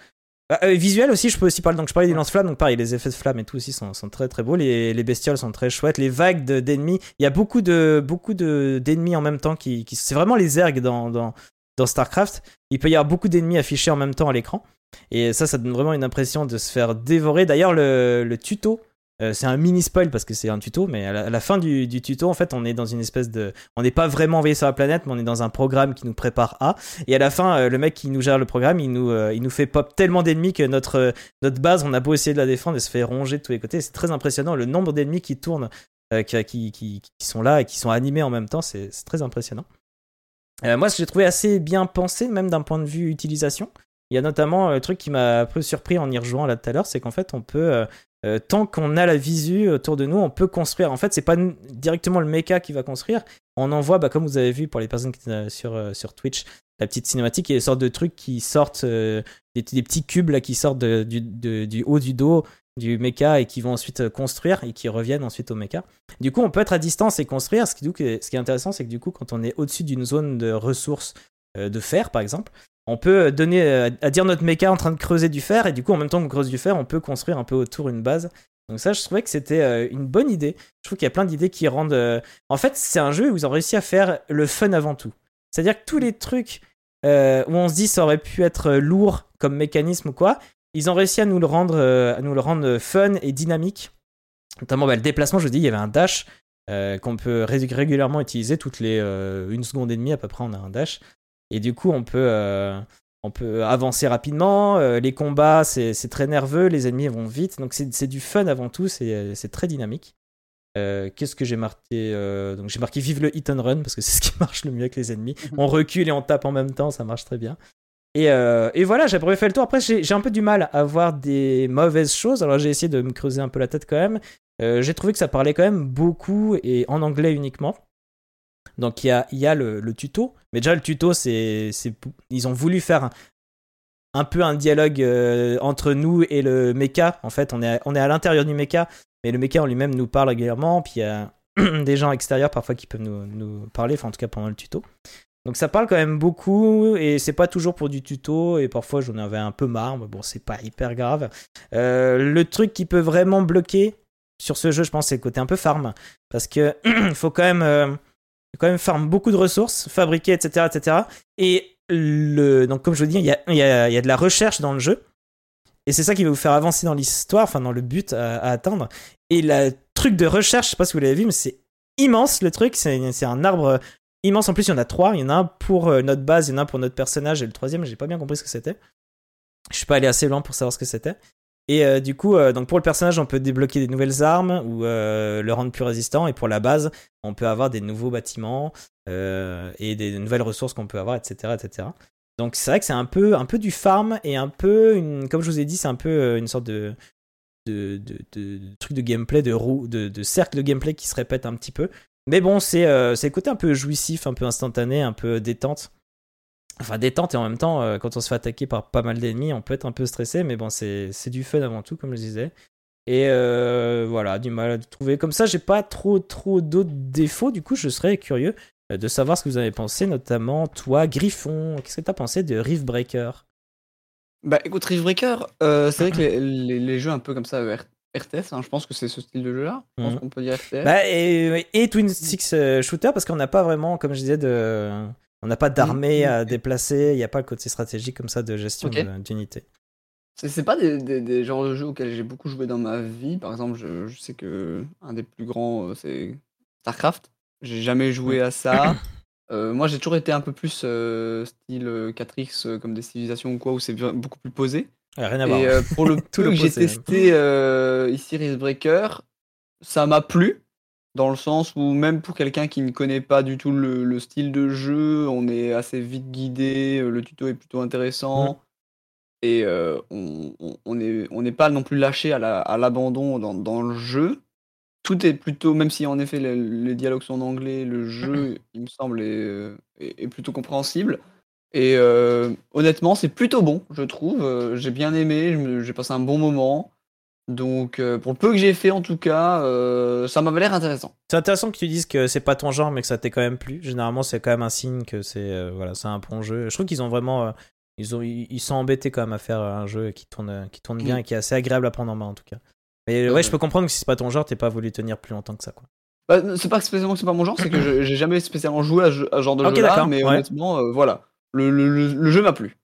bah, euh, visuel aussi, je peux aussi parler. Donc, je parlais des lance-flammes. Donc, pareil, les effets de flammes et tout aussi sont, sont très très beaux. Les, les bestioles sont très chouettes. Les vagues de- d'ennemis. Il y a beaucoup de beaucoup de d'ennemis en même temps qui, qui c'est vraiment les ergs dans, dans dans Starcraft. Il peut y avoir beaucoup d'ennemis affichés en même temps à l'écran. Et ça, ça donne vraiment une impression de se faire dévorer. D'ailleurs, le, le tuto, euh, c'est un mini spoil parce que c'est un tuto, mais à la, fin du, tuto, en fait, on est dans une espèce de. On n'est pas vraiment envoyé sur la planète, mais on est dans un programme qui nous prépare à. Et à la fin, euh, le mec qui nous gère le programme, il nous, euh, il nous fait pop tellement d'ennemis que notre, notre base, on a beau essayer de la défendre, elle se fait ronger de tous les côtés. C'est très impressionnant. Le nombre d'ennemis qui tournent, qui, qui, qui, qui sont là et qui sont animés en même temps, c'est très impressionnant. Moi, j'ai trouvé assez bien pensé, même d'un point de vue utilisation. Il y a notamment le truc qui m'a un peu surpris en y rejoignant là tout à l'heure, c'est qu'en fait, on peut, euh, tant qu'on a la visu autour de nous, on peut construire. En fait, c'est pas directement le mecha qui va construire. On envoie, bah, comme vous avez vu pour les personnes qui euh, sur, euh, sur Twitch, la petite cinématique et des sortes de trucs qui sortent, des, petits cubes là qui sortent du, haut du dos du mecha et qui vont ensuite construire et qui reviennent ensuite au mecha. Du coup, on peut être à distance et construire. Ce qui, ce qui est intéressant, c'est que du coup, quand on est au-dessus d'une zone de ressources de fer, par exemple, on peut donner euh, à dire notre mecha en train de creuser du fer et du coup, en même temps qu'on creuse du fer, on peut construire un peu autour une base. Donc ça, je trouvais que c'était euh, une bonne idée. Je trouve qu'il y a plein d'idées qui rendent. euh, En fait, c'est un jeu où ils ont réussi à faire le fun avant tout. C'est-à-dire que tous les trucs euh, où on se dit ça aurait pu être euh, lourd comme mécanisme ou quoi, ils ont réussi à nous le rendre, euh, fun et dynamique. Notamment bah, le déplacement, je dis, il y avait un dash. euh, qu'on peut ré- régulièrement utiliser toutes les euh, une seconde et demie à peu près. On a un dash et du coup on peut euh, on peut avancer rapidement. euh, les combats c'est très nerveux, les ennemis vont vite, donc c'est du fun avant tout. C'est c'est très dynamique. Euh, Qu'est-ce que j'ai marqué euh, Donc j'ai marqué vive le hit and run parce que c'est ce qui marche le mieux avec les ennemis. On recule et on tape en même temps, ça marche très bien. Et, euh, et voilà, j'ai fait le tour. Après, j'ai j'ai un peu du mal à voir des mauvaises choses. Alors j'ai essayé de me creuser un peu la tête quand même. Euh, j'ai trouvé que ça parlait quand même beaucoup et en anglais uniquement. Donc il y a, y a le, le tuto. Mais déjà, le tuto, c'est, ils ont voulu faire un, peu un dialogue euh, entre nous et le mecha. En fait, on est, à- l'intérieur du mecha, mais le mecha en lui-même nous parle régulièrement. Puis il y a des gens extérieurs parfois qui peuvent nous, parler, enfin en tout cas pendant le tuto. Donc ça parle quand même beaucoup et c'est pas toujours pour du tuto et parfois j'en avais un peu marre, mais bon c'est pas hyper grave. Euh, le truc qui peut vraiment bloquer sur ce jeu, je pense, c'est le côté un peu farm parce que faut quand même euh, quand même farm beaucoup de ressources, fabriquer, etc., etc. Et le donc comme je vous dis, il y a, y, a, y a de la recherche dans le jeu et c'est ça qui va vous faire avancer dans l'histoire, enfin dans le but à, atteindre. Et le truc de recherche, je sais pas si vous l'avez vu, mais c'est immense le truc. C'est un arbre immense. En plus, il y en a trois. Il y en a un pour euh, notre base, il y en a un pour notre personnage, et le troisième, j'ai pas bien compris ce que c'était. Je suis pas allé assez loin pour savoir ce que c'était. Et euh, du coup, euh, donc pour le personnage, on peut débloquer des nouvelles armes ou euh, le rendre plus résistant. Et pour la base, on peut avoir des nouveaux bâtiments et des nouvelles ressources qu'on peut avoir, etc., etc. Donc c'est vrai que c'est un peu, un peu du farm et un peu, une, comme je vous ai dit, c'est un peu une sorte de, de, de, truc de gameplay, de roue, de, cercle de gameplay qui se répète un petit peu. Mais bon, c'est le côté un peu jouissif, un peu instantané, un peu détente. Enfin, détente et en même temps, euh, quand on se fait attaquer par pas mal d'ennemis, on peut être un peu stressé, mais bon, c'est du fun avant tout, comme je disais. Et euh, voilà, du mal à trouver. Comme ça, j'ai pas trop, trop d'autres défauts. Du coup, je serais curieux euh, de savoir ce que vous avez pensé, notamment toi, Griffon. Qu'est-ce que t'as pensé de Reefbreaker Bah écoute, Riftbreaker, euh, c'est vrai que les, les- les jeux un peu comme ça, RTS, hein, je pense que c'est ce style de jeu-là. Je pense Mhm. qu'on peut dire RTS. Bah, et, et Twin Six Shooter, parce qu'on n'a pas vraiment, comme je disais, de. On n'a pas d'armée Mhm. à déplacer, il n'y a pas le côté stratégique comme ça de gestion Ok. de- d'unité. C'est pas des, des, des genres de jeux auxquels j'ai beaucoup joué dans ma vie. Par exemple, je, je sais que un des plus grands, euh, c'est StarCraft. J'ai jamais joué à ça. Euh, moi, j'ai toujours été un peu plus euh, style euh, 4X, euh, comme des civilisations ou quoi, où c'est beaucoup plus posé. Rien à voir. Et pour le Tout peu que j'ai même. testé ici Riftbreaker, ça m'a plu. Dans le sens où même pour quelqu'un qui ne connaît pas du tout le, le style de jeu, on est assez vite guidé, euh, le tuto est plutôt intéressant. Et euh, on n'est on pas non plus lâché à la- à l'abandon dans, dans le jeu. Tout est plutôt, même si en effet les, les dialogues sont en anglais, le jeu, il me semble, est, euh, est- est plutôt compréhensible. Et euh, honnêtement, c'est plutôt bon, je trouve. J'ai bien aimé, j'ai passé un bon moment. Donc, euh, pour le peu que j'ai fait, en tout cas, euh, ça m'avait l'air intéressant. C'est intéressant que tu dises que c'est pas ton genre, mais que ça t'est quand même plu. Généralement, c'est quand même un signe que c'est euh, voilà, c'est un bon jeu. Je trouve qu'ils ont vraiment. ils, ont, ils, sont embêtés quand même à faire un jeu qui tourne, qui tourne bien Mm. et qui est assez agréable à prendre en main en tout cas. Mais Ouais, je peux comprendre que si c'est pas ton genre, t'es pas voulu tenir plus longtemps que ça. Quoi. Bah, c'est pas spécialement que c'est pas mon genre, c'est que j'ai jamais spécialement joué à, ce- genre de Ok, jeu-là, mais ouais. honnêtement, voilà. Le, le- le- le jeu m'a plu.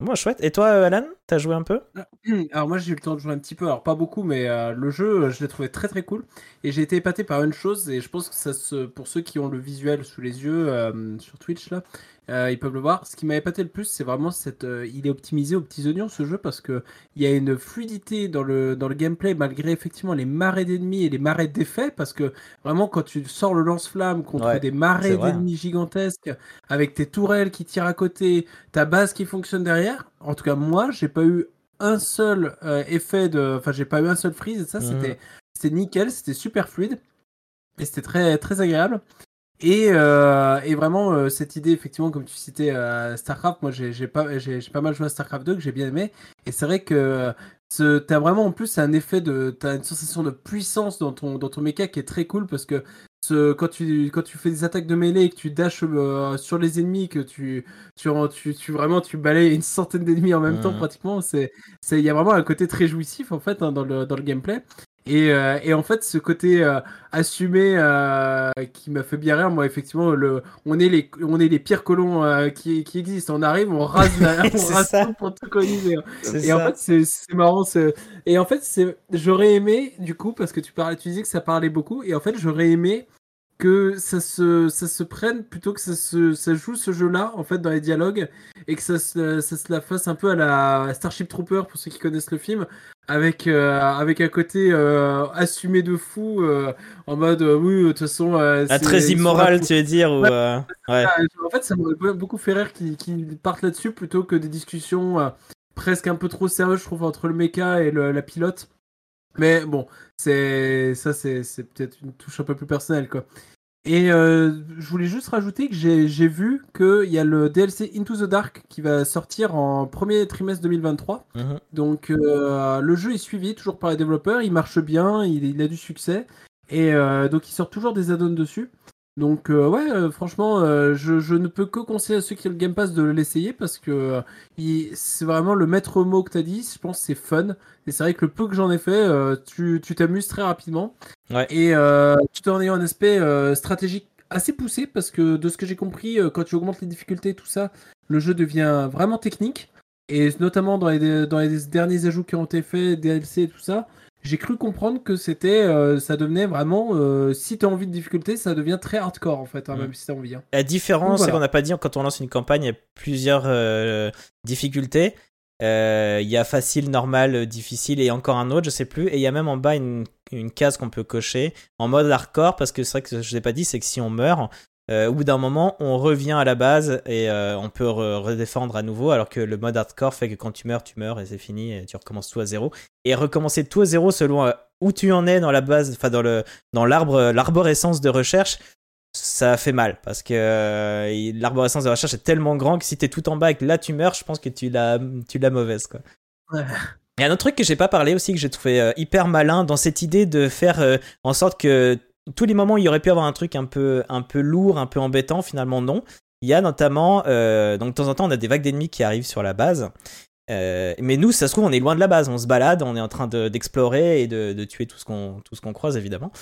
Moi, chouette. Et toi, Alan, t'as joué un peu? Alors moi j'ai eu le temps de jouer un petit peu, alors pas beaucoup, mais euh, le jeu euh, je l'ai trouvé très très cool et j'ai été épaté par une chose et je pense que ça se, pour ceux qui ont le visuel sous les yeux euh, sur Twitch là, euh, ils peuvent le voir. Ce qui m'a épaté le plus, c'est vraiment cette, euh, il est optimisé aux petits oignons ce jeu parce que il y a une fluidité dans le dans le gameplay malgré effectivement les marées d'ennemis et les marées d'effets parce que vraiment quand tu sors le lance-flamme contre Ouais, des marées d'ennemis gigantesques avec tes tourelles qui tirent à côté, ta base qui fonctionne derrière. En tout cas moi j'ai pas eu un seul euh, effet de. Enfin, j'ai pas eu un seul freeze et ça, Mhm. c'était c'était nickel, c'était super fluide et c'était très, très agréable. Et, euh, et vraiment, euh, cette idée, effectivement, comme tu citais StarCraft, moi j'ai j'ai pas, j'ai pas mal joué à StarCraft 2 que j'ai bien aimé. Et c'est vrai que t'as vraiment en plus un effet de. T'as une sensation de puissance dans ton, dans ton mecha qui est très cool parce que quand, tu, quand tu fais des attaques de mêlée et que tu dashes euh, sur les ennemis, que tu, tu, tu, tu vraiment tu balayes une centaine d'ennemis en même temps Mhm. pratiquement, c'est c'est- il y a vraiment un côté très jouissif en fait hein, dans, le, dans le gameplay. Et, euh, et en fait, ce côté euh, assumé euh, qui m'a fait bien rire, moi, effectivement, le, on, est les, on est les pires colons qui, qui existent. On arrive, on rase, la, on rase ça. tout pour tout coloniser. Et en fait, c'est marrant. Et en fait, j'aurais aimé, du coup, parce que tu, parlais, tu disais que ça parlait beaucoup, et en fait, j'aurais aimé que ça se, ça se prenne plutôt que ça, se, ça joue ce jeu-là en fait dans les dialogues et que ça se, ça se la fasse un peu à la Starship Trooper pour ceux qui connaissent le film avec, euh, avec un côté euh, assumé de fou euh, en mode oui de toute façon Ah, très immoral, tu veux dire ou, Ouais. ouais. Ah, En fait, ça m'aurait beaucoup fait rire qu'ils qu'ils partent là-dessus plutôt que des discussions presque un peu trop sérieuses, je trouve, entre le mecha et le- la pilote. Mais bon, c'est ça, c'est peut-être une touche un peu plus personnelle, quoi. Et euh, je voulais juste rajouter que j'ai vu qu'il y a le DLC Into the Dark qui va sortir en premier trimestre 2023. Mhm. Donc euh, le jeu est suivi toujours par les développeurs, il marche bien, il, il a du succès. Et euh, donc il sort toujours des add-ons dessus. Donc euh, ouais, euh, franchement, euh, je, je ne peux que conseiller à ceux qui ont le Game Pass de l'essayer parce que c'est vraiment le maître mot que tu as dit. Je pense que c'est fun. Et c'est vrai que le peu que j'en ai fait, tu tu t'amuses très rapidement. Ouais. Et euh, tout en ayant un aspect stratégique assez poussé parce que de ce que j'ai compris, quand tu augmentes les difficultés et tout ça, le jeu devient vraiment technique. Et notamment dans les, dans les derniers ajouts qui ont été faits, DLC et tout ça, j'ai cru comprendre que c'était, euh, ça devenait vraiment, euh, si tu as envie de difficulté, ça devient très hardcore en fait, hein, Mm. même si tu as envie. hein. La différence, c'est voilà. qu'on n'a pas dit quand on lance une campagne, il y a plusieurs euh, difficultés. Il y a facile, normal, difficile et encore un autre, je sais plus. Et il y a même en bas une, une case qu'on peut cocher en mode hardcore parce que c'est vrai que je l'ai pas dit, c'est que si on meurt, au bout d'un moment, on revient à la base et euh, on peut re- redéfendre à nouveau. Alors que le mode hardcore fait que quand tu meurs, tu meurs et c'est fini et tu recommences tout à zéro. Et recommencer tout à zéro selon euh, où tu en es dans la base, enfin dans le dans l'arbre, l'arborescence de recherche, ça fait mal parce que euh, l'arborescence de recherche est tellement grand que si t'es tout en bas et que là tu meurs, je pense que tu l'as tu l'as mauvaise quoi. Ouais. Il y a un autre truc que j'ai pas parlé aussi que j'ai trouvé euh, hyper malin dans cette idée de faire euh, en sorte que tous les moments où il y aurait pu avoir un truc un peu un peu lourd, un peu embêtant, finalement non. Il y a notamment euh, donc de temps en temps on a des vagues d'ennemis qui arrivent sur la base. Euh, mais nous, ça se trouve, on est loin de la base. On se balade, on est en train de- d'explorer et de, de tuer tout ce qu'on qu'on croise, évidemment.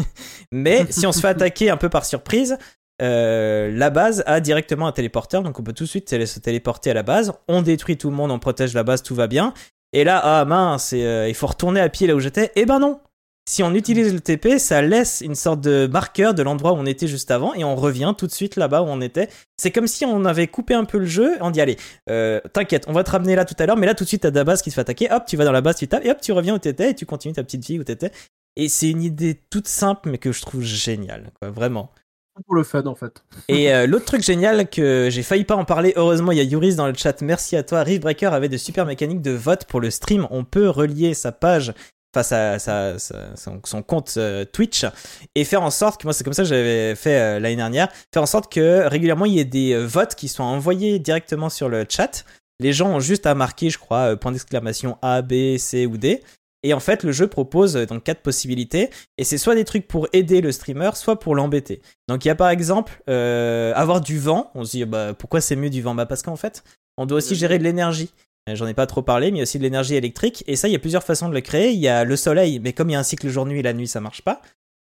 mais si on se fait attaquer un peu par surprise, euh, la base a directement un téléporteur, donc on peut tout de suite se téléporter à la base. On détruit tout le monde, on protège la base, tout va bien. Et là, ah mince, euh, il faut retourner à pied là où j'étais. Eh ben non. Si on utilise le TP, ça laisse une sorte de marqueur de l'endroit où on était juste avant et on revient tout de suite là-bas où on était. C'est comme si on avait coupé un peu le jeu. On dit allez, euh, t'inquiète, on va te ramener là tout à l'heure, mais là tout de suite t'as ta base qui se fait attaquer. Hop, tu vas dans la base, tu tapes et hop, tu reviens où t'étais et tu continues ta petite vie où t'étais. Et c'est une idée toute simple mais que je trouve géniale, quoi, vraiment. Pour le fun en fait. Et euh, l'autre truc génial que j'ai failli pas en parler, heureusement il y a Yuris dans le chat, merci à toi. Rivebreaker avait de super mécaniques de vote pour le stream. On peut relier sa page, enfin sa, sa- sa- son, son compte euh, Twitch et faire en sorte que moi c'est comme ça que j'avais fait euh, l'année dernière, faire en sorte que régulièrement il y ait des euh, votes qui soient envoyés directement sur le chat. Les gens ont juste à marquer, je crois, point d'exclamation A, B, C ou D. Et en fait, le jeu propose donc quatre possibilités, et c'est soit des trucs pour aider le streamer, soit pour l'embêter. Donc il y a par exemple euh, avoir du vent. On se dit bah, pourquoi c'est mieux du vent? Bah parce qu'en fait, on doit aussi gérer de l'énergie. Euh, J'en ai pas trop parlé, mais il y a aussi de l'énergie électrique. Et ça, il y a plusieurs façons de le créer. Il y a le soleil, mais comme il y a un cycle jour-nuit, la nuit ça marche pas.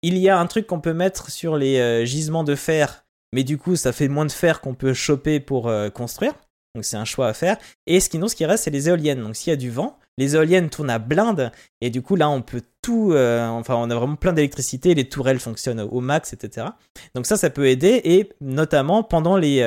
Il y a un truc qu'on peut mettre sur les euh, gisements de fer, mais du coup ça fait moins de fer qu'on peut choper pour euh, construire. Donc c'est un choix à faire. Et sinon, ce qui reste, c'est les éoliennes. Donc s'il y a du vent, les éoliennes tournent à blinde. Et du coup, là, on peut tout. enfin, on a vraiment plein d'électricité. Les tourelles fonctionnent au max, etc. Donc ça, ça peut aider. Et notamment pendant les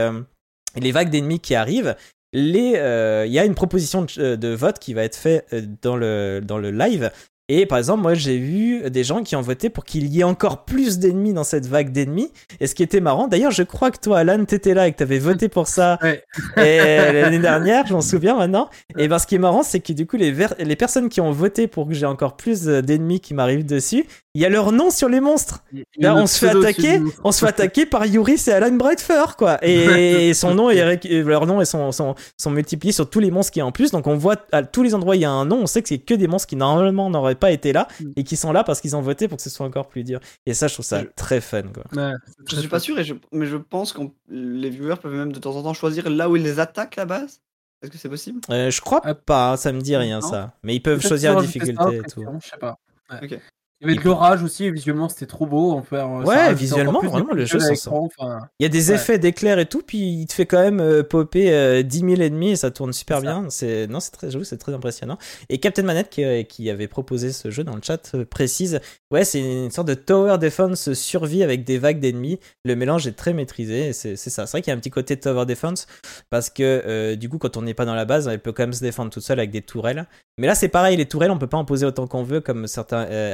vagues d'ennemis qui arrivent, euh, il y a une proposition de, de vote qui va être faite euh, dans le, dans le live. Et par exemple, moi j'ai vu des gens qui ont voté pour qu'il y ait encore plus d'ennemis dans cette vague d'ennemis. Et ce qui était marrant, d'ailleurs, je crois que toi, Alan, t'étais là et que t'avais voté pour ça Ouais. et l'année dernière, je m'en souviens maintenant. Et ben, ce qui est marrant, c'est que du coup, les, personnes qui ont voté pour que j'ai encore plus euh, d'ennemis qui m'arrivent dessus, il y a leur nom sur les monstres. Là, on se fait attaquer, on se fait attaquer par Yuris et Alan Brightfur, quoi. Et son nom et leur nom et sont, sont, sont multipliés sur tous les monstres qui en plus. Donc on voit à tous les endroits il y a un nom. On sait que c'est que des monstres qui normalement n'auraient pas été là Mm. et qui sont là parce qu'ils ont voté pour que ce soit encore plus dur. Et ça, je trouve ça Je- très fun, quoi. Ouais, Je suis pas sûr, et je- mais je pense que les viewers peuvent même de temps en temps choisir là où ils les attaquent la base. Est-ce que c'est possible? Euh, je crois Ah. pas, ça me dit rien Non. ça. Mais ils peuvent choisir la difficulté et tout. question, Je sais pas. Ok. Il y avait de l'orage aussi, et visuellement c'était trop beau. Enfin, ça Ouais, visuellement, vraiment, le jeu enfin, Il y a des Ouais. effets d'éclairs et tout, puis il te fait quand même euh, popper euh, 10 000 ennemis et ça tourne super ça. bien. C'est non, c'est très, j'avoue, c'est très impressionnant. Et Captain Manette qui, euh, qui avait proposé ce jeu dans le chat euh, précise, ouais, c'est une sorte de tower defense survie avec des vagues d'ennemis. Le mélange est très maîtrisé. C'est ça. C'est vrai qu'il y a un petit côté tower defense parce que euh, du coup, quand on n'est pas dans la base, elle peut quand même se défendre toute seule avec des tourelles. Mais là, c'est pareil, les tourelles, on peut pas en poser autant qu'on veut comme certains euh,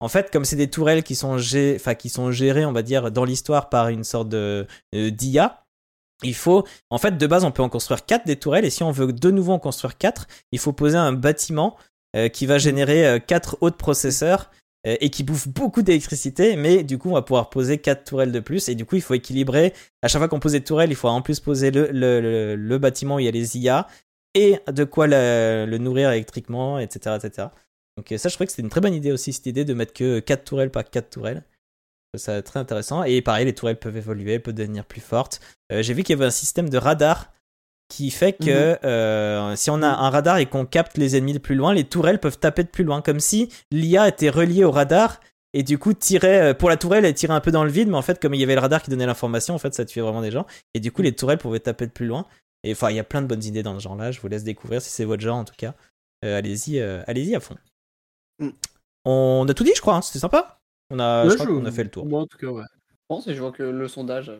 En fait, comme c'est des tourelles qui sont, gérées, on va dire, dans l'histoire par une sorte euh, d'IA, il faut, en fait, de base, on peut en construire 4 des tourelles, et si on veut de nouveau en construire 4, il faut poser un bâtiment euh, qui va générer 4 autres processeurs euh, et qui bouffe beaucoup d'électricité, mais du coup, on va pouvoir poser 4 tourelles de plus, et du coup, il faut équilibrer. À chaque fois qu'on pose des tourelles, il faut en plus poser le bâtiment où il y a les IA, et de quoi le, le nourrir électriquement, etc., etc. Donc euh, ça, je trouvais que c'était une très bonne idée aussi, cette idée de mettre que 4 tourelles, pas 4 tourelles. C'est très intéressant. Et pareil, les tourelles peuvent évoluer, elles peuvent devenir plus fortes. Euh, J'ai vu qu'il y avait un système de radar qui fait que euh, si on a un radar et qu'on capte les ennemis de plus loin, les tourelles peuvent taper de plus loin, comme si l'IA était reliée au radar et du coup tirait pour la tourelle, elle tirait un peu dans le vide, mais en fait comme il y avait le radar qui donnait l'information, en fait ça tuait vraiment des gens. Et du coup les tourelles pouvaient taper de plus loin. Et enfin il y a plein de bonnes idées dans ce genre-là. Je vous laisse découvrir si c'est votre genre en tout cas. Euh, allez-y, allez-y à fond. Mm. On a tout dit, je crois. hein. C'était sympa. On a, je crois qu'on a fait le tour. Moi, en tout cas, ouais. Je pense et je vois que le sondage. euh,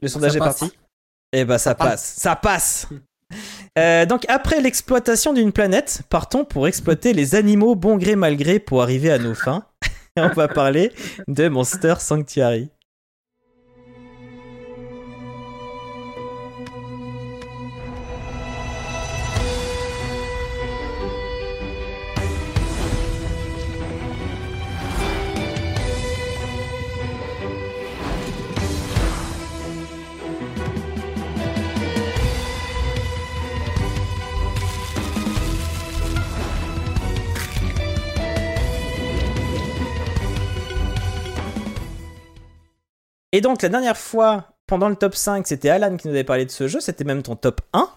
Le sondage Ça est passe. parti. Eh ben ça passe. passe, ça passe. Euh, donc après l'exploitation d'une planète, partons pour exploiter les animaux bon gré mal gré pour arriver à nos fins. On va parler de Monster Sanctuary. Et donc la dernière fois, pendant le top 5, c'était Alan qui nous avait parlé de ce jeu, c'était même ton top 1.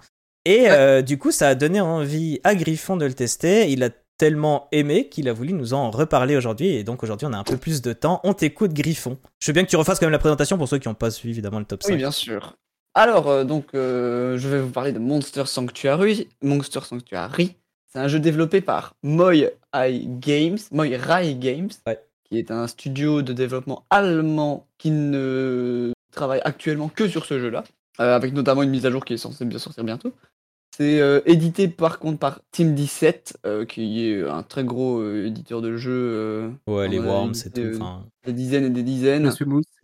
Et euh, du coup, ça a donné envie à Griffon de le tester. Il a tellement aimé qu'il a voulu nous en reparler aujourd'hui. Et donc aujourd'hui, on a un peu plus de temps. On t'écoute, Griffon. Je veux bien que tu refasses quand même la présentation pour ceux qui n'ont pas suivi évidemment le top 5. Oui, bien sûr. Alors, euh, donc, euh, je vais vous parler de Monster Sanctuary. Monster Sanctuary, c'est un jeu développé par Moy Games, Moy Rai Games, Ouais. Qui est un studio de développement allemand qui ne travaille actuellement que sur ce jeu-là, euh, avec notamment une mise à jour qui est censée bien sortir bientôt. C'est euh, édité par contre par Team 17, euh, qui est un très gros euh, éditeur de jeux, euh, Ouais, les Worms et tout. des dizaines et des dizaines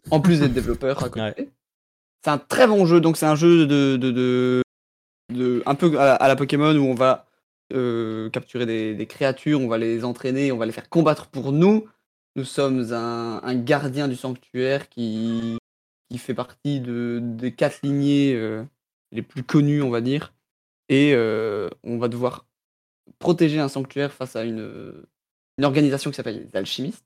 en plus d'être développeur à côté. Ouais. C'est un très bon jeu, donc c'est un jeu de, de, de, de- un peu à la, à la Pokémon où on va euh, capturer des, des créatures, on va les entraîner, on va les faire combattre pour nous. Nous sommes un, gardien du sanctuaire qui, qui fait partie de, des quatre lignées euh, les plus connues, on va dire. Et euh, on va devoir protéger un sanctuaire face à une, organisation qui s'appelle les alchimistes.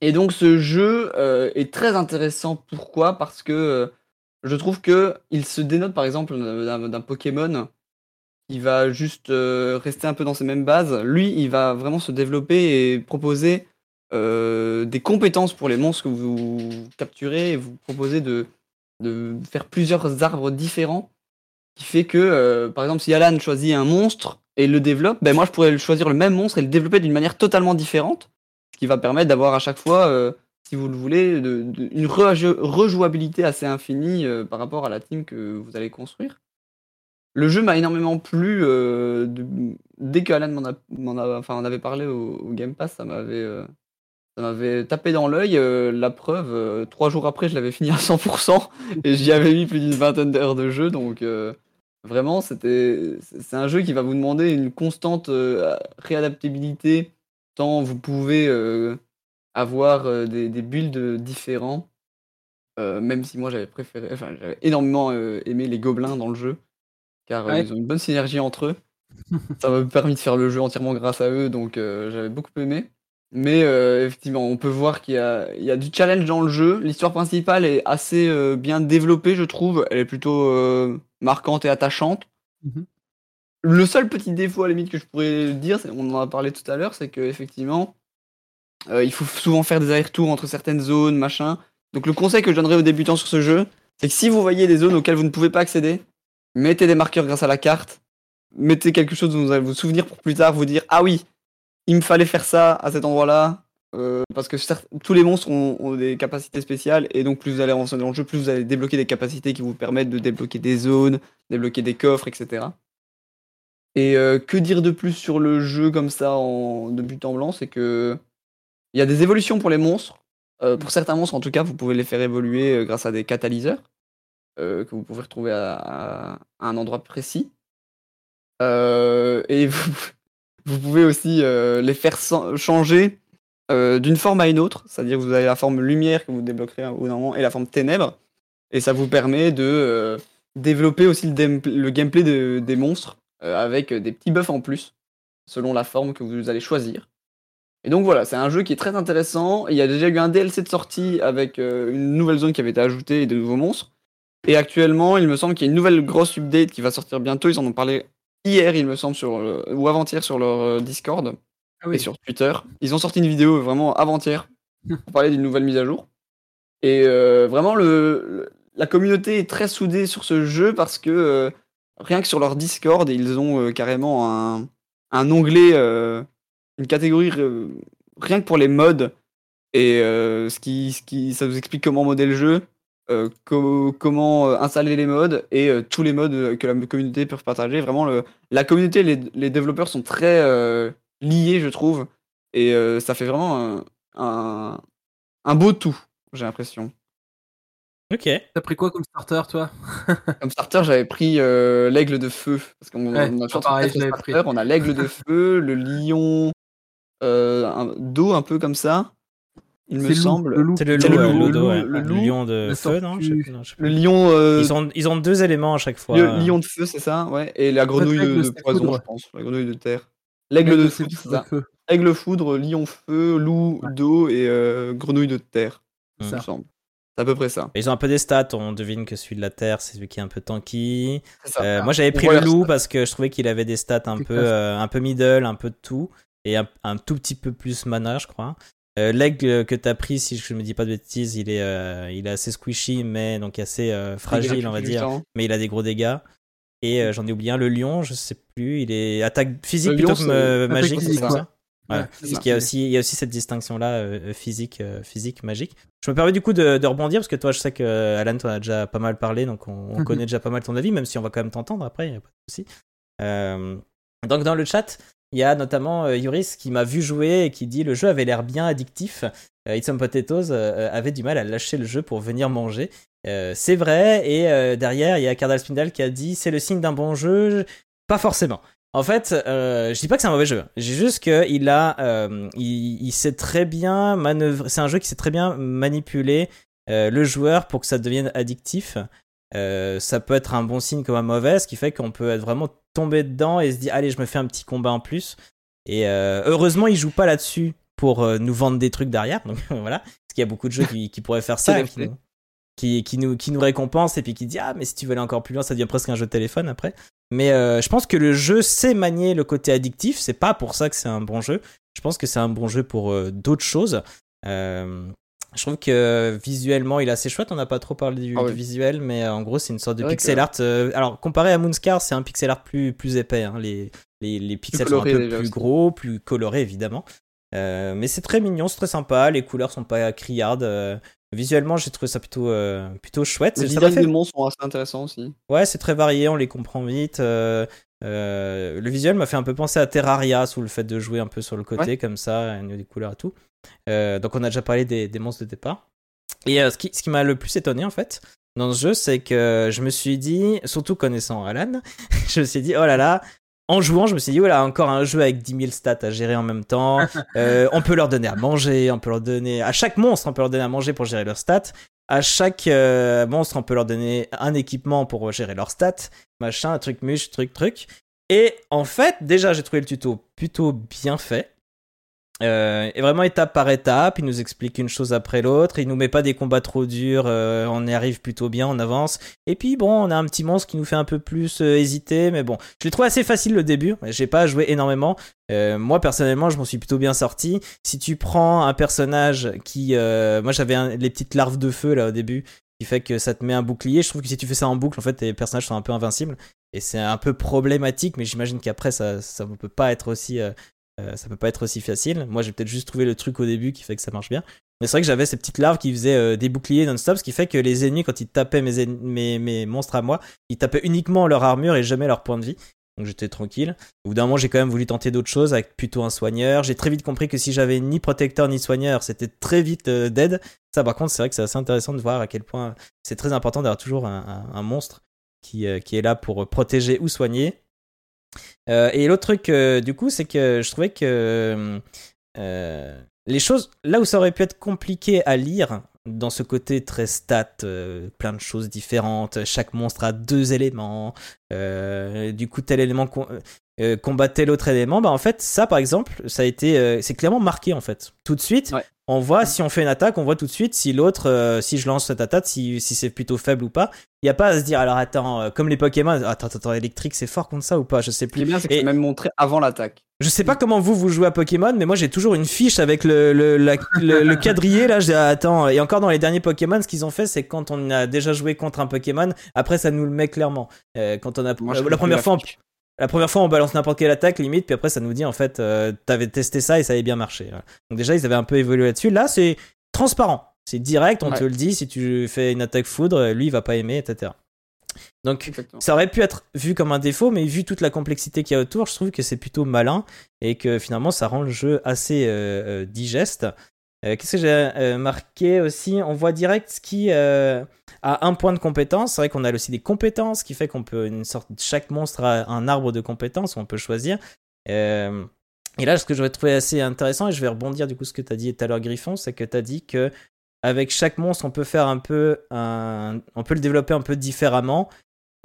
Et donc ce jeu euh, est très intéressant. Pourquoi? Parce que je trouve que il se dénote par exemple d'un Pokémon qui va juste rester un peu dans ses mêmes bases. Lui, il va vraiment se développer et proposer euh, des compétences pour les monstres que vous capturez et vous proposer de, de faire plusieurs arbres différents. Qui fait que, euh, par exemple, si Alan choisit un monstre et le développe, ben moi je pourrais choisir le même monstre et le développer d'une manière totalement différente ce qui va permettre d'avoir à chaque fois, euh, si vous le voulez, de- une rejo- rejouabilité assez infinie par rapport à la team que vous allez construire. Le jeu m'a énormément plu. dès que Alan m'en enfin, on avait parlé au, Game Pass, ça m'avait, ça m'avait tapé dans l'œil. euh, la preuve, euh, trois jours après, je l'avais fini à 100% et j'y avais mis plus d'une vingtaine d'heures de jeu. Donc euh, vraiment, c'était, c'est un jeu qui va vous demander une constante réadaptabilité tant vous pouvez avoir des, des builds différents. Même si moi j'avais préféré, enfin j'avais énormément aimé les gobelins dans le jeu, car Ouais. ils ont une bonne synergie entre eux. Ça m'a permis de faire le jeu entièrement grâce à eux, donc j'avais beaucoup aimé. Mais euh, effectivement, on peut voir qu'il y a, il y a du challenge dans le jeu. L'histoire principale est assez euh, bien développée, je trouve. Elle est plutôt euh, marquante et attachante. Mhm. Le seul petit défaut à la limite que je pourrais dire, on en a parlé tout à l'heure, c'est que effectivement, Euh, il faut souvent faire des allers-retours entre certaines zones, machin. Donc le conseil que je donnerais aux débutants sur ce jeu, c'est que si vous voyez des zones auxquelles vous ne pouvez pas accéder, mettez des marqueurs grâce à la carte, mettez quelque chose dont vous allez vous souvenir pour plus tard, vous dire ah oui, il me fallait faire ça à cet endroit-là, euh, parce que tous les monstres ont, des capacités spéciales, et donc plus vous allez avancer dans le jeu, plus vous allez débloquer des capacités qui vous permettent de débloquer des zones, débloquer des coffres, etc. Et euh, que dire de plus sur le jeu comme ça en de but en blanc, c'est que il y a des évolutions pour les monstres. Euh, pour certains monstres, en tout cas, vous pouvez les faire évoluer grâce à des catalyseurs que vous pouvez retrouver à, à- un endroit précis. Et vous, vous pouvez aussi euh, les faire changer euh, d'une forme à une autre, c'est-à-dire que vous avez la forme lumière que vous débloquerez au moment et la forme ténèbres, et ça vous permet de euh, développer aussi le, gameplay de- des monstres avec des petits buffs en plus selon la forme que vous allez choisir. Et donc voilà, c'est un jeu qui est très intéressant. Il y a déjà eu un DLC de sortie avec une nouvelle zone qui avait été ajoutée et de nouveaux monstres. Et actuellement, il me semble qu'il y a une nouvelle grosse update qui va sortir bientôt. Ils en ont parlé hier, il me semble, sur le- ou avant-hier sur leur euh, Discord Ah et sur Twitter. Ils ont sorti une vidéo vraiment avant-hier pour parler d'une nouvelle mise à jour. Et euh, vraiment, le, le- la communauté est très soudée sur ce jeu parce que euh, rien que sur leur Discord, ils ont euh, carrément un, un onglet, euh, une catégorie euh, rien que pour les mods. Et euh, ce qui, ce qui, ça vous explique comment modder le jeu, euh, co- comment euh, installer les mods et euh, tous les mods euh, que la communauté peut partager. Vraiment, le, la communauté, les, les développeurs sont très euh, liés, je trouve. Et euh, ça fait vraiment un, un, un beau tout, j'ai l'impression. Ok. T'as pris quoi comme starter, toi? Comme starter, j'avais pris euh, l'aigle de feu. Parce qu'on Ouais, on a pareil. On l'aigle de feu, le lion euh, un- d'eau, un peu comme ça. Il me semble. C'est le lion de feu, non, Le lion, euh, Ils ont, ils ont deux éléments à chaque fois. le lion de feu, c'est ça, ouais. Et la grenouille de, poison, je pense. La grenouille de terre. L'aigle de feu, c'est ça. Aigle foudre, lion feu, loup d'eau et euh, grenouille de terre. Mm. Il me semble. C'est à peu près ça. Ils ont un peu des stats, on devine que celui de la Terre, c'est celui qui est un peu tanky. Ça. Euh, moi j'avais pris le loup parce que je trouvais qu'il avait des stats un peu, euh, un peu middle, un peu de tout, et un, un tout petit peu plus mana, je crois. Euh, L'aigle que t'as pris, si je me dis pas de bêtises, il est, euh, il est assez squishy, mais donc assez euh, fragile, on va dire. Mais il a des gros dégâts. Et euh, j'en ai oublié un, le lion, je sais plus, il est attaque physique Le plutôt lion, que euh, magique, c'est ça. Ouais, parce qu'il y a aussi, il y a aussi cette distinction là, physique, euh, physique, magique. Je me permets du coup de, de rebondir parce que toi, je sais que euh, Alan, t'en as déjà pas mal parlé, donc on, on Mhm. connaît déjà pas mal ton avis, même si on va quand même t'entendre après, y a pas de souci. Euh, donc dans le chat, il y a notamment euh, Yuris qui m'a vu jouer et qui dit le jeu avait l'air bien addictif. Euh, It's Some Potatoes euh, avait du mal à lâcher le jeu pour venir manger. C'est vrai, et derrière, il y a Cardal Spindle qui a dit c'est le signe d'un bon jeu. Pas forcément. En fait, euh, je dis pas que c'est un mauvais jeu. J'ai juste que il a, il, sait très bien manœuvrer. C'est un jeu qui sait très bien manipuler le joueur pour que ça devienne addictif. Euh, ça peut être un bon signe comme un mauvais, ce qui fait qu'on peut être vraiment tombé dedans et se dire allez, je me fais un petit combat en plus. Et euh, heureusement, il joue pas là-dessus pour euh, nous vendre des trucs derrière. Donc voilà, parce qu'il y a beaucoup de jeux qui, qui pourraient faire ça, qui nous, qui, qui nous, qui nous récompense et puis qui dit ah mais si tu veux aller encore plus loin, ça devient presque un jeu de téléphone après. Mais euh, je pense que le jeu sait manier le côté addictif. C'est pas pour ça que c'est un bon jeu. Je pense que c'est un bon jeu pour d'autres choses. Euh, je trouve que visuellement, il est assez chouette. On n'a pas trop parlé du, Ah du visuel, mais euh, en gros, c'est une sorte de pixel que- art. euh, alors, comparé à Moonscar, c'est un pixel art plus, plus épais. hein. Les, les, les pixels sont un peu déjà, plus gros, plus colorés, évidemment. Euh, mais c'est très mignon, c'est très sympa. Les couleurs sont pas criardes. euh, visuellement, j'ai trouvé ça plutôt, euh, plutôt chouette. Les designs fait des monstres sont assez intéressants aussi. Ouais, c'est très varié, on les comprend vite. euh, euh, le visuel m'a fait un peu penser à Terraria sous le fait de jouer un peu sur le côté comme ça, au niveau des couleurs et tout. Euh, donc on a déjà parlé des, des monstres de départ. Et euh, ce qui, ce qui m'a le plus étonné en fait dans ce jeu, c'est que je me suis dit, surtout connaissant Alan, je me suis dit oh là là. En jouant, je me suis dit, voilà, encore un jeu avec 10 000 stats à gérer en même temps. Euh, on peut leur donner à manger, on peut leur donner. À chaque monstre, on peut leur donner à manger pour gérer leurs stats. À chaque euh, monstre, on peut leur donner un équipement pour gérer leurs stats machin, truc muche, truc, truc. Et en fait, déjà, j'ai trouvé le tuto plutôt bien fait. Euh, et vraiment étape par étape, il nous explique une chose après l'autre, il nous met pas des combats trop durs, euh, on y arrive plutôt bien, on avance. Et puis bon, on a un petit monstre qui nous fait un peu plus euh, hésiter, mais bon, je l'ai trouvé assez facile le début, j'ai pas joué énormément. Moi personnellement, je m'en suis plutôt bien sorti. Si tu prends un personnage qui, moi j'avais les petites larves de feu là au début, qui fait que ça te met un bouclier. Je trouve que si tu fais ça en boucle, en fait, tes personnages sont un peu invincibles. Et c'est un peu problématique, mais j'imagine qu'après, ça, ça ne peut pas être aussi, euh, ça peut pas être aussi facile. Moi, j'ai peut-être juste trouvé le truc au début qui fait que ça marche bien. Mais c'est vrai que j'avais ces petites larves qui faisaient euh, des boucliers non-stop, ce qui fait que les ennemis, quand ils tapaient mes, mes, mes monstres à moi, ils tapaient uniquement leur armure et jamais leur point de vie. Donc j'étais tranquille. Au bout d'un moment, j'ai quand même voulu tenter d'autres choses avec plutôt un soigneur. J'ai très vite compris que si j'avais ni protecteur ni soigneur, c'était très vite euh, dead. Ça, par contre, c'est vrai que c'est assez intéressant de voir à quel point c'est très important d'avoir toujours un, un- un monstre qui, qui est là pour protéger ou soigner. Euh, et l'autre truc, euh, du coup, c'est que je trouvais que euh, les choses, là où ça aurait pu être compliqué à lire, dans ce côté très stat, plein de choses différentes, chaque monstre a deux éléments, du coup tel élément com- combat tel autre élément, bah en fait ça par exemple, ça a été, c'est clairement marqué en fait. Tout de suite. On voit si on fait une attaque, on voit tout de suite si l'autre, euh, si je lance cette attaque, si, si c'est plutôt faible ou pas. Il y a pas à se dire alors attends, euh, comme les Pokémon, attends attends, électrique c'est fort contre ça ou pas, je sais Ce qui plus. est bien, c'est que c'est même montré avant l'attaque. Je sais pas comment vous vous jouez à Pokémon, mais moi j'ai toujours une fiche avec le le, la- le, le quadrillé là. Attends et encore dans les derniers Pokémon, ce qu'ils ont fait, c'est quand on a déjà joué contre un Pokémon, après ça nous le met clairement. Euh, quand on a Moi, euh, la plus première fois, on. La première fois on balance n'importe quelle attaque limite, puis après ça nous dit en fait euh, t'avais testé ça et ça avait bien marché. Voilà. Donc déjà ils avaient un peu évolué là-dessus. Là c'est transparent, c'est direct, on Ouais. te le dit. Si tu fais une attaque foudre, lui il va pas aimer, etc. Donc Exactement. ça aurait pu être vu comme un défaut, mais vu toute la complexité qu'il y a autour, je trouve que c'est plutôt malin et que finalement ça rend le jeu assez euh, euh, digeste. Euh, Qu'est-ce que j'ai euh, marqué aussi? On voit direct ce qui euh, a un point de compétence. C'est vrai qu'on a aussi des compétences, ce qui fait qu'on peut une sorte chaque monstre a un arbre de compétences où on peut choisir. Et là, ce que j'aurais trouvé assez intéressant, et je vais rebondir du coup ce que tu as dit tout à l'heure, Griffon, c'est que tu as dit que avec chaque monstre, on peut faire un peu on peut le développer un peu différemment.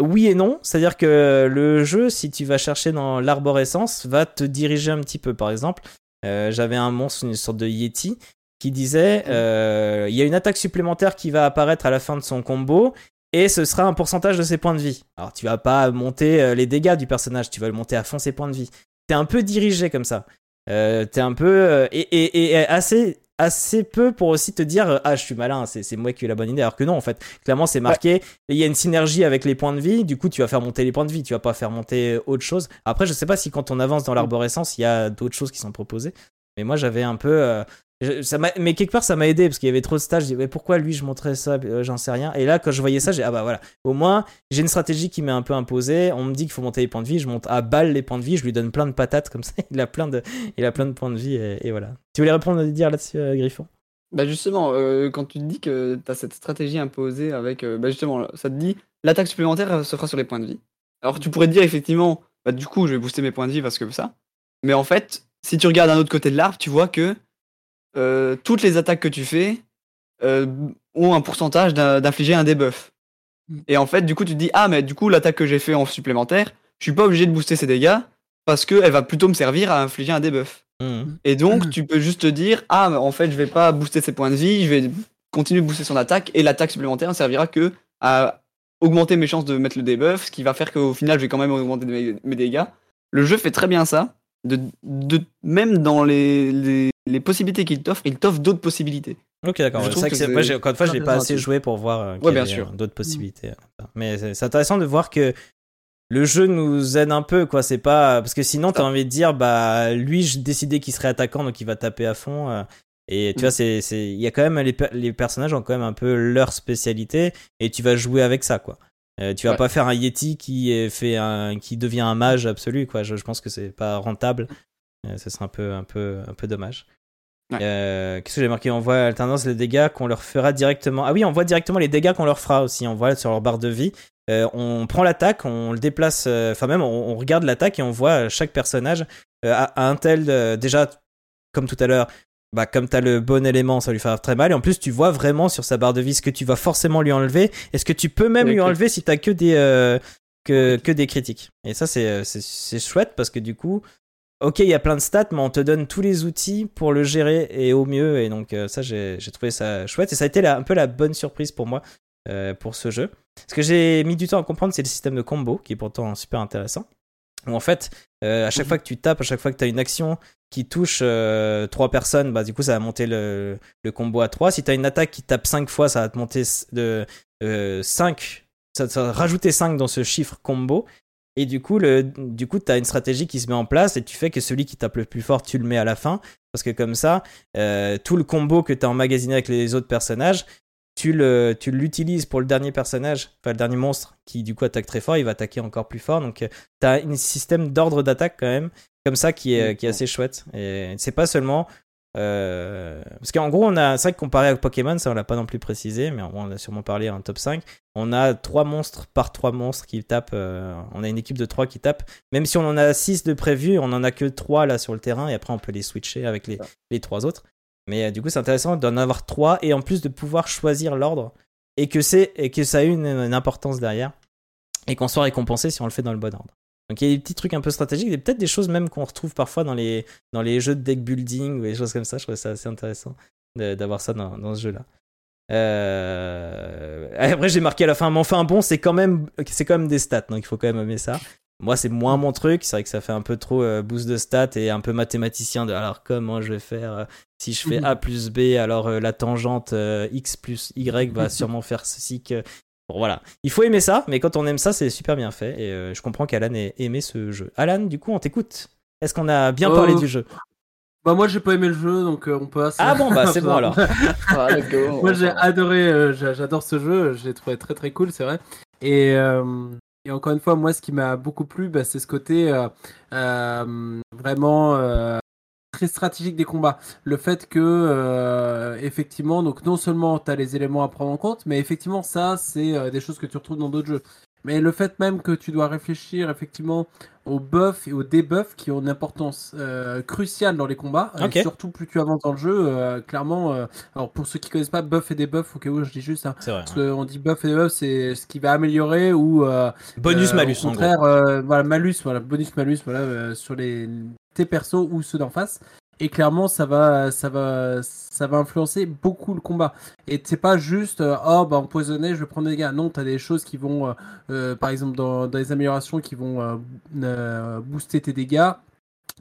Oui et non, c'est-à-dire que le jeu, si tu vas chercher dans l'arborescence, va te diriger un petit peu. Par exemple, j'avais un monstre, une sorte de Yeti, qui disait euh, il y a une attaque supplémentaire qui va apparaître à la fin de son combo, et ce sera un pourcentage de ses points de vie. Alors tu vas pas monter euh, les dégâts du personnage, tu vas le monter à fond ses points de vie. T'es un peu dirigé comme ça. Euh, T'es un peu et, et, et assez assez peu pour aussi te dire ah je suis malin c'est moi qui ai eu la bonne idée alors que non en fait clairement c'est marqué il y a une synergie avec les points de vie du coup tu vas faire monter les points de vie tu vas pas faire monter autre chose après je sais pas si quand on avance dans l'arborescence il y a d'autres choses qui sont proposées mais moi j'avais un peu euh, ça m'a- mais quelque part ça m'a aidé parce qu'il y avait trop de stages. Je dis mais pourquoi lui je montrais ça Euh, j'en sais rien. Et là quand je voyais ça j'ai ah bah voilà. Au moins j'ai une stratégie qui m'est un peu imposée. On me dit qu'il faut monter les points de vie. Je monte à balle les points de vie. Je lui donne plein de patates comme ça. Il a plein de il a plein de points de vie et, voilà. Tu voulais répondre à dire là-dessus euh, Griffon? Bah justement, euh, quand tu te dis que tu as cette stratégie imposée avec. bah justement, ça te dit l'attaque supplémentaire se fera sur les points de vie. Alors tu pourrais te dire effectivement, bah du coup je vais booster mes points de vie parce que ça. Mais en fait, si tu regardes d'un autre côté de l'arbre, tu vois que euh, toutes les attaques que tu fais euh, ont un pourcentage d'in- d'infliger un debuff. Mm. Et en fait, du coup, tu te dis ah mais du coup l'attaque que j'ai fait en supplémentaire, je suis pas obligé de booster ses dégâts parce qu'elle va plutôt me servir à infliger un debuff. Mhm. Et donc, Mhm. tu peux juste te dire Ah, mais en fait, je vais pas booster ses points de vie, je vais continuer de booster son attaque, et l'attaque supplémentaire ne servira que à augmenter mes chances de mettre le debuff, ce qui va faire qu'au final, je vais quand même augmenter mes, mes dégâts. Le jeu fait très bien ça. De, de, même dans les, les, les possibilités qu'il t'offre, il t'offre d'autres possibilités. Ok, d'accord. C'est vrai que moi, encore une fois, je l'ai pas assez joué pour voir euh, Ouais, d'autres possibilités. Mais c'est intéressant de voir que le jeu nous aide un peu, quoi. C'est pas parce que sinon, t'as envie de dire, bah, lui, je décidais qu'il serait attaquant, donc il va taper à fond. euh, et tu Mm. vois, c'est, c'est, il y a quand même les, les personnages ont quand même un peu leur spécialité, et tu vas jouer avec ça, quoi. Euh, tu vas Ouais. pas faire un Yeti qui fait un, qui devient un mage absolu, quoi. Je, je pense que c'est pas rentable. Euh, ça serait un peu, un peu, un peu dommage. Ouais. Euh, Qu'est-ce que j'ai marqué? On voit alternance les dégâts qu'on leur fera directement. Ah oui, on voit directement les dégâts qu'on leur fera aussi. On voit sur leur barre de vie. Euh, on prend l'attaque, on le déplace. euh, Enfin même, on, on regarde l'attaque et on voit chaque personnage à, à un tel. déjà, comme tout à l'heure. Bah, comme t'as le bon élément, ça lui faire très mal. Et en plus, tu vois vraiment sur sa barre de vie ce que tu vas forcément lui enlever. Est-ce que tu peux même lui enlever si t'as que des, que, que des critiques? Et ça, c'est chouette parce que du coup, ok, il y a plein de stats, mais on te donne tous les outils pour le gérer et au mieux. Et donc, euh, ça, j'ai trouvé ça chouette. Et ça a été la- un peu la bonne surprise pour moi euh, pour ce jeu. Ce que j'ai mis du temps à comprendre, c'est le système de combo, qui est pourtant super intéressant. Où en fait, euh, à chaque Mhm. fois que tu tapes, à chaque fois que tu as une action qui touche euh, trois personnes, bah, du coup, ça va monter le, le combo à 3. Si tu as une attaque qui tape 5 fois, ça va te monter de 5. Ça, ça va rajouter 5 dans ce chiffre combo. Et du coup, le, du coup, tu as une stratégie qui se met en place et tu fais que celui qui tape le plus fort, tu le mets à la fin. Parce que comme ça, euh, tout le combo que tu as emmagasiné avec les autres personnages, tu le- tu l'utilises pour le dernier personnage, enfin le dernier monstre qui du coup attaque très fort, il va attaquer encore plus fort. Donc tu as un système d'ordre d'attaque quand même, comme ça, qui est, qui est assez chouette. Et c'est pas seulement. Euh, parce qu'en gros, on a. C'est vrai que comparé à Pokémon, ça on l'a pas non plus précisé, mais on a sûrement parlé en top 5. On a trois monstres par trois monstres qui tapent. euh, on a une équipe de trois qui tapent. Même si on en a 6 de prévus, on en a que trois là sur le terrain, et après on peut les switcher avec les, les trois autres. Mais euh, du coup, c'est intéressant d'en avoir trois et en plus de pouvoir choisir l'ordre et que c'est et que ça a une, une importance derrière et qu'on soit récompensé si on le fait dans le bon ordre. Donc il y a des petits trucs un peu stratégiques, et peut-être des choses même qu'on retrouve parfois dans les dans les jeux de deck building ou des choses comme ça. Je trouve ça assez intéressant d'avoir ça dans, dans ce jeu-là. Euh... Après, j'ai marqué à la fin, mais enfin bon, c'est quand même c'est quand même des stats, donc il faut quand même aimer ça. Moi, c'est moins mon truc. C'est vrai que ça fait un peu trop euh, boost de stats et un peu mathématicien de alors comment je vais faire euh, si je fais Mhm. A plus B, alors la tangente X plus Y va sûrement faire ceci que. Bon, voilà. Il faut aimer ça, mais quand on aime ça, c'est super bien fait. Et euh, je comprends qu'Alan ait aimé ce jeu. Alan, du coup, on t'écoute. Est-ce qu'on a bien Euh, parlé du jeu? Bah moi j'ai pas aimé le jeu donc euh, on passe. Ah bon, bah c'est bon alors. Ah, go. Moi j'ai adoré, euh, j'a- j'adore ce jeu, je l'ai trouvé très très cool, c'est vrai. Et, euh, et encore une fois, moi ce qui m'a beaucoup plu, bah, c'est ce côté euh, euh, vraiment euh, très stratégique des combats. Le fait que euh, effectivement, donc non seulement tu as les éléments à prendre en compte, mais effectivement ça c'est euh, des choses que tu retrouves dans d'autres jeux. Mais le fait même que tu dois réfléchir effectivement aux buffs et aux debuffs qui ont une importance euh, cruciale dans les combats, et Ok. surtout plus tu avances dans le jeu, euh, clairement. euh, alors pour ceux qui connaissent pas buff et debuff, au cas où je dis juste, hein, vrai. parce qu'on dit buff et debuff, c'est ce qui va améliorer ou euh, Bonus euh, malus au en gros. contraire, euh, voilà malus, voilà bonus malus, voilà euh, sur les tes persos ou ceux d'en face. Et clairement, ça va, ça va, ça va influencer beaucoup le combat. Et c'est pas juste, euh, oh bah empoisonné, je vais prendre des dégâts. Non, t'as des choses qui vont, euh, euh, par exemple dans, dans les améliorations, qui vont booster tes dégâts.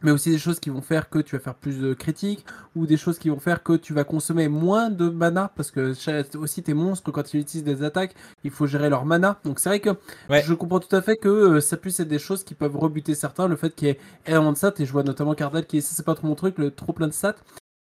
Mais aussi des choses qui vont faire que tu vas faire plus de critiques ou des choses qui vont faire que tu vas consommer moins de mana parce que aussi tes monstres quand ils utilisent des attaques il faut gérer leur mana donc c'est vrai que Ouais. je comprends tout à fait que euh, ça puisse être des choses qui peuvent rebuter certains le fait qu'il y ait énormément de stats et je vois notamment Cardel qui est ça c'est pas trop mon truc le trop plein de stats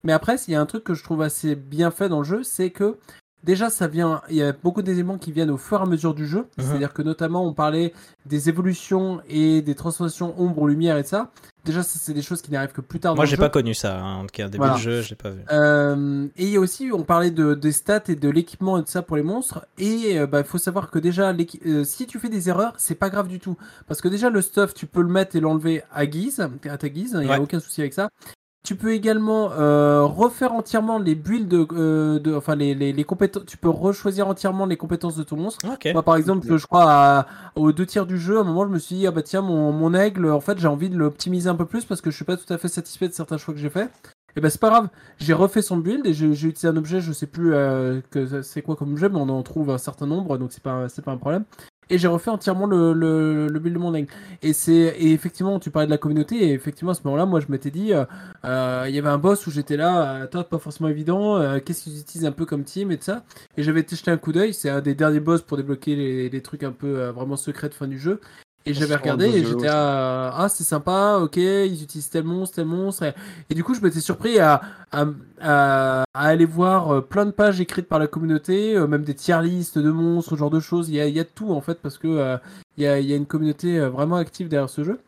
mais après s'il y a un truc que je trouve assez bien fait dans le jeu c'est que Déjà, ça vient. Il y a beaucoup d'éléments qui viennent au fur et à mesure du jeu. Mhm. C'est-à-dire que notamment, on parlait des évolutions et des transformations ombre lumière et ça. Déjà, c'est des choses qui n'arrivent que plus tard Moi, j'ai pas connu ça. hein. En tout cas, début Voilà. du jeu, j'ai pas vu. Euh, et il y a aussi, on parlait de, des stats et de l'équipement et de ça pour les monstres. Et il bah, faut savoir que déjà, euh, si tu fais des erreurs, c'est pas grave du tout. Parce que déjà, le stuff, tu peux le mettre et l'enlever à guise, à ta guise. Il n'y a aucun souci avec ça. Tu peux également euh, refaire entièrement les builds, de, euh, de- enfin les, les, les compétences. Tu peux rechoisir entièrement les compétences de ton monstre. Ok. Moi, par exemple, je crois à- aux deux tiers du jeu, à un moment, je me suis dit, ah bah tiens, mon, mon aigle, en fait, j'ai envie de l'optimiser un peu plus parce que je suis pas tout à fait satisfait de certains choix que j'ai fait. Et bah, c'est pas grave, j'ai refait son build et j'ai j'ai utilisé un objet, je sais plus euh, que c'est quoi comme objet, mais on en trouve un certain nombre, donc c'est pas, c'est pas un problème. Et j'ai refait entièrement le, le, le build de mon aigle. Et c'est et effectivement, tu parlais de la communauté, et effectivement, à ce moment-là, moi, je m'étais dit, euh, euh, il y avait un boss où j'étais là, euh, attends, pas forcément évident, euh, qu'est-ce qu'ils utilisent un peu comme team et tout ça. Et j'avais été jeter un coup d'œil, c'est un des derniers boss pour débloquer les, trucs un peu vraiment secrets de fin du jeu. Et j'avais regardé et j'étais à ah c'est sympa, ok, ils utilisent tel monstre, tel monstre. Et, et du coup je m'étais surpris à, à, à, aller voir euh, plein de pages écrites par la communauté, euh, même des tier listes de monstres, ce genre de choses. Il y a, il y a tout en fait parce que euh, il, y a, il y a une communauté vraiment active derrière ce jeu.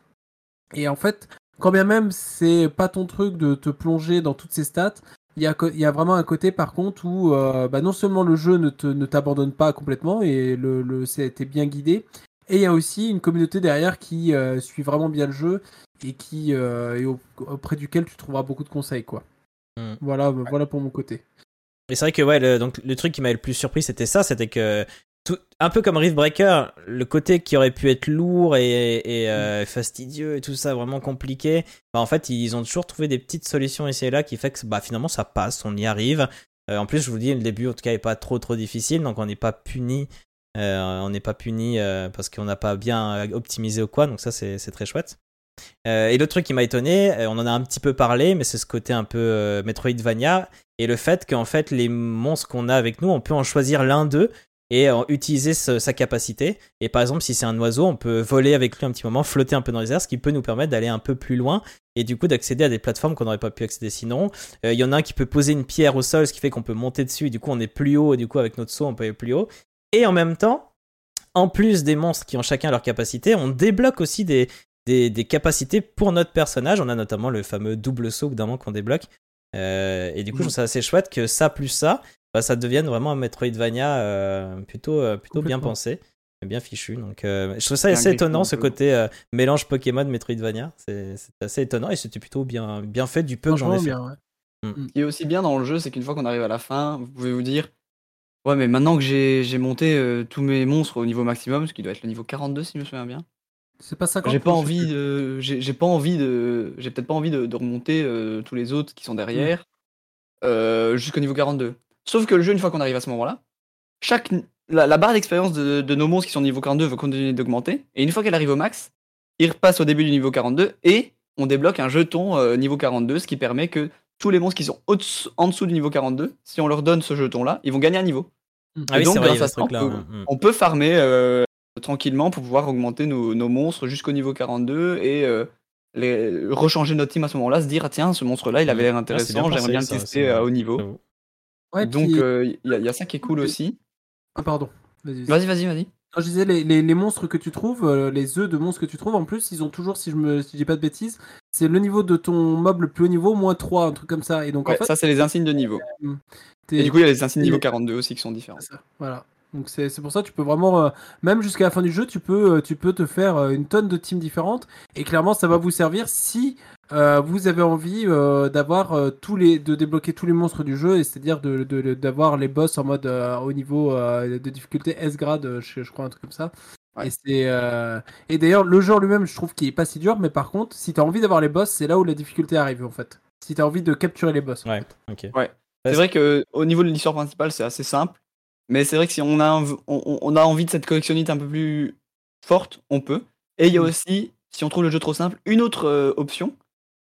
Et en fait, quand bien même c'est pas ton truc de te plonger dans toutes ces stats, il y a, il y a vraiment un côté par contre où euh, bah, non seulement le jeu ne te- ne t'abandonne pas complètement et le, le c'était bien guidé, et il y a aussi une communauté derrière qui euh, suit vraiment bien le jeu et qui euh, et au- auprès duquel tu trouveras beaucoup de conseils quoi. Mm. Voilà, voilà pour mon côté. Et c'est vrai que ouais, le, donc le truc qui m'a le plus surpris, c'était ça, c'était que tout- un peu comme Rift Breaker, le côté qui aurait pu être lourd et, et, euh, fastidieux et tout ça, vraiment compliqué, bah, en fait, ils ont toujours trouvé des petites solutions ici et là qui fait que bah, finalement ça passe, on y arrive. Euh, en plus, je vous dis, le début en tout cas est pas trop trop difficile, donc on n'est pas puni. Euh, on n'est pas puni euh, parce qu'on n'a pas bien optimisé ou quoi, donc ça c'est très chouette. Euh, et l'autre truc qui m'a étonné, on en a un petit peu parlé, mais c'est ce côté un peu Metroidvania et le fait qu'en fait les monstres qu'on a avec nous, on peut en choisir l'un d'eux et utiliser sa capacité. Et par exemple, si c'est un oiseau, on peut voler avec lui un petit moment, flotter un peu dans les airs, ce qui peut nous permettre d'aller un peu plus loin et du coup d'accéder à des plateformes qu'on n'aurait pas pu accéder sinon. Il y en a un qui peut poser une pierre au sol, ce qui fait qu'on peut monter dessus. Et du coup, on est plus haut et du coup, avec notre saut, on peut aller plus haut. Et en même temps, en plus des monstres qui ont chacun leur capacité, on débloque aussi des, des, des capacités pour notre personnage. On a notamment le fameux double saut d'un moment qu'on débloque. Euh, et du coup, je trouve ça assez chouette que ça plus ça, bah, ça devienne vraiment un Metroidvania euh, plutôt, euh, plutôt bien pensé, bien fichu. Donc, euh, je trouve ça assez étonnant ce côté euh, mélange Pokémon Metroidvania. C'est assez étonnant et c'était plutôt bien, bien fait du peu que j'en ai fait. bien, ouais. Ce qui est aussi bien dans le jeu, c'est qu'une fois qu'on arrive à la fin, vous pouvez vous dire Ouais, mais maintenant que j'ai j'ai monté euh, tous mes monstres au niveau maximum, ce qui doit être le niveau 42 si je me souviens bien, C'est pas 50 j'ai pas envie de. J'ai j'ai pas envie de. J'ai peut-être pas envie de, de remonter euh, tous les autres qui sont derrière euh, jusqu'au niveau 42. Sauf que le jeu, une fois qu'on arrive à ce moment-là, chaque. La, la barre d'expérience de, de nos monstres qui sont niveau 42 va continuer d'augmenter. Et une fois qu'elle arrive au max, il repasse au début du niveau 42 et on débloque un jeton euh, niveau 42, ce qui permet que tous les monstres qui sont en dessous du niveau 42, si on leur donne ce jeton-là, ils vont gagner un niveau. Ah Et oui, donc, vrai, grâce à ce on peut, mm, mm. on peut farmer euh, tranquillement pour pouvoir augmenter nos, nos monstres jusqu'au niveau 42 et euh, les, rechanger notre team à ce moment-là, se dire ah tiens ce monstre-là il avait l'air Ah, intéressant, j'aimerais pensé, bien le tester à haut niveau. Ouais, Donc puis- euh, il y, a- il y a ça qui est cool aussi. Ah, pardon. Vas-y. Vas-y vas-y je disais, les, les, les monstres que tu trouves, euh, les œufs de monstres que tu trouves, en plus, ils ont toujours, si je me si je dis pas de bêtises, c'est le niveau de ton mob le plus haut niveau, moins 3, un truc comme ça. Et donc, Ouais, en fait, ça c'est les insignes de niveau. t'es- Et du coup il y a les insignes niveau 42 aussi qui sont différents. Ça, Voilà. Donc c'est pour ça que tu peux vraiment, euh, même jusqu'à la fin du jeu, tu peux, euh, tu peux te faire euh, une tonne de teams différentes. Et clairement, ça va vous servir si euh, vous avez envie euh, d'avoir euh, tous les, de débloquer tous les monstres du jeu, et c'est-à-dire de- de- de- d'avoir les boss en mode euh, au niveau euh, de difficulté S grade, euh, je, je crois un truc comme ça. Ouais. Et c'est euh, et d'ailleurs le jeu en lui-même, je trouve qu'il est pas si dur, mais par contre, si tu as envie d'avoir les boss, c'est là où la difficulté arrive en fait. Si tu as envie de capturer les boss. en Ouais, fait. ok. C'est vrai que au niveau de l'histoire principale c'est assez simple, mais c'est vrai que si on a, on, on a envie de cette collectionnite un peu plus forte, on peut. Et il y a Mm. aussi, si on trouve le jeu trop simple, une autre euh, option.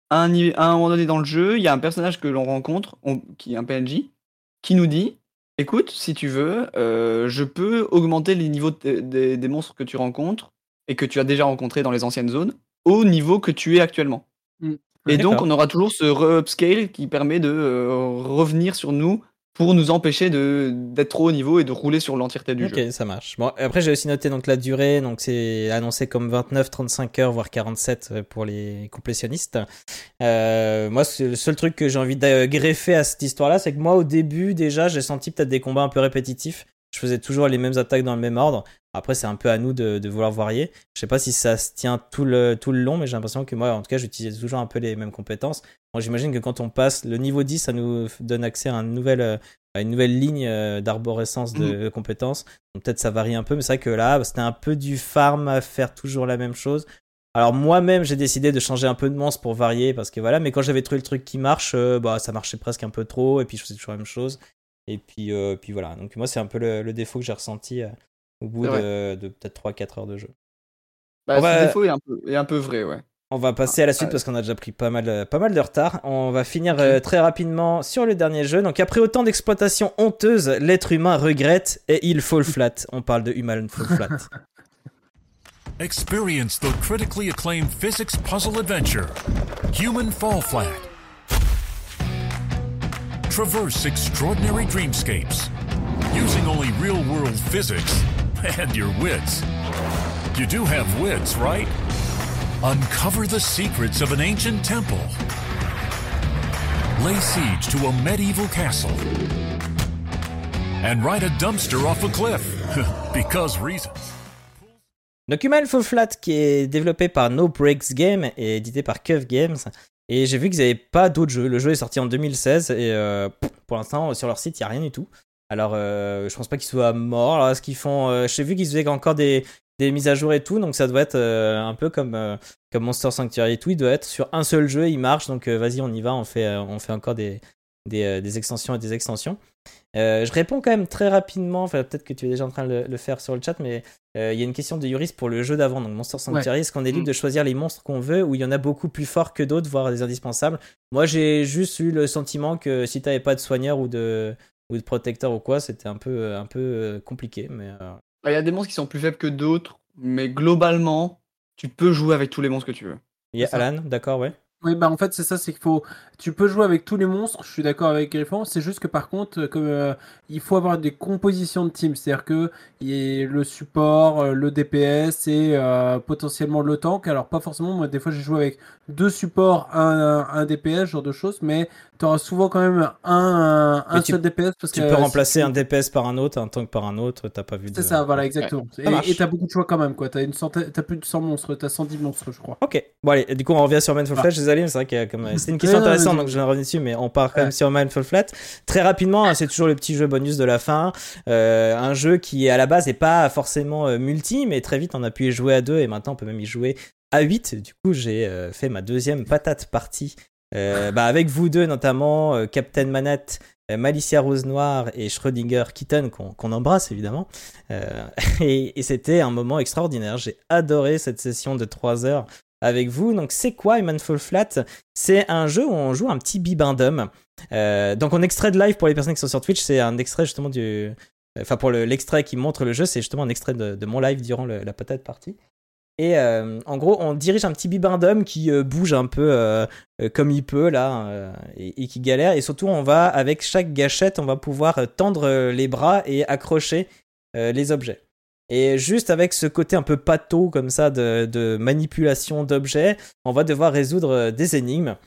À un, à un moment donné dans le jeu, il y a un personnage que l'on rencontre, on- qui est un PNJ, qui nous dit Écoute, si tu veux, euh, je peux augmenter les niveaux de- de- des monstres que tu rencontres et que tu as déjà rencontrés dans les anciennes zones au niveau que tu es actuellement. Mm. Et donc, D'accord. on aura toujours ce re-upscale qui permet de euh, revenir sur nous pour nous empêcher de- d'être trop haut niveau et de rouler sur l'entièreté du Ok, jeu. ça marche. Bon, après, j'ai aussi noté donc la durée. Donc, c'est annoncé comme 29, 35 heures, voire 47 pour les complétionnistes. Euh, moi, le seul truc que j'ai envie de greffer à cette histoire-là, c'est que moi, au début, déjà, j'ai senti peut-être des combats un peu répétitifs. Je faisais toujours les mêmes attaques dans le même ordre. Après, c'est un peu à nous de, de vouloir varier. Je sais pas si ça se tient tout le, tout le long, mais j'ai l'impression que moi, en tout cas, j'utilisais toujours un peu les mêmes compétences. Moi, j'imagine que quand on passe le niveau 10, ça nous donne accès à, un nouvel, euh, à une nouvelle ligne euh, d'arborescence de compétences. Donc peut-être ça varie un peu, mais c'est vrai que là, c'était un peu du farm à faire toujours la même chose. Alors moi-même, j'ai décidé de changer un peu de monstre pour varier, parce que voilà, mais quand j'avais trouvé le truc qui marche, euh, bah ça marchait presque un peu trop, et puis je faisais toujours la même chose. Et puis, euh, puis voilà. Donc moi, c'est un peu le, le défaut que j'ai ressenti euh, au bout de, de peut-être 3-4 heures de jeu. Bah, ce va- défaut est un, peu, est un peu vrai, ouais. On va passer à la suite ouais. parce qu'on a déjà pris pas mal, euh, pas mal de retard. On va finir euh, très rapidement sur le dernier jeu. Donc après autant d'exploitation honteuse, l'être humain regrette et il fall flat. On parle de Human Fall Flat. Experience the critically acclaimed physics puzzle adventure, Human Fall Flat. Traverse extraordinary dreamscapes using only real world physics and your wits. You do have wits, right? Uncover the secrets of an ancient temple. Lay siege to a medieval castle. And ride a dumpster off a cliff. because reasons. Donc Human Flat qui est développé par No Breaks Game et édité par Cove Games. Et j'ai vu qu'ils n'avaient pas d'autres jeux. Le jeu est sorti en 2016 et euh, pour l'instant sur leur site il n'y a rien du tout. Alors, euh, je pense pas qu'ils soient morts. Alors, est-ce qu'ils font. euh, J'ai vu qu'ils faisaient encore des, des mises à jour et tout, donc ça doit être euh, un peu comme, euh, comme Monster Sanctuary et tout. Il doit être sur un seul jeu, il marche, donc euh, vas-y, on y va, on fait, on fait encore des, des, des extensions et des extensions. Je réponds quand même très rapidement, enfin, peut-être que tu es déjà en train de le, le faire sur le chat, mais il y a une question de Yuris pour le jeu d'avant, donc Monster Sanctuary. Est-ce qu'on est libre Mm. de choisir les monstres qu'on veut ou il y en a beaucoup plus forts que d'autres, voire des indispensables? Moi, j'ai juste eu le sentiment que si t'avais pas de soigneur ou de, ou de protecteur ou quoi, c'était un peu, un peu compliqué. Mais euh, Il y a des monstres qui sont plus faibles que d'autres, mais globalement, tu peux jouer avec tous les monstres que tu veux. il y a. Alan, d'accord, ouais. Oui, bah en fait, c'est ça, c'est qu'il faut. Tu peux jouer avec tous les monstres, je suis d'accord avec Griffon. C'est juste que par contre, euh, comme euh, il faut avoir des compositions de team, c'est-à-dire que il y a le support, euh, le DPS et euh, potentiellement le tank. Alors, pas forcément, moi, des fois, j'ai joué avec deux supports, un, un DPS, ce genre de choses, mais tu auras souvent quand même un, un tu- seul DPS. Parce Tu que, peux euh, remplacer si- un DPS par un autre, un tank par un autre, t'as pas vu de... C'est ça, voilà, exactement. Ça marche. et t'as beaucoup de choix quand même, quoi. T'as une centaine, t'as plus de 100 monstres, t'as 110 monstres, je crois. Ok, bon allez, du coup on revient sur Mindful Ah. Flat, désolé, mais c'est vrai comme... C'était une question Ouais, intéressante, donc je vais revenir dessus, mais on part quand même sur Mindful Flat. Très rapidement, hein, c'est toujours le petit jeu bonus de la fin, Euh, un jeu qui à la base est pas forcément euh, multi, mais très vite on a pu y jouer à deux, et maintenant on peut même y jouer à 8. Du coup j'ai euh, fait ma deuxième patate partie, euh, bah, avec vous deux notamment, Captain Manette, Malicia Rose Noire et Schrödinger Kitten, qu'on embrasse évidemment. Euh, et et c'était un moment extraordinaire. J'ai adoré cette session de 3 heures avec vous. Donc, c'est quoi Manful Flat C'est un jeu où on joue un petit bibendum. Euh, donc, en extrait de live pour les personnes qui sont sur Twitch, c'est un extrait justement du. Enfin, pour le- l'extrait qui montre le jeu, c'est justement un extrait de, mon live durant la patate partie. Et euh, en gros, on dirige un petit bibendum qui euh, bouge un peu euh, comme il peut là et, qui galère. Et surtout, on va avec chaque gâchette, on va pouvoir tendre les bras et accrocher les objets. Et juste avec ce côté un peu pâteau comme ça de, manipulation d'objets, on va devoir résoudre euh, des énigmes.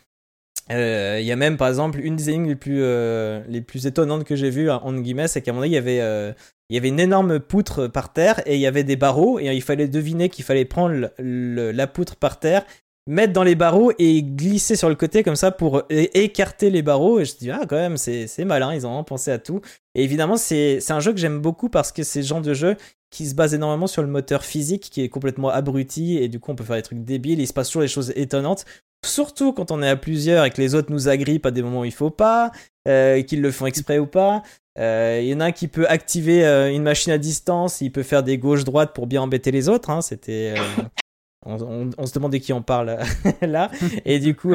Euh, Il y a même par exemple une des énigmes les plus, euh, les plus étonnantes que j'ai vues en guillemets, c'est qu'à un moment donné, il y avait y avait une énorme poutre par terre et il y avait des barreaux et il fallait deviner qu'il fallait prendre la poutre par terre, mettre dans les barreaux et glisser sur le côté comme ça pour écarter les barreaux. Et je dis, ah, quand même, c'est malin, ils ont pensé à tout. Et évidemment, c'est un jeu que j'aime beaucoup parce que c'est le genre de jeu qui se base énormément sur le moteur physique qui est complètement abruti et du coup, on peut faire des trucs débiles. Il se passe toujours des choses étonnantes. Surtout quand on est à plusieurs et que les autres nous agrippent à des moments où il faut pas, euh, qu'ils le font exprès ou pas. Euh, Il y en a un qui peut activer euh, une machine à distance, il peut faire des gauches-droites pour bien embêter les autres. Hein. C'était. on, on- on se demande de qui on parle là. Et du coup,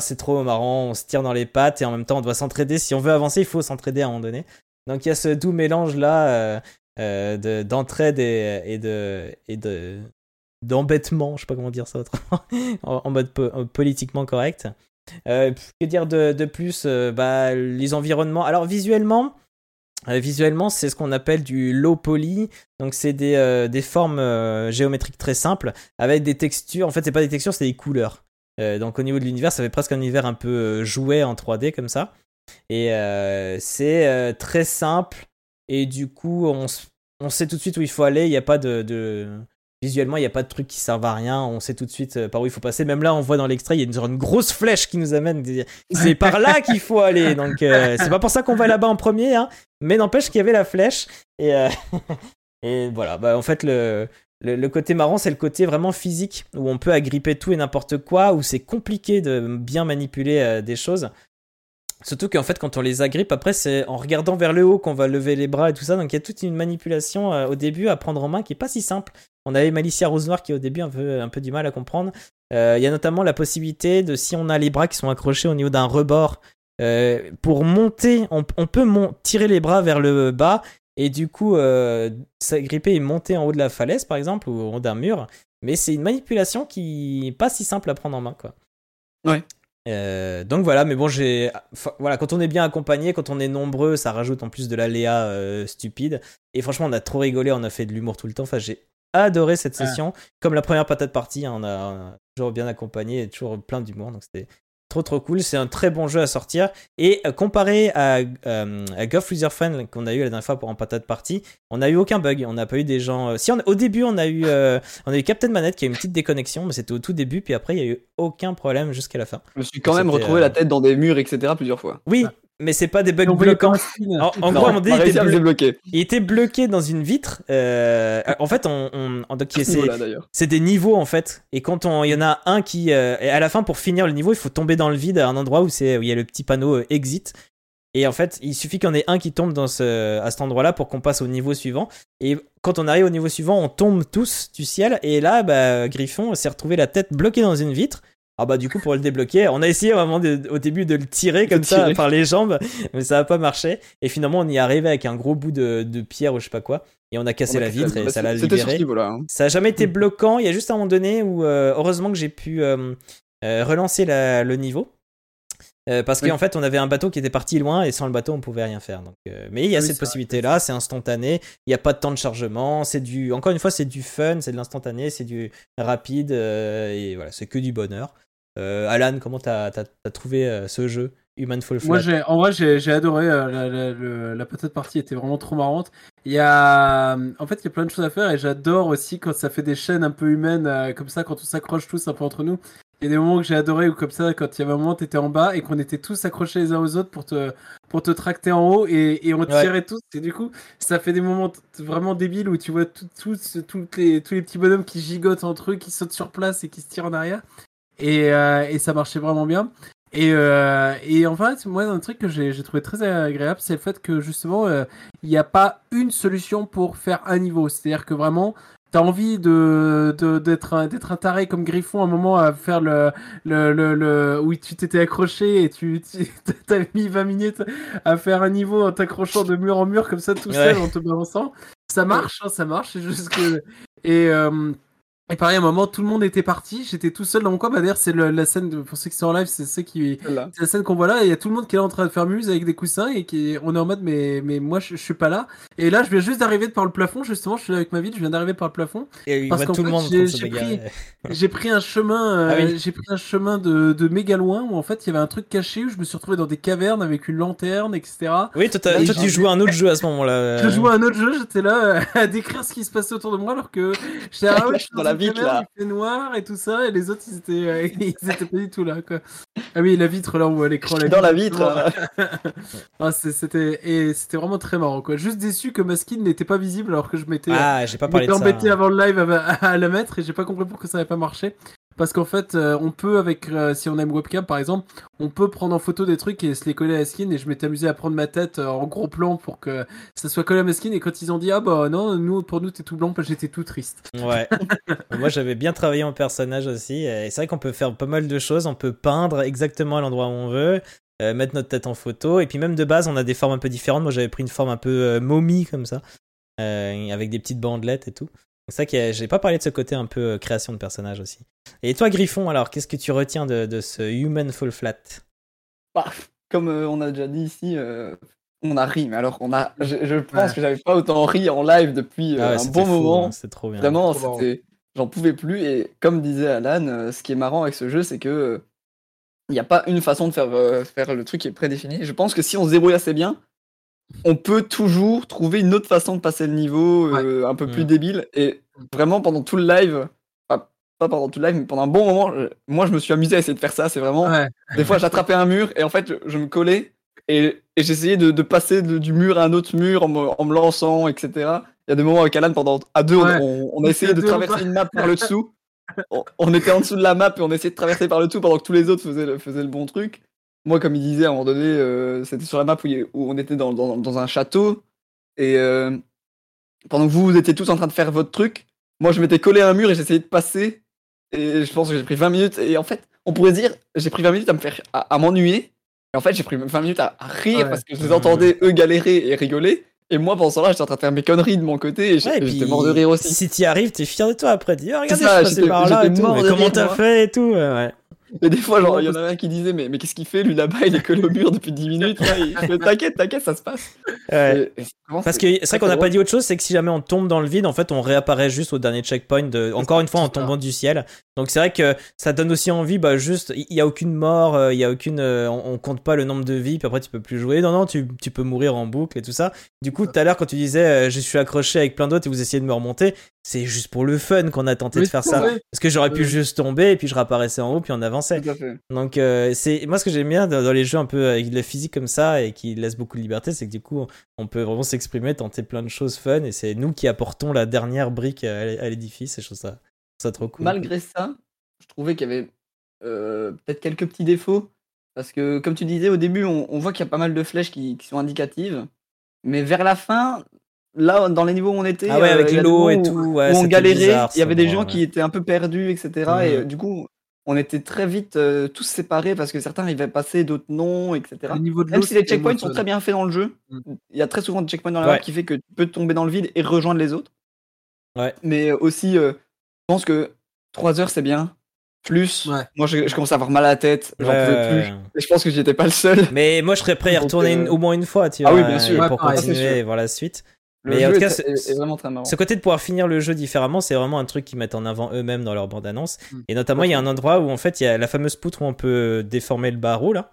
c'est trop marrant, on se tire dans les pattes et en même temps on doit s'entraider. Si on veut avancer, il faut s'entraider à un moment donné. Donc il y a ce doux mélange là euh, euh, de- d'entraide et, de. Et de d'embêtement, je sais pas comment dire ça autrement, en, mode po- politiquement correct. Euh, que dire de, de plus Euh, bah, Les environnements. Alors visuellement, euh, visuellement, c'est ce qu'on appelle du low poly. Donc c'est des, euh, des formes euh, géométriques très simples avec des textures. En fait, c'est pas des textures, c'est des couleurs. Euh, donc au niveau de l'univers, ça fait presque un univers un peu euh, jouet en 3D comme ça. Et euh, c'est euh, très simple. Et du coup, on, sait tout de suite où il faut aller. Il n'y a pas de, de- Visuellement, il n'y a pas de trucs qui servent à rien. On sait tout de suite euh, par où il faut passer. Même là, on voit dans l'extrait, il y a une, genre une grosse flèche qui nous amène. C'est par là qu'il faut aller. Donc, euh, c'est pas pour ça qu'on va là-bas en premier. Hein. Mais n'empêche qu'il y avait la flèche. Et, euh, et voilà. Bah, en fait, le, le, le côté marrant, c'est le côté vraiment physique où on peut agripper tout et n'importe quoi, où c'est compliqué de bien manipuler euh, des choses. Surtout qu'en fait, quand on les agrippe, après, c'est en regardant vers le haut qu'on va lever les bras et tout ça. Donc, il y a toute une manipulation euh, au début à prendre en main qui est pas si simple. On avait Malicia Rose Noire qui, au début, un un peu du mal à comprendre. Euh, Il y a notamment la possibilité de, si on a les bras qui sont accrochés au niveau d'un rebord, euh, pour monter, on, peut mon- tirer les bras vers le bas et du coup s'agripper et monter en haut de la falaise, par exemple, ou en haut d'un mur. Mais c'est une manipulation qui est pas si simple à prendre en main, quoi. Ouais. Euh, donc voilà, mais bon, j'ai. enfin, Voilà, quand on est bien accompagné, quand on est nombreux, ça rajoute en plus de l'aléa euh, stupide. Et franchement, on a trop rigolé, on a fait de l'humour tout le temps. Enfin, j'ai adoré cette session. Comme la première patate partie, hein, on, a, on a toujours bien accompagné et toujours plein d'humour. Donc c'était trop trop cool. C'est un très bon jeu à sortir. Et euh, comparé à, euh, à Golf Loser Fun qu'on a eu la dernière fois pour un patate partie, on n'a eu aucun bug. On n'a pas eu des gens. euh, Si on, au début, on a eu, euh, on a eu Captain Manette qui a eu une petite déconnexion, mais c'était au tout début. Puis après, il y a eu aucun problème jusqu'à la fin. Je me suis quand même retrouvé euh, la tête dans des murs, etc. plusieurs fois. Oui, mais c'est pas des bugs bloquants. En, en Non, gros, on a il était, à me blo- débloquer. il était bloqué dans une vitre. euh, en fait, on, c'est des niveaux en fait. Et quand on, il y en a un qui, euh, et à la fin, pour finir le niveau, il faut tomber dans le vide à un endroit où c'est où il y a le petit panneau euh, exit. Et en fait, il suffit qu'il y en ait un qui tombe dans ce, à cet endroit-là pour qu'on passe au niveau suivant. Et quand on arrive au niveau suivant, on tombe tous du ciel. Et là, bah, Griffon s'est retrouvé la tête bloquée dans une vitre. Ah bah du coup pour le débloquer, on a essayé de- au début de le tirer comme ça tirer. par les jambes, mais ça n'a pas marché. Et finalement on y est arrivé avec un gros bout de, de pierre ou je sais pas quoi, et on a cassé On a la vitre et ça l'a C'était sur ce libéré. niveau-là. hein. Ça a jamais été bloquant. Il y a juste un moment donné où, euh, heureusement que j'ai pu euh, euh, relancer la- le niveau. Parce Oui. qu'en fait, on avait un bateau qui était parti loin et sans le bateau, on pouvait rien faire. Donc, mais il y a Oui, cette possibilité-là, c'est instantané. Il n'y a pas de temps de chargement. C'est du, encore une fois, c'est du fun, c'est de l'instantané, c'est du rapide et voilà, c'est que du bonheur. Euh, Alan, comment t'as as, trouvé euh, ce jeu, Human Fall Flat Moi, j'ai, en vrai, j'ai, j'ai adoré. euh, la, la, petite partie était vraiment trop marrante. Il y a, en fait, il y a plein de choses à faire et j'adore aussi quand ça fait des chaînes un peu humaines comme ça, quand on s'accroche tous un peu entre nous. Il y a des moments que j'ai adoré où comme ça, quand il y avait un moment, t'étais en bas et qu'on était tous accrochés les uns aux autres pour te, pour te tracter en haut et, et on Ouais. tirait tous. Et du coup, ça fait des moments t- vraiment débiles où tu vois tout- tout les, tous les petits bonhommes qui gigotent entre eux, qui sautent sur place et qui se tirent en arrière. Et, euh, et ça marchait vraiment bien. Et, euh, et en fait, moi, un truc que j'ai trouvé très agréable, c'est le fait que justement, euh, il n'y a pas une solution pour faire un niveau. C'est-à-dire que vraiment, tu as envie de de- d'être un, d'être un taré comme Griffon à un moment à faire le, le, le, le- où tu t'étais accroché et tu tu- as mis 20 minutes à faire un niveau en t'accrochant de mur en mur comme ça tout seul en te balançant. Ça marche, hein, ça marche. C'est juste que et euh, et pareil, à un moment, tout le monde était parti. J'étais tout seul dans mon coin. Bah, d'ailleurs, c'est la scène, de, pour ceux qui sont en live, c'est ceux qui, c'est la scène qu'on voit là. Et il y a tout le monde qui est là en train de faire muse avec des coussins et qui, on est en mode, mais, mais moi, je, je suis pas là. Et là, je viens juste d'arriver par le plafond. Justement, je suis là avec ma vie. Je viens d'arriver par le plafond. Et il parce qu'en tout le fait, j'ai- se j'ai pris un chemin, euh, Ah oui. j'ai pris un chemin de, de méga loin où en fait, il y avait un truc caché où je me suis retrouvé dans des cavernes avec une lanterne, etc. Oui, toi, toi, tu jouais un autre jeu à ce moment-là. Je jouais un autre jeu, j'étais là euh, à décrire ce qui se passait autour de moi alors que j'étais ah ouais, je suis Dans la caverne, là. il fait noir et tout ça et les autres ils étaient, euh, ils étaient pas du tout là quoi. Ah oui, la vitre là où l'écran la Dans la vitre. hein. Ah, c'était et c'était vraiment très marrant quoi. Juste déçu que ma skin n'était pas visible alors que je m'étais Ah, j'ai pas je parlé m'étais de ça. embêté hein. avant le live à, à la mettre et j'ai pas compris pourquoi ça n'avait pas marché. Parce qu'en fait, euh, on peut, avec euh, si on aime webcam par exemple, on peut prendre en photo des trucs et se les coller à la skin. Et je m'étais amusé à prendre ma tête euh, en gros plan pour que ça soit collé à ma skin. Et quand ils ont dit ah bah non, nous pour nous t'es tout blanc, j'étais tout triste. Ouais. Moi, j'avais bien travaillé en personnage aussi. Et c'est vrai qu'on peut faire pas mal de choses. On peut peindre exactement à l'endroit où on veut, mettre notre tête en photo. Et puis même de base, on a des formes un peu différentes. Moi, j'avais pris une forme un peu momie comme ça, avec des petites bandelettes et tout. C'est ça que j'ai pas parlé de ce côté un peu euh, création de personnage aussi. Et toi, Griffon, alors, qu'est-ce que tu retiens de, de ce Human Fall Flat? Bah, comme euh, on a déjà dit ici, euh, on a ri. Mais alors, on a, je, je pense Ouais. que j'avais pas autant ri en live depuis euh, Ah ouais, un bon fou, moment. hein, C'était trop bien. Vraiment, j'en pouvais plus. Et comme disait Alan, ce qui est marrant avec ce jeu, c'est que il n'y a pas une façon de faire, euh, faire le truc qui est prédéfini. Je pense que si on se débrouille assez bien, on peut toujours trouver une autre façon de passer le niveau euh, un peu plus Mm. débile. Et vraiment, pendant tout le live, enfin, pas pendant tout le live, mais pendant un bon moment, je- moi, je me suis amusé à essayer de faire ça. C'est vraiment. Ouais. Des fois, j'attrapais un mur et en fait, je, je me collais et, et j'essayais de, de passer de- du mur à un autre mur en me, en me lançant, etc. Il y a des moments avec Alan, pendant à deux, on- Ouais. on, on a essayé de traverser une map par le dessous. On, on était en dessous de la map et on essayait de traverser par le dessous pendant que tous les autres faisaient le, faisaient le bon truc. Moi, comme il disait, à un moment donné, euh, c'était sur la map où, il- où on était dans, dans, dans un château et euh, pendant que vous, vous étiez tous en train de faire votre truc, moi, je m'étais collé à un mur et j'essayais de passer. Et je pense que j'ai pris 20 minutes. Et en fait, on pourrait dire, j'ai pris 20 minutes à me faire à, à m'ennuyer. Et en fait, j'ai pris 20 minutes à, à rire Ouais. parce que je les entendais eux galérer et rigoler. Et moi, pendant ce temps-là, j'étais en train de faire mes conneries de mon côté et Ouais, j'étais puis, mort de rire aussi. Si t'y arrives, t'es fier de toi après. Dis, oh, regardez, ça, je suis passé par là et tout. mort Mais de comment t'as fait et tout. ouais, ouais. Et des fois, genre, il y en a un qui disait, mais, mais qu'est-ce qu'il fait lui là-bas? Il est collé au mur depuis 10 minutes. Là, il fait, t'inquiète, t'inquiète, ça se passe. Ouais. Et- et vraiment, Parce que c'est vrai qu'on n'a pas dit autre chose, c'est que si jamais on tombe dans le vide, en fait, on réapparaît juste au dernier checkpoint, de, encore une fois en tombant du ciel. Donc c'est vrai que ça donne aussi envie, bah juste, il y a aucune mort, euh, il y a aucune, euh, on, on compte pas le nombre de vies, puis après tu peux plus jouer. Non non, tu, tu peux mourir en boucle et tout ça. Du coup, tout à l'heure quand tu disais, euh, je suis accroché avec plein d'autres et vous essayez de me remonter, c'est juste pour le fun qu'on a tenté Oui, de faire ça. vrai. Parce que j'aurais pu juste tomber et puis je réapparaissais en haut puis on avançait. Donc euh, c'est moi ce que j'aime bien dans, dans les jeux un peu avec de la physique comme ça et qui laissent beaucoup de liberté, c'est que du coup on peut vraiment s'exprimer, tenter plein de choses fun et c'est nous qui apportons la dernière brique à, à l'édifice et je trouve ça, ça trop cool. Malgré ça, je trouvais qu'il y avait euh, peut-être quelques petits défauts. Parce que, comme tu disais, au début, on, on voit qu'il y a pas mal de flèches qui, qui sont indicatives. Mais vers la fin, là, dans les niveaux où on était, ah ouais euh, avec l'eau où- ouais, où on galérait, bizarre, il y avait des gens ouais. qui étaient un peu perdus, etc. Et Mhm. euh, du coup, on était très vite euh, tous séparés parce que certains arrivaient à passer, d'autres non, etc. Au niveau de Même si les checkpoints sont très bien faits dans le jeu, Mm. il y a très souvent des checkpoints dans la map qui fait que tu peux tomber dans le vide et rejoindre les autres. Ouais. Mais aussi, euh, je pense que 3 heures c'est bien. Plus, Ouais. moi je, je commence à avoir mal à la tête, j'en Ouais, pouvais plus. Et je pense que j'étais pas le seul. Mais moi je serais prêt à y retourner une- euh, au moins une fois, tu ah vois, oui, bien sûr. Ouais, pour continuer et voir la suite. Le Mais en tout cas, est, c'est- est- est vraiment très marrant. Ce côté de pouvoir finir le jeu différemment, c'est vraiment un truc qu'ils mettent en avant eux-mêmes dans leur bande-annonce. Mm. Et notamment, il y a un endroit où en fait, il y a la fameuse poutre où on peut déformer le barreau là.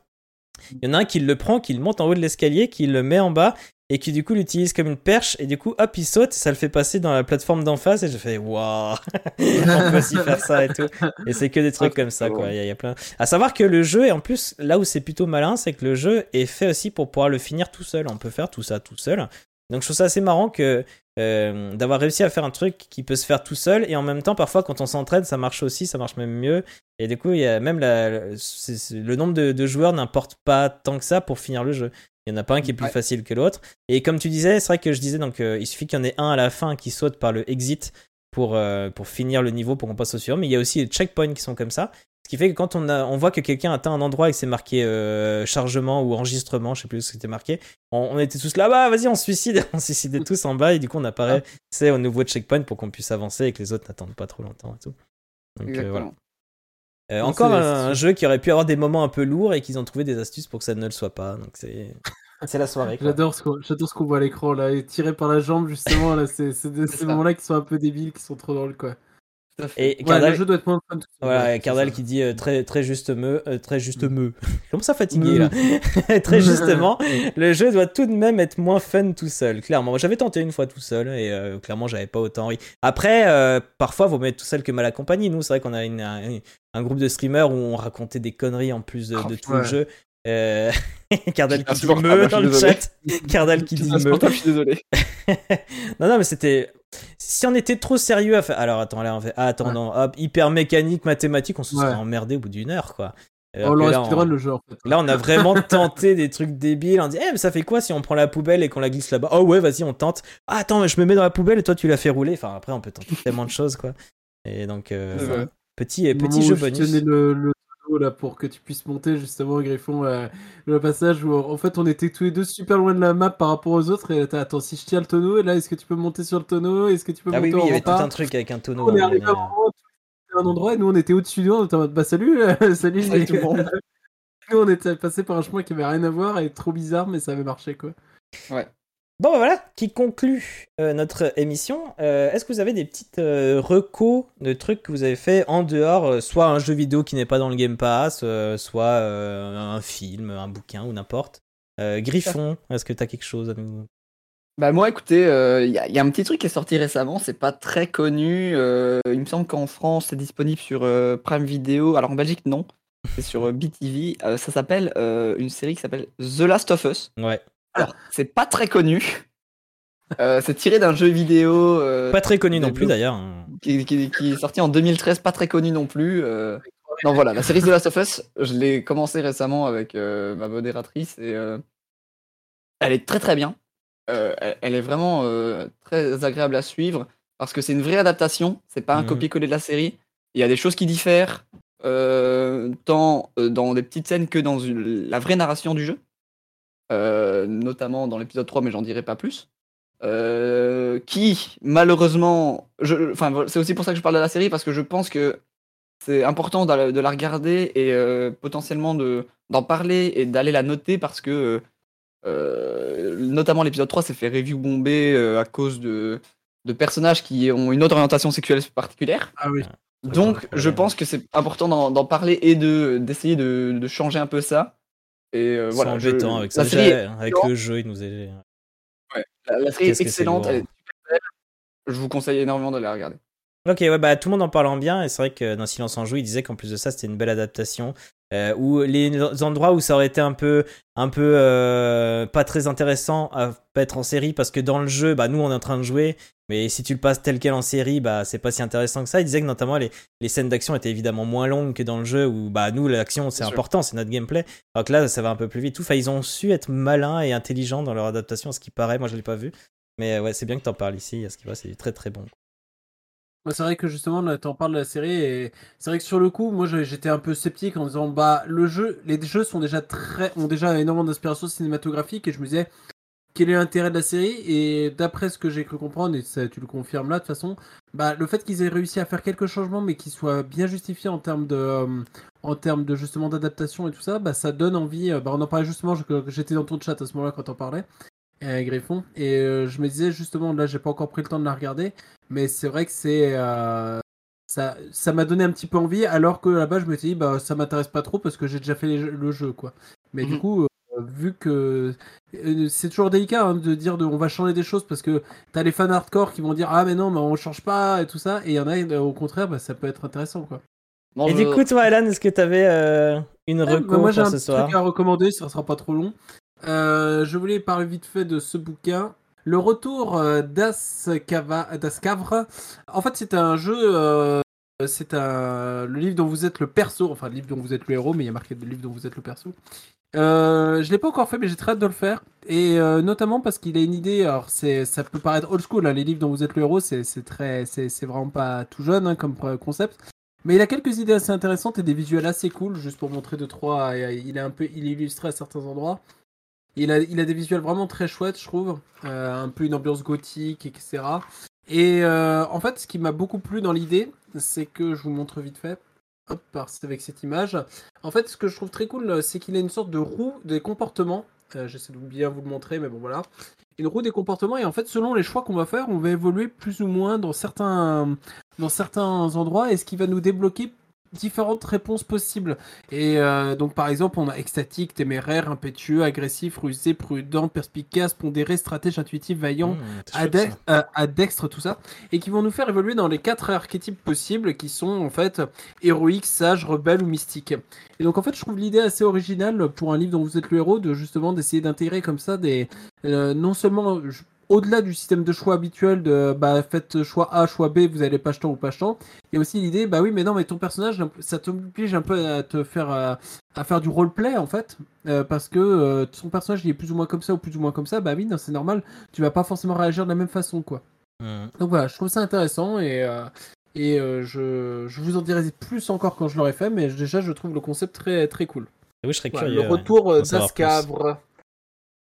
Il y en a un qui le prend, qui le monte en haut de l'escalier, qui le met en bas et qui du coup l'utilise comme une perche et du coup hop il saute, ça le fait passer dans la plateforme d'en face et je fais waouh, on peut aussi faire ça et tout. Et c'est que des trucs comme ça quoi. Il y, a- il y a plein. À savoir que le jeu et en plus là où c'est plutôt malin, c'est que le jeu est fait aussi pour pouvoir le finir tout seul. On peut faire tout ça tout seul. Donc je trouve ça assez marrant que euh, d'avoir réussi à faire un truc qui peut se faire tout seul et en même temps parfois quand on s'entraide ça marche aussi, ça marche même mieux. Et du coup il y a même la, le nombre de, de joueurs n'importe pas tant que ça pour finir le jeu. Il y en a pas un qui est plus Ouais. facile que l'autre. Et comme tu disais, c'est vrai que je disais donc euh, il suffit qu'il y en ait un à la fin qui saute par le exit pour, euh, pour finir le niveau pour qu'on passe au suivant. Mais il y a aussi les checkpoints qui sont comme ça. Ce qui fait que quand on, a, on voit que quelqu'un atteint un endroit et que c'est marqué euh, chargement ou enregistrement, je sais plus ce qui était marqué, on, on était tous là, bah vas-y, on se suicide, on se suicidait tous en bas et du coup on apparaît, c'est au nouveau checkpoint pour qu'on puisse avancer et que les autres n'attendent pas trop longtemps et tout. Donc euh, voilà. Euh, Non, encore un, jeu qui aurait pu avoir des moments un peu lourds et qu'ils ont trouvé des astuces pour que ça ne le soit pas. Donc c'est c'est la soirée. J'adore ce qu'on j'adore ce qu'on voit à l'écran là, et tiré par la jambe justement là, c'est c'est de C'est ces ça. moments-là qui sont un peu débiles, qui sont trop drôles quoi. Et Ouais, Cardal, le jeu doit être moins fun. tout seul, Voilà, Cardal ça. qui dit euh, très, très justement, euh, très justement. Comment ça Mm. fatigué là Très justement, le jeu doit tout de même être moins fun tout seul. Clairement, Moi, j'avais tenté une fois tout seul et euh, clairement j'avais pas autant ri. Après, euh, parfois vaut mieux être tout seul que mal accompagné. Nous, c'est vrai qu'on a une- un, un groupe de streamers où on racontait des conneries en plus de, Oh, de tout le jeu. Euh... Cardal qui dit me je dans le chat. Cardal qui dit me. je suis désolé. non, non, mais c'était. Si on était trop sérieux à faire. Alors attends, là, on fait. Ah, attends, Ouais. non, hop, hyper mécanique, mathématique, on se serait Ouais. emmerdé au bout d'une heure, quoi. Oh, là, on- le jeu en fait. Là, on a vraiment tenté des trucs débiles. On dit, eh, mais ça fait quoi si on prend la poubelle et qu'on la glisse là-bas? Oh ouais, vas-y, on tente. Ah, attends, mais je me mets dans la poubelle et toi, tu la fais rouler. Enfin, après, on peut tenter tellement de choses, quoi. Et donc, euh, petit, petit jeu je bonus. tenais le, le là pour que tu puisses monter justement Griffon euh, le passage où en fait on était tous les deux super loin de la map par rapport aux autres et t'as attends si je tiens le tonneau et là est-ce que tu peux monter sur le tonneau? Est-ce que tu peux Ah oui, monter oui, il y avait tout un truc avec un tonneau. on est un arrivé à un moment à un endroit et nous on était au-dessus de nous on était en mode bah salut euh, salut tout le monde. gars. nous on était passé par un chemin qui avait rien à voir et trop bizarre mais ça avait marché quoi Bon, bah voilà, qui conclut euh, notre émission. Euh, Est-ce que vous avez des petites euh, recos de trucs que vous avez fait en dehors, euh, soit un jeu vidéo qui n'est pas dans le Game Pass, soit un film, un bouquin ou n'importe Griffon, est-ce que tu as quelque chose à nous? Bah moi écoutez, il y, a- y a un petit truc qui est sorti récemment, c'est pas très connu. il me semble qu'en France c'est disponible sur Prime Video. Alors en Belgique non, c'est sur BTV. Ça s'appelle une série qui s'appelle The Last of Us. Ouais. Alors c'est pas très connu. Euh, c'est tiré d'un jeu vidéo euh, Pas très connu non plus d'ailleurs. qui, qui- qui est sorti en 2013, pas très connu non plus. euh. Non voilà, la série The Last of Us, je l'ai commencé récemment avec euh, ma modératrice et elle est très très bien. Elle, elle est vraiment très agréable à suivre parce que c'est une vraie adaptation, c'est pas un Mhm. copier-coller de la série. Il y a des choses qui diffèrent tant dans des petites scènes que dans une- la vraie narration du jeu. Euh, notamment dans l'épisode 3, mais j'en dirai pas plus. Euh, qui, malheureusement, je, enfin, voilà, c'est aussi pour ça que je parle de la série, parce que je pense que c'est important de la, de la regarder et euh, potentiellement de, d'en parler et d'aller la noter, parce que, euh, notamment l'épisode 3 s'est fait review bomber euh, à cause de, de personnages qui ont une autre orientation sexuelle particulière. ah oui Donc, je pense que c'est important d'en, d'en parler et de, d'essayer de, de changer un peu ça. Et euh, C'est voilà, je- embêtant avec ça. série, Déjà, avec le jeu, il nous est. la, la série est c'est excellente, lourd. elle est super belle. je vous conseille énormément d'aller la regarder. Ok, ouais, bah tout le monde en parlant bien, et c'est vrai que dans Silence en joue, il disait qu'en plus de ça, c'était une belle adaptation. Euh, où les endroits où ça aurait été un peu, un peu euh, pas très intéressant à être en série, parce que dans le jeu, bah nous on est en train de jouer, mais si tu le passes tel quel en série, bah c'est pas si intéressant que ça. Il disait que notamment les, les scènes d'action étaient évidemment moins longues que dans le jeu, où bah nous l'action c'est important, c'est notre gameplay. Alors que là, ça va un peu plus vite. Tout, enfin, ils ont su être malins et intelligents dans leur adaptation, à ce qui paraît. Moi, je l'ai pas vu, mais ouais, c'est bien que t'en parles ici. À ce qui va, c'est très très bon. Bah, c'est vrai que justement, là, t'en parles de la série et c'est vrai que sur le coup, moi, j'étais un peu sceptique en disant, bah, le jeu, les jeux sont déjà très, ont déjà énormément d'inspiration cinématographique et je me disais, quel est l'intérêt de la série? Et d'après ce que j'ai cru comprendre, et tu le confirmes là de toute façon, bah, le fait qu'ils aient réussi à faire quelques changements mais qui soient bien justifiés en termes de, euh, en termes justement d'adaptation et tout ça, bah, ça donne envie. euh, bah, on en parlait justement, j'étais dans ton chat à ce moment-là quand on parlait. Euh, Griffon et euh, je me disais justement là j'ai pas encore pris le temps de la regarder mais c'est vrai que c'est euh, ça ça m'a donné un petit peu envie alors que là-bas je me suis dit bah ça m'intéresse pas trop parce que j'ai déjà fait les le jeu quoi mais du Mhm. coup euh, vu que euh, c'est toujours délicat hein, de dire de, on va changer des choses parce que t'as les fans hardcore qui vont dire ah mais non mais on change pas et tout ça et il y en a au contraire bah, ça peut être intéressant quoi Et je- du coup, toi, Alan, est-ce que t'avais euh, une Ouais, reco bah, moi j'ai pour un ce soir truc à recommander, ça sera pas trop long. Euh, je voulais parler vite fait de ce bouquin. Le retour euh, d'Ascavre. En fait, c'est un jeu. euh, c'est un le livre dont vous êtes le perso, enfin le livre dont vous êtes le héros, mais il y a marqué le livre dont vous êtes le perso. Euh, je l'ai pas encore fait, mais j'ai très hâte de le faire, et notamment parce qu'il a une idée. Alors, ça peut paraître old school, hein, les livres dont vous êtes le héros, c'est, vraiment pas tout jeune hein, comme concept. Mais il a quelques idées assez intéressantes et des visuels assez cool, juste pour montrer deux trois. Il est un peu, il est illustré à certains endroits. Il a, des visuels vraiment très chouettes, je trouve, Euh, un peu une ambiance gothique, etc. Et euh, en fait, ce qui m'a beaucoup plu dans l'idée, c'est que je vous montre vite fait. Hop, avec cette image. En fait, ce que je trouve très cool, euh, c'est qu'il a une sorte de roue des comportements. J'essaie de bien vous le montrer, mais bon voilà. Une roue des comportements, et en fait, selon les choix qu'on va faire, on va évoluer plus ou moins dans certains, dans certains endroits, et ce qui va nous débloquer différentes réponses possibles. Et euh, donc, par exemple, on a extatique, téméraire, impétueux, agressif, rusé, prudent, perspicace, pondéré, stratège, intuitif, vaillant, Mmh, ça. euh, adextre, tout ça, et qui vont nous faire évoluer dans les quatre archétypes possibles qui sont en fait héroïque, sage, rebelle ou mystique. Et donc en fait, je trouve l'idée assez originale pour un livre dont vous êtes le héros de justement d'essayer d'intégrer comme ça des euh, non seulement je- au-delà du système de choix habituel de bah faites choix A, choix B, vous allez pas jetant ou pas jetant. Il y a aussi l'idée bah oui mais non mais ton personnage ça t'oblige un peu à te faire euh, à faire du roleplay en fait euh, parce que euh, son personnage il est plus ou moins comme ça ou plus ou moins comme ça bah oui non, c'est normal tu vas pas forcément réagir de la même façon quoi. Mmh. Donc voilà, je trouve ça intéressant et, euh, et euh, je, je vous en dirai plus encore quand je l'aurai fait, mais déjà je trouve le concept très, très cool. Oui, je serais le ouais. retour d'Ascavre.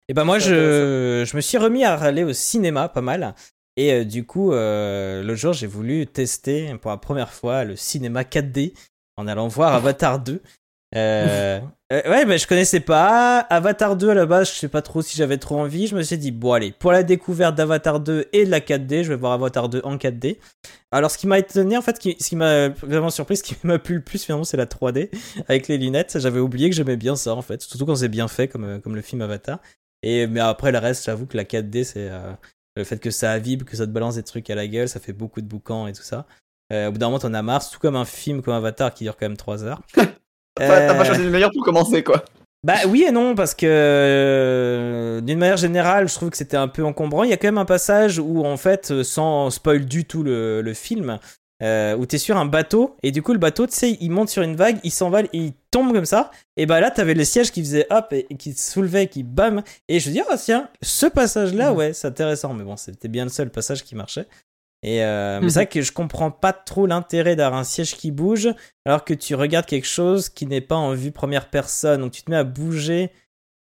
Et ben moi, je, je me suis remis à aller au cinéma pas mal. Et euh, du coup, euh, l'autre jour, j'ai voulu tester pour la première fois le cinéma 4D en allant voir Avatar 2. Euh, euh, ouais, ben je connaissais pas. Avatar 2 à la base, je sais pas trop si j'avais trop envie. Je me suis dit, bon, allez, pour la découverte d'Avatar 2 et de la 4D, je vais voir Avatar 2 en 4D. Alors, ce qui m'a étonné, en fait, qui- ce qui m'a vraiment surpris, ce qui m'a plu le plus, finalement, c'est la 3D avec les lunettes. J'avais oublié que j'aimais bien ça, en fait. Surtout quand c'est bien fait, comme, euh, comme le film Avatar. Et, mais après, le reste, j'avoue que la 4D, c'est euh, le fait que ça vibre, que ça te balance des trucs à la gueule, ça fait beaucoup de boucans et tout ça. Euh, au bout d'un moment, t'en as marre, tout comme un film comme Avatar qui dure quand même 3 heures. T'as pas- t'as pas Euh, choisi le meilleur pour commencer, quoi. bah oui et non, parce que euh, d'une manière générale, je trouve que c'était un peu encombrant. Il y a quand même un passage où, en fait, sans spoil du tout le, le film, euh, où t'es sur un bateau, et du coup, le bateau, tu sais, il monte sur une vague, il s'envole, il tombe comme ça, et bah là, t'avais le siège qui faisait hop, et, et qui se soulevait, qui bam, et je me dis, oh tiens, ce passage-là, Mhm. ouais, c'est intéressant, mais bon, c'était bien le seul passage qui marchait. Et euh, mais Mhm. c'est vrai que je comprends pas trop l'intérêt d'avoir un siège qui bouge alors que tu regardes quelque chose qui n'est pas en vue première personne. Donc tu te mets à bouger,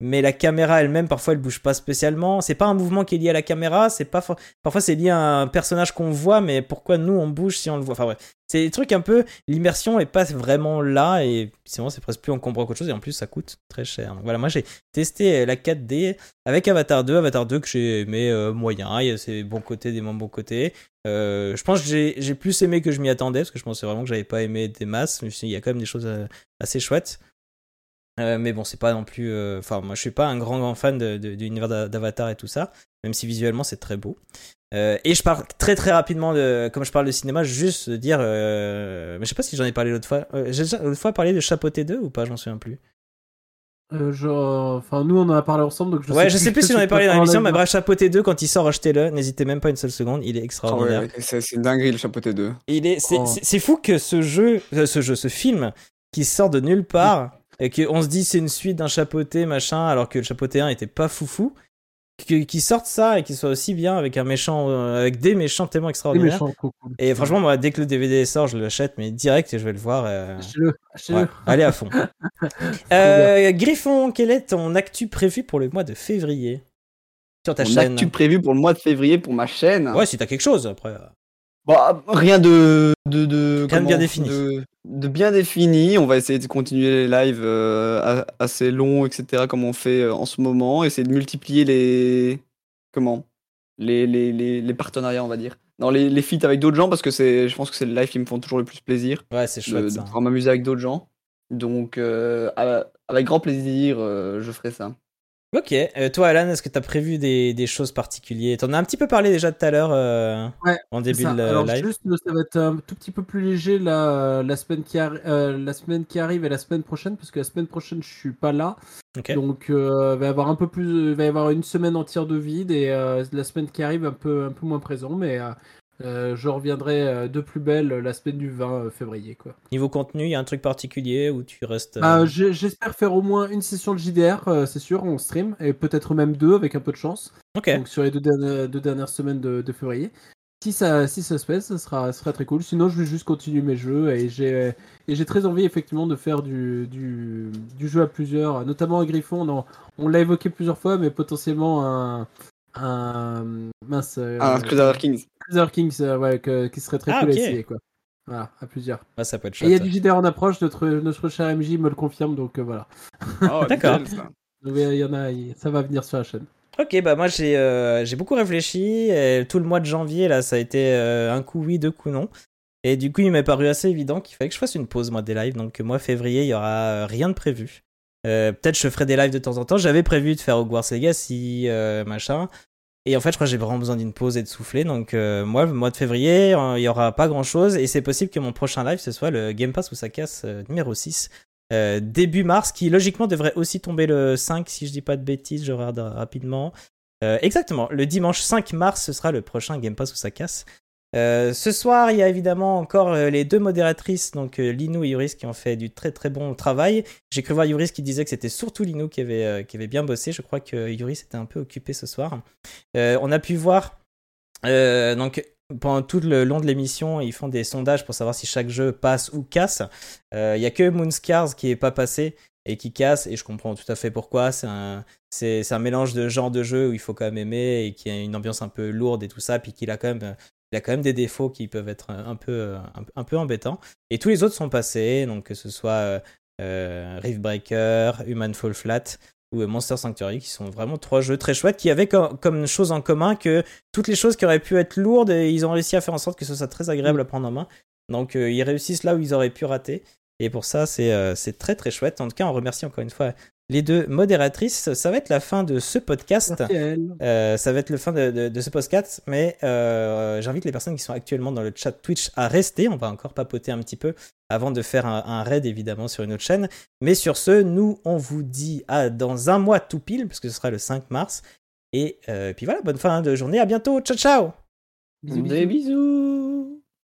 mais la caméra elle-même parfois elle bouge pas spécialement. C'est pas un mouvement qui est lié à la caméra, c'est pas parfois c'est lié à un personnage qu'on voit, mais pourquoi nous on bouge si on le voit? Enfin bref, c'est des trucs un peu l'immersion est pas vraiment là et sinon c'est presque plus encombrant qu'autre chose et en plus ça coûte très cher. Donc voilà, moi j'ai testé la 4D avec Avatar 2, Avatar 2 que j'ai aimé euh, moyen, il y a ses bons côtés, des moins bons côtés. Euh, je pense que j'ai j'ai plus aimé que je m'y attendais parce que je pensais vraiment que j'avais pas aimé des masses. Mais il y a quand même des choses euh, assez chouettes. Euh, mais bon, c'est pas non plus. euh, Enfin, moi je suis pas un grand grand fan de, de- de l'univers d'A- d'Avatar et tout ça, même si visuellement c'est très beau. Euh, et je parle très très rapidement de, comme je parle de cinéma, juste de dire, euh, mais je sais pas si j'en ai parlé l'autre fois. Euh, J'ai déjà l'autre fois parlé de Chapeauté 2 ou pas, j'en souviens plus. Euh, genre, enfin, nous on en a parlé ensemble, donc je ouais, sais je sais plus si j'en ai parlé dans l'émission, mais bref, Chapeauté 2, quand il sort, achetez-le. N'hésitez même pas une seule seconde, il est Ah extraordinaire. ouais, c'est une dinguerie le chapeauté 2. Il est, c'est, Oh. fou que ce jeu, ce jeu, ce film, qui sort de nulle part, et qu'on se dit c'est une suite d'un chapeauté, machin, alors que le chapeauté 1 était pas foufou, que- qui sortent ça et qui soit aussi bien avec un méchant, euh, avec des méchants tellement extraordinaires. méchants, trop cool. Et franchement, moi, dès que le DVD sort, je l'achète, mais direct et je vais le voir. euh, ouais, allez à fond. Euh, Griffon, quel est ton actu prévu pour le mois de février? Sur ta Mon chaîne actu prévu pour le mois de février pour ma chaîne. Ouais, si t'as quelque chose après. Bah, rien de, de, de, Rien de bien défini. De, de bien défini. On va essayer de continuer les lives euh, assez longs, etc. Comme on fait euh, en ce moment. Essayer de multiplier les comment les, les, les, les partenariats, on va dire. Non, les, les feats avec d'autres gens parce que c'est, je pense que c'est le live qui me font toujours le plus plaisir Ouais, c'est de, chouette de ça. pouvoir m'amuser avec d'autres gens. Donc, euh, avec grand plaisir, euh, je ferai ça. Ok, Euh, toi Alan, est-ce que t'as prévu des, des choses particulières? T'en as un petit peu parlé déjà tout à l'heure euh, Ouais, en début ça. de Alors live. juste, ça va être un tout petit peu plus léger la, la, semaine qui euh, la semaine qui arrive et la semaine prochaine, parce que la semaine prochaine je suis pas là. Ok. Donc euh, va y avoir un peu plus, il va y avoir une semaine entière de vide et la semaine qui arrive un peu, un peu moins présent, mais euh, euh, je reviendrai euh, de plus belle la semaine du 20 février quoi. Niveau contenu, il y a un truc particulier où tu restes. euh, Bah, j'ai- J'espère faire au moins une session de JDR, euh, c'est sûr, en stream, et peut-être même deux avec un peu de chance. Ok. Donc sur les deux dernières, deux dernières semaines de, de février. Si ça, si ça se fait, ça sera, ça sera très cool. Sinon, je vais juste continuer mes jeux et j'ai très envie effectivement de faire du, du, du jeu à plusieurs, notamment à Griffon. On, on l'a évoqué plusieurs fois, mais potentiellement un un mince euh, Ah, Crusader Kings. Crusader Kings, euh, ouais, que- qui serait très Ah, cool ok. à essayer quoi. Voilà, à plusieurs. Ouais, ça peut être Et il y a chouette. du JDR en approche, notre, notre cher MJ me le confirme, donc euh, voilà. Oh, D'accord. Donc, il y en a, ça va venir sur la chaîne. Ok, bah moi j'ai euh, j'ai beaucoup réfléchi. et tout le mois de janvier, là, ça a été euh, un coup oui, deux coups non. Et du coup, il m'est paru assez évident qu'il fallait que je fasse une pause, moi, des lives. Donc, moi, février, il y aura rien de prévu. Euh, Peut-être je ferai des lives de temps en temps. J'avais prévu de faire Hogwarts Legacy, euh, machin. Et en fait, je crois que j'ai vraiment besoin d'une pause et de souffler. Donc, euh, moi, le mois de février, euh, il y aura pas grand chose. Et c'est possible que mon prochain live, ce soit le Game Pass où ça casse euh, numéro 6. euh, début mars, qui logiquement devrait aussi tomber le 5, si je dis pas de bêtises, je regarde rapidement. Exactement, le dimanche 5 mars, ce sera le prochain Game Pass où ça casse. Euh, ce soir, il y a évidemment encore euh, les deux modératrices, donc euh, Linou et Yuris, qui ont fait du très très bon travail. J'ai cru voir Yuris qui disait que c'était surtout Linou qui avait, qui avait bien bossé. Je crois que Yuris était un peu occupé ce soir. On a pu voir, donc pendant tout le long de l'émission, ils font des sondages pour savoir si chaque jeu passe ou casse. Il y a que Moonscars qui est pas passé et qui casse, et je comprends tout à fait pourquoi. C'est un, c'est, un mélange de genres de jeux où il faut quand même aimer et qui a une ambiance un peu lourde et tout ça, puis qu'il a quand même, il a quand même des défauts qui peuvent être un peu, un, un peu embêtants. Et tous les autres sont passés, donc que ce soit euh, euh, Riftbreaker, Human Fall Flat ou Monster Sanctuary, qui sont vraiment trois jeux très chouettes, qui avaient comme, comme chose en commun que toutes les choses qui auraient pu être lourdes, ils ont réussi à faire en sorte que ce soit très agréable à prendre en main. Donc euh, ils réussissent là où ils auraient pu rater. Et pour ça, c'est euh, c'est très très chouette. En tout cas, on remercie encore une fois les deux modératrices. Ça va être la fin de ce podcast. Merci à elle. Euh, ça va être le fin de, de- de ce podcast, mais euh, j'invite les personnes qui sont actuellement dans le chat Twitch à rester. On va encore papoter un petit peu avant de faire un, un raid évidemment sur une autre chaîne. Mais sur ce, nous on vous dit à dans un mois tout pile, parce que ce sera le 5 mars. Et euh, puis voilà, bonne fin de journée, à bientôt, ciao ciao Bisous, bisous. Des bisous.